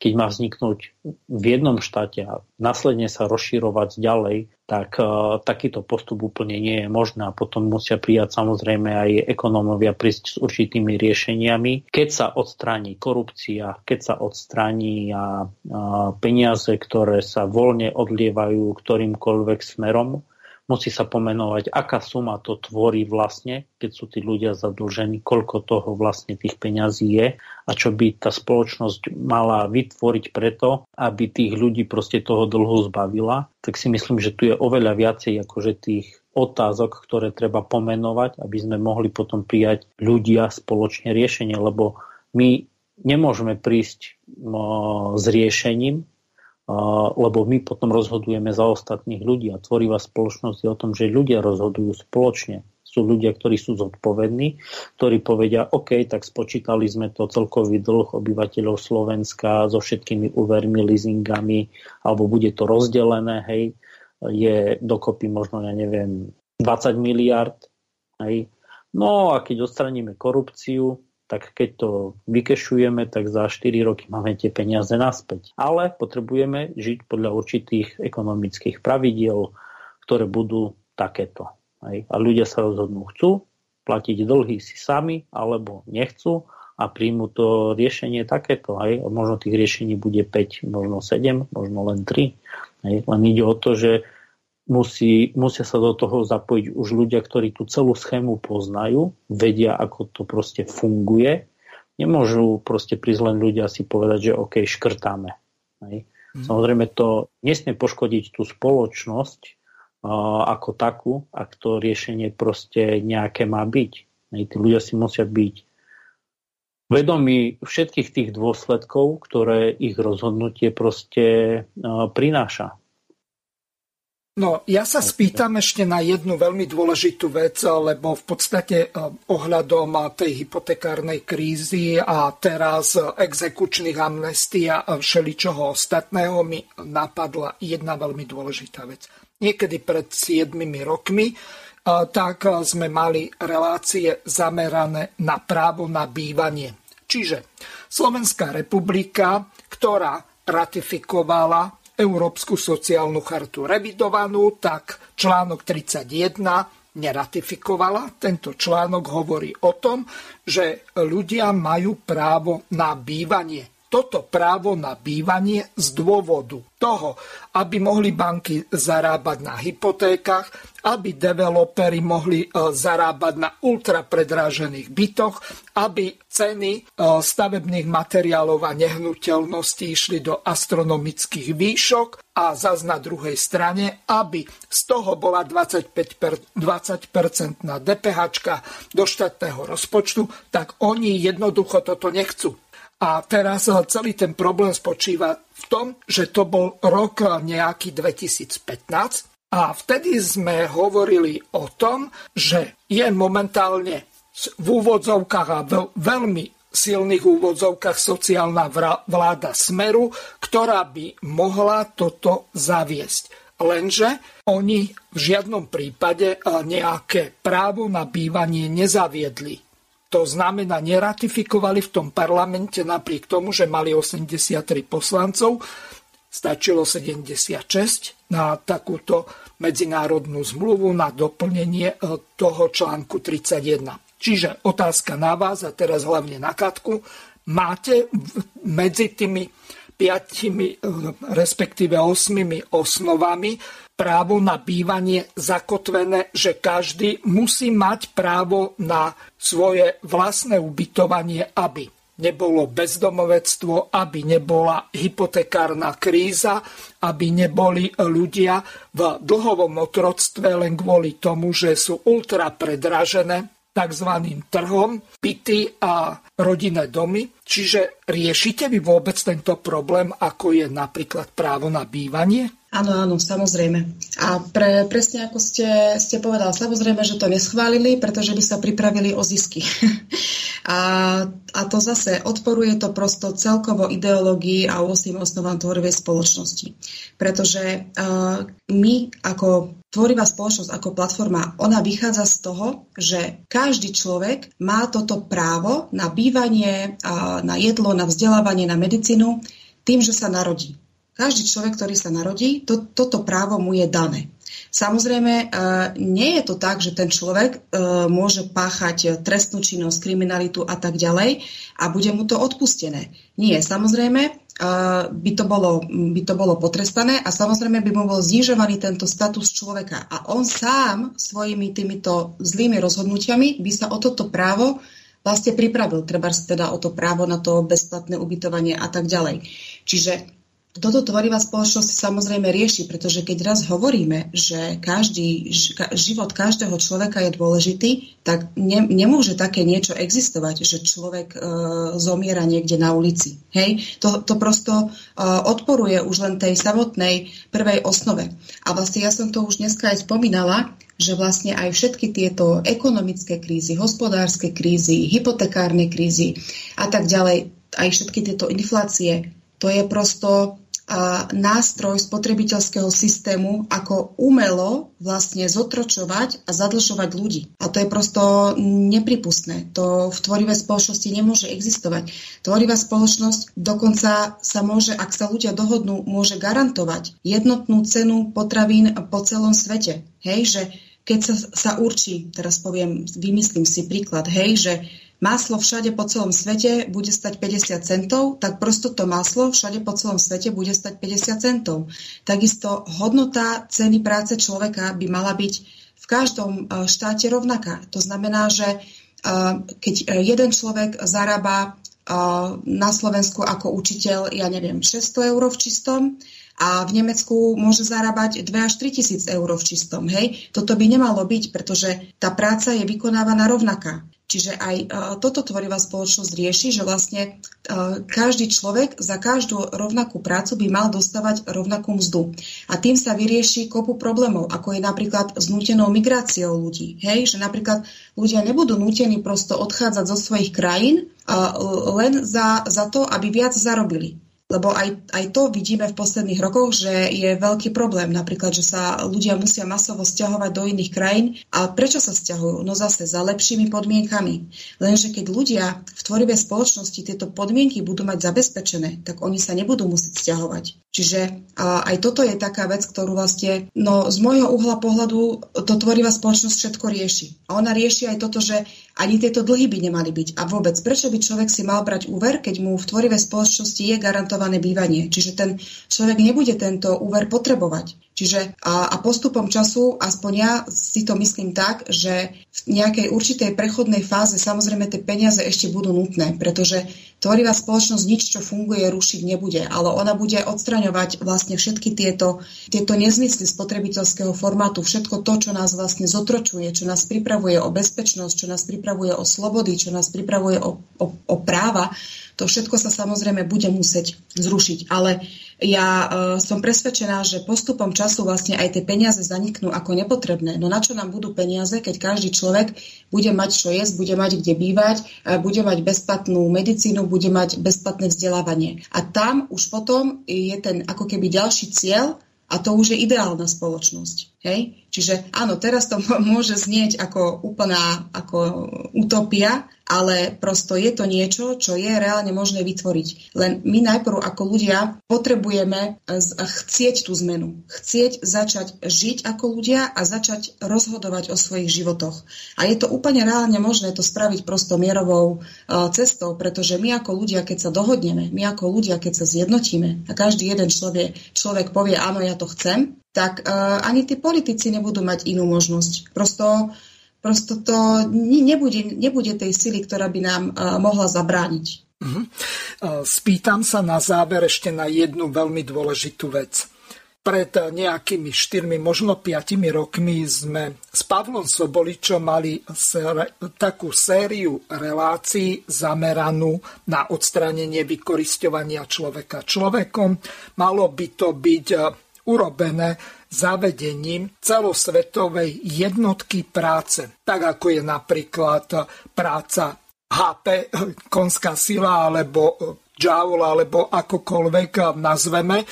Speaker 5: keď má vzniknúť v jednom štáte a následne sa rozširovať ďalej, tak uh, takýto postup úplne nie je možné a potom musia prijať samozrejme aj ekonómovia prísť s určitými riešeniami. Keď sa odstráni korupcia, keď sa odstráni a, peniaze, ktoré sa voľne odlievajú ktorýmkoľvek smerom, musí sa pomenovať, aká suma to tvorí vlastne, keď sú tí ľudia zadlžení, koľko toho vlastne tých peňazí je a čo by tá spoločnosť mala vytvoriť preto, aby tých ľudí proste toho dlhu zbavila, tak si myslím, že tu je oveľa viacej akože tých otázok, ktoré treba pomenovať, aby sme mohli potom prijať ľudia spoločne riešenie, lebo my nemôžeme prísť no, s riešením, lebo my potom rozhodujeme za ostatných ľudí a tvorivá spoločnosť je o tom, že ľudia rozhodujú spoločne. Sú ľudia, ktorí sú zodpovední, ktorí povedia, OK, tak spočítali sme to celkový dlh obyvateľov Slovenska so všetkými úvermi, leasingami, alebo bude to rozdelené, hej, je dokopy možno, ja neviem, 20 miliard, hej. No a keď odstraníme korupciu, tak keď to vykešujeme, tak za 4 roky máme tie peniaze naspäť. Ale potrebujeme žiť podľa určitých ekonomických pravidiel, ktoré budú takéto. A ľudia sa rozhodnú, chcú platiť dlhy si sami, alebo nechcú a príjmu to riešenie takéto. Hej. Možno tých riešení bude 5, možno 7, možno len 3. Hej. Len ide o to, že musí, musia sa do toho zapojiť už ľudia, ktorí tú celú schému poznajú, vedia, ako to proste funguje. Nemôžu proste prísť len ľudia si povedať, že OK, škrtáme. Hej. Mm. Samozrejme to nesmie poškodiť tú spoločnosť ako takú, ak to riešenie proste nejaké má byť. Tí ľudia si musia byť vedomí všetkých tých dôsledkov, ktoré ich rozhodnutie proste prináša.
Speaker 2: No, ja sa spýtam ešte na jednu veľmi dôležitú vec, lebo v podstate eh, ohľadom tej hypotekárnej krízy a teraz exekučných amnestí a všeličoho ostatného mi napadla jedna veľmi dôležitá vec. Niekedy pred 7 rokmi eh, tak sme mali relácie zamerané na právo na bývanie. Čiže Slovenská republika, ktorá ratifikovala Európsku sociálnu chartu revidovanú, tak článok 31 neratifikovala. Tento článok hovorí o tom, že ľudia majú právo na bývanie toto právo na bývanie z dôvodu toho, aby mohli banky zarábať na hypotékach, aby developeri mohli e, zarábať na ultrapredrážených bytoch, aby ceny e, stavebných materiálov a nehnuteľností išli do astronomických výšok a zas na druhej strane, aby z toho bola 25 20% na DPH do štátneho rozpočtu, tak oni jednoducho toto nechcú. A teraz celý ten problém spočíva v tom, že to bol rok nejaký 2015 a vtedy sme hovorili o tom, že je momentálne v úvodzovkách a veľmi silných úvodzovkách sociálna vláda Smeru, ktorá by mohla toto zaviesť. Lenže oni v žiadnom prípade nejaké právo na bývanie nezaviedli. To znamená, neratifikovali v tom parlamente napriek tomu, že mali 83 poslancov, stačilo 76 na takúto medzinárodnú zmluvu na doplnenie e, toho článku 31. Čiže otázka na vás a teraz hlavne na Katku. Máte medzi tými piatimi, respektíve osmimi osnovami právo na bývanie zakotvené, že každý musí mať právo na svoje vlastné ubytovanie, aby nebolo bezdomovectvo, aby nebola hypotekárna kríza, aby neboli ľudia v dlhovom otroctve len kvôli tomu, že sú ultra predražené tzv. trhom, byty a rodinné domy. Čiže riešite vy vôbec tento problém, ako je napríklad právo na bývanie?
Speaker 4: Áno, áno, samozrejme. A pre, presne ako ste, ste povedali, samozrejme, že to neschválili, pretože by sa pripravili o zisky. a, a to zase odporuje to prosto celkovo ideológii a 8 osnovám tvorivej spoločnosti. Pretože uh, my ako tvorivá spoločnosť, ako platforma, ona vychádza z toho, že každý človek má toto právo na bývanie, na jedlo, na vzdelávanie, na medicínu tým, že sa narodí. Každý človek, ktorý sa narodí, to, toto právo mu je dané. Samozrejme, e, nie je to tak, že ten človek e, môže páchať trestnú činnosť, kriminalitu a tak ďalej a bude mu to odpustené. Nie, samozrejme, by to, bolo, by to bolo potrestané a samozrejme by mu bol znižovaný tento status človeka. A on sám svojimi týmito zlými rozhodnutiami by sa o toto právo vlastne pripravil. Treba teda o to právo na to bezplatné ubytovanie a tak ďalej. Čiže toto tvorivá spoločnosť samozrejme rieši, pretože keď raz hovoríme, že každý, život každého človeka je dôležitý, tak ne, nemôže také niečo existovať, že človek e, zomiera niekde na ulici. Hej? To, to prosto e, odporuje už len tej samotnej prvej osnove. A vlastne ja som to už dneska aj spomínala, že vlastne aj všetky tieto ekonomické krízy, hospodárske krízy, hypotekárne krízy a tak ďalej, aj všetky tieto inflácie, to je prosto nástroj spotrebiteľského systému, ako umelo vlastne zotročovať a zadlžovať ľudí. A to je prosto nepripustné. To v tvorivej spoločnosti nemôže existovať. Tvorivá spoločnosť dokonca sa môže, ak sa ľudia dohodnú, môže garantovať jednotnú cenu potravín po celom svete. Hej, že keď sa, sa určí, teraz poviem, vymyslím si príklad, hej, že maslo všade po celom svete bude stať 50 centov, tak prosto to maslo všade po celom svete bude stať 50 centov. Takisto hodnota ceny práce človeka by mala byť v každom e, štáte rovnaká. To znamená, že e, keď e, jeden človek zarába na Slovensku ako učiteľ, ja neviem, 600 eur v čistom, a v Nemecku môže zarábať 2 až 3 tisíc eur v čistom. Hej? Toto by nemalo byť, pretože tá práca je vykonávaná rovnaká. Čiže aj uh, toto tvorivá spoločnosť rieši, že vlastne uh, každý človek za každú rovnakú prácu by mal dostávať rovnakú mzdu. A tým sa vyrieši kopu problémov, ako je napríklad s nútenou migráciou ľudí. Hej, že napríklad ľudia nebudú nútení prosto odchádzať zo svojich krajín uh, len za, za to, aby viac zarobili. Lebo aj, aj to vidíme v posledných rokoch, že je veľký problém. Napríklad, že sa ľudia musia masovo stiahovať do iných krajín. A prečo sa stiahujú? No zase za lepšími podmienkami. Lenže keď ľudia v tvorivej spoločnosti tieto podmienky budú mať zabezpečené, tak oni sa nebudú musieť stiahovať. Čiže aj toto je taká vec, ktorú vlastne, no z môjho uhla pohľadu to tvorivá spoločnosť všetko rieši. A ona rieši aj toto, že ani tieto dlhy by nemali byť. A vôbec, prečo by človek si mal brať úver, keď mu v tvorivej spoločnosti je garantované bývanie? Čiže ten človek nebude tento úver potrebovať. Čiže a, a postupom času, aspoň ja si to myslím tak, že v nejakej určitej prechodnej fáze samozrejme tie peniaze ešte budú nutné, pretože tvorivá spoločnosť nič, čo funguje, rušiť nebude, ale ona bude odstraňovať vlastne všetky tieto, tieto nezmysly spotrebiteľského formátu, všetko to, čo nás vlastne zotročuje, čo nás pripravuje o bezpečnosť, čo nás pripravuje o slobody, čo nás pripravuje o, o, o práva, to všetko sa samozrejme bude musieť zrušiť. Ale Ja uh, som presvedčená, že postupom času vlastne aj tie peniaze zaniknú ako nepotrebné. No na čo nám budú peniaze, keď každý človek bude mať čo jesť, bude mať kde bývať, uh, bude mať bezplatnú medicínu, bude mať bezplatné vzdelávanie. A tam už potom je ten ako keby ďalší cieľ, a to už je ideálna spoločnosť. Hej? Čiže áno, teraz to môže znieť ako úplná ako utopia, ale prosto je to niečo, čo je reálne možné vytvoriť. Len my najprv ako ľudia potrebujeme chcieť tú zmenu. Chcieť začať žiť ako ľudia a začať rozhodovať o svojich životoch. A je to úplne reálne možné to spraviť prosto mierovou cestou, pretože my ako ľudia, keď sa dohodneme, my ako ľudia, keď sa zjednotíme a každý jeden človek, človek povie, áno, ja to chcem, tak uh, ani tí politici nebudú mať inú možnosť. Prosto Prosto to nebude, nebude tej sily, ktorá by nám uh, mohla zabrániť. Uh-huh.
Speaker 2: Spýtam sa na záver ešte na jednu veľmi dôležitú vec. Pred nejakými 4, možno 5 rokmi sme s Pavlom Soboličom mali ser, takú sériu relácií zameranú na odstránenie vykoristovania človeka človekom. Malo by to byť urobené zavedením celosvetovej jednotky práce, tak ako je napríklad práca HP, konská sila alebo Joule alebo akokoľvek nazveme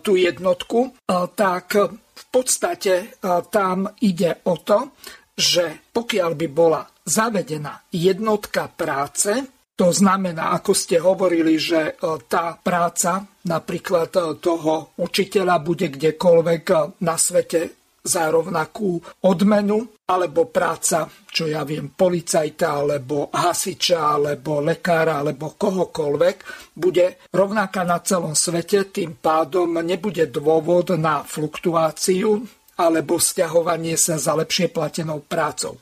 Speaker 2: tú jednotku, tak v podstate tam ide o to, že pokiaľ by bola zavedená jednotka práce, to znamená, ako ste hovorili, že e, tá práca napríklad e, toho učiteľa bude kdekoľvek e, na svete za rovnakú odmenu, alebo práca, čo ja viem, policajta, alebo hasiča, alebo lekára, alebo kohokoľvek, bude rovnaká na celom svete, tým pádom nebude dôvod na fluktuáciu alebo stiahovanie sa za lepšie platenou prácou.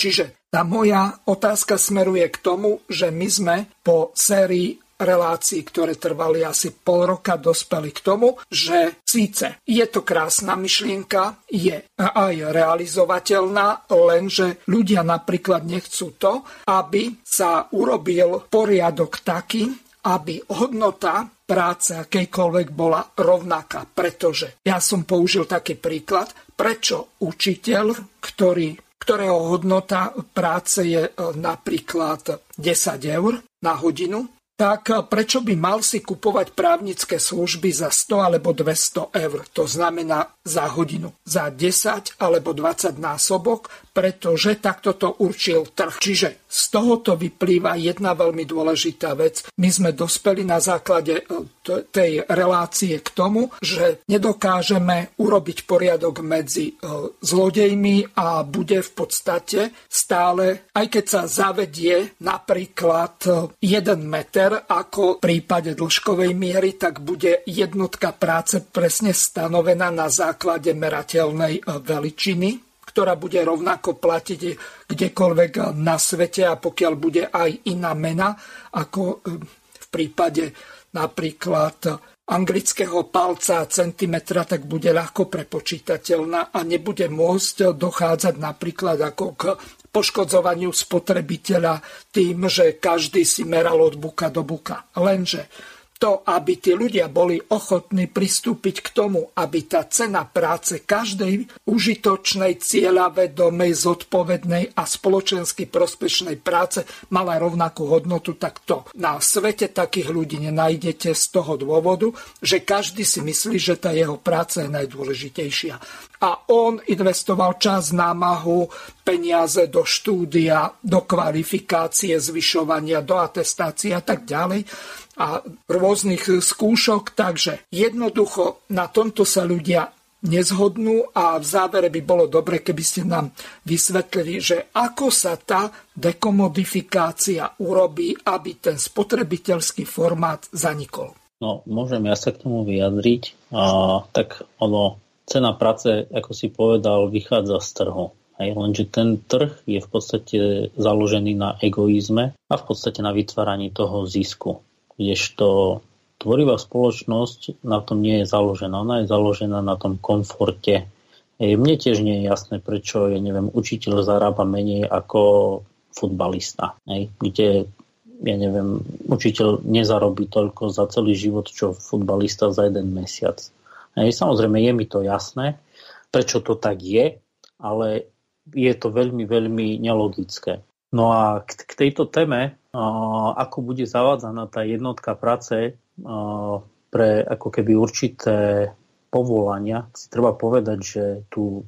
Speaker 2: Čiže tá moja otázka smeruje k tomu, že my sme po sérii relácií, ktoré trvali asi pol roka, dospeli k tomu, že síce je to krásna myšlienka, je aj realizovateľná, lenže ľudia napríklad nechcú to, aby sa urobil poriadok taký, aby hodnota práce akejkoľvek bola rovnaká. Pretože ja som použil taký príklad, prečo učiteľ, ktorý ktorého hodnota práce je e, napríklad 10 eur na hodinu, tak prečo by mal si kupovať právnické služby za 100 alebo 200 eur? To znamená za hodinu, za 10 alebo 20 násobok, pretože takto to určil trh. Čiže z tohoto vyplýva jedna veľmi dôležitá vec. My sme dospeli na základe e, tej relácie k tomu, že nedokážeme urobiť poriadok medzi e, zlodejmi a bude v podstate stále, aj keď sa zavedie napríklad 1 e, meter ako v prípade dĺžkovej miery, tak bude jednotka práce presne stanovená na základe merateľnej veličiny ktorá bude rovnako platiť kdekoľvek na svete a pokiaľ bude aj iná mena, ako eh, v prípade napríklad anglického palca a centimetra, tak bude ľahko prepočítateľná a nebude môcť dochádzať napríklad ako k poškodzovaniu spotrebiteľa tým, že každý si meral od buka do buka. Lenže to, aby tí ľudia boli ochotní pristúpiť k tomu, aby tá cena práce každej užitočnej, cieľavedomej, zodpovednej a spoločensky prospešnej práce mala rovnakú hodnotu, tak to na svete takých ľudí nenájdete z toho dôvodu, že každý si myslí, že tá jeho práca je najdôležitejšia. A on investoval čas, námahu, peniaze do štúdia, do kvalifikácie, zvyšovania, do atestácie a tak ďalej a rôznych skúšok, takže jednoducho na tomto sa ľudia nezhodnú a v závere by bolo dobre, keby ste nám vysvetlili, že ako sa tá dekomodifikácia urobí, aby ten spotrebiteľský formát zanikol.
Speaker 5: No, môžem ja sa k tomu vyjadriť. A, tak ono, cena práce, ako si povedal, vychádza z trhu. Hej, lenže ten trh je v podstate založený na egoizme a v podstate na vytváraní toho zisku kdežto tvorivá spoločnosť na tom nie je založená. Ona je založená na tom komforte. Mne tiež nie je jasné, prečo, ja neviem, učiteľ zarába menej ako futbalista, hej, kde ja neviem, učiteľ nezarobí toľko za celý život, čo futbalista za jeden mesiac. Hej, samozrejme, je mi to jasné, prečo to tak je, ale je to veľmi, veľmi nelogické. No a k, k tejto téme, ako bude zavádzaná tá jednotka práce pre ako keby určité povolania, si treba povedať, že tu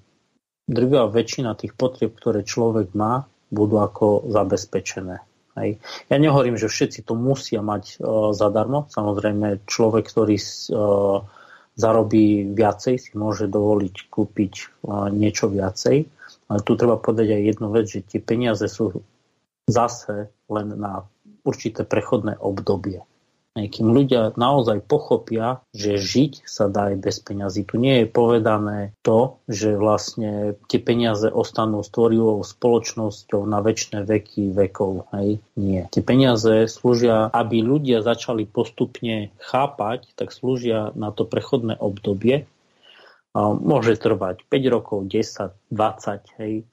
Speaker 5: drvia väčšina tých potrieb, ktoré človek má, budú ako zabezpečené. Hej. Ja nehovorím, že všetci to musia mať uh, zadarmo. Samozrejme, človek, ktorý uh, zarobí viacej, si môže dovoliť kúpiť uh, niečo viacej. Ale tu treba povedať aj jednu vec, že tie peniaze sú zase len na určité prechodné obdobie. Kým ľudia naozaj pochopia, že žiť sa dá aj bez peňazí. Tu nie je povedané to, že vlastne tie peniaze ostanú stvorivou spoločnosťou na väčšie veky vekov. Hej? Nie. Tie peniaze slúžia, aby ľudia začali postupne chápať, tak slúžia na to prechodné obdobie. Môže trvať 5 rokov, 10, 20, hej,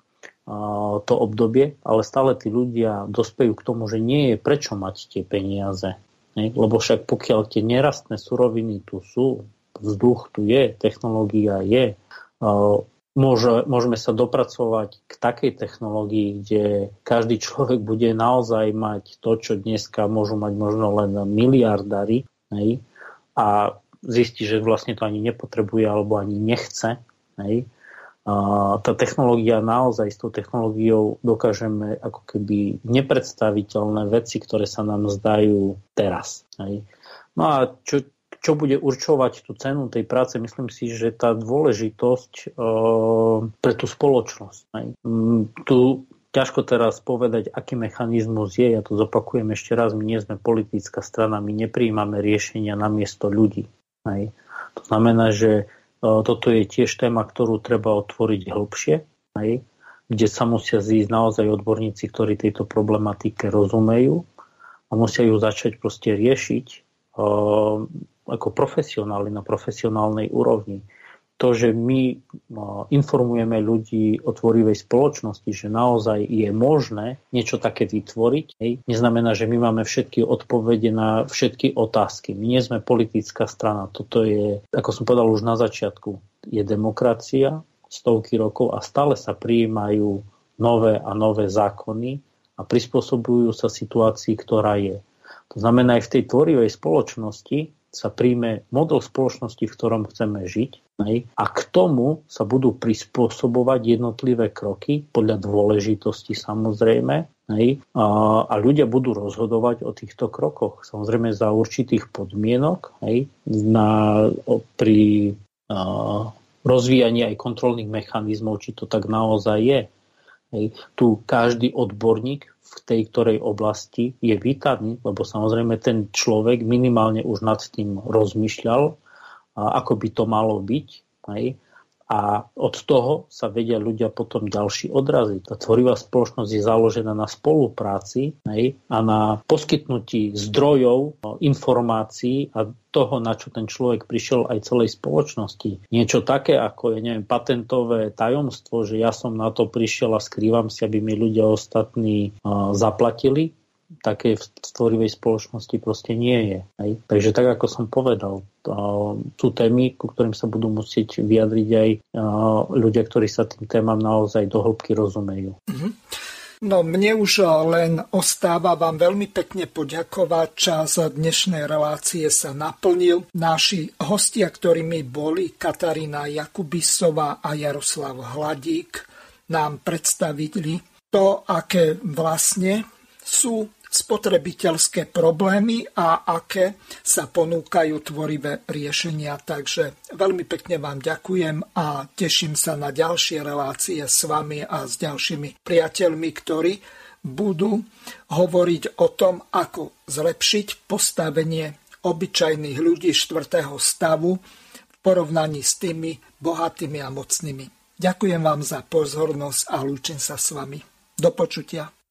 Speaker 5: to obdobie, ale stále tí ľudia dospejú k tomu, že nie je prečo mať tie peniaze. Lebo však pokiaľ tie nerastné suroviny tu sú, vzduch tu je, technológia je, môže, môžeme sa dopracovať k takej technológii, kde každý človek bude naozaj mať to, čo dneska môžu mať možno len miliardári a zistí, že vlastne to ani nepotrebuje alebo ani nechce. Tá technológia, naozaj s tou technológiou dokážeme ako keby nepredstaviteľné veci, ktoré sa nám zdajú teraz. Hej. No a čo, čo bude určovať tú cenu tej práce, myslím si, že tá dôležitosť e, pre tú spoločnosť. Hej. Mm, tu ťažko teraz povedať, aký mechanizmus je, ja to zopakujem ešte raz, my nie sme politická strana, my nepríjmame riešenia na miesto ľudí. Hej. To znamená, že toto je tiež téma, ktorú treba otvoriť hĺbšie, aj, kde sa musia zísť naozaj odborníci, ktorí tejto problematike rozumejú a musia ju začať proste riešiť uh, ako profesionáli na profesionálnej úrovni to, že my informujeme ľudí o tvorivej spoločnosti, že naozaj je možné niečo také vytvoriť, hej, neznamená, že my máme všetky odpovede na všetky otázky. My nie sme politická strana. Toto je, ako som povedal už na začiatku, je demokracia stovky rokov a stále sa prijímajú nové a nové zákony a prispôsobujú sa situácii, ktorá je. To znamená, aj v tej tvorivej spoločnosti sa príjme model spoločnosti, v ktorom chceme žiť a k tomu sa budú prispôsobovať jednotlivé kroky podľa dôležitosti samozrejme a, ľudia budú rozhodovať o týchto krokoch. Samozrejme za určitých podmienok na, pri a, aj kontrolných mechanizmov, či to tak naozaj je. Tu každý odborník v tej ktorej oblasti je vítaný, lebo samozrejme ten človek minimálne už nad tým rozmýšľal, ako by to malo byť. Hej. A od toho sa vedia ľudia potom ďalší odraziť. Tá tvorivá spoločnosť je založená na spolupráci hej, a na poskytnutí zdrojov, informácií a toho, na čo ten človek prišiel aj celej spoločnosti. Niečo také ako, je neviem, patentové tajomstvo, že ja som na to prišiel a skrývam si, aby mi ľudia ostatní uh, zaplatili, také v stvorivej spoločnosti proste nie je. Hej? Takže tak, ako som povedal, sú témy, ku ktorým sa budú musieť vyjadriť aj ľudia, ktorí sa tým témam naozaj do hĺbky rozumejú.
Speaker 2: Mm-hmm. No mne už len ostáva vám veľmi pekne poďakovať. Čas dnešnej relácie sa naplnil. Naši hostia, ktorými boli Katarína Jakubisová a Jaroslav Hladík, nám predstavili to, aké vlastne sú spotrebiteľské problémy a aké sa ponúkajú tvorivé riešenia. Takže veľmi pekne vám ďakujem a teším sa na ďalšie relácie s vami a s ďalšími priateľmi, ktorí budú hovoriť o tom, ako zlepšiť postavenie obyčajných ľudí štvrtého stavu v porovnaní s tými bohatými a mocnými. Ďakujem vám za pozornosť a lúčim sa s vami. Do počutia.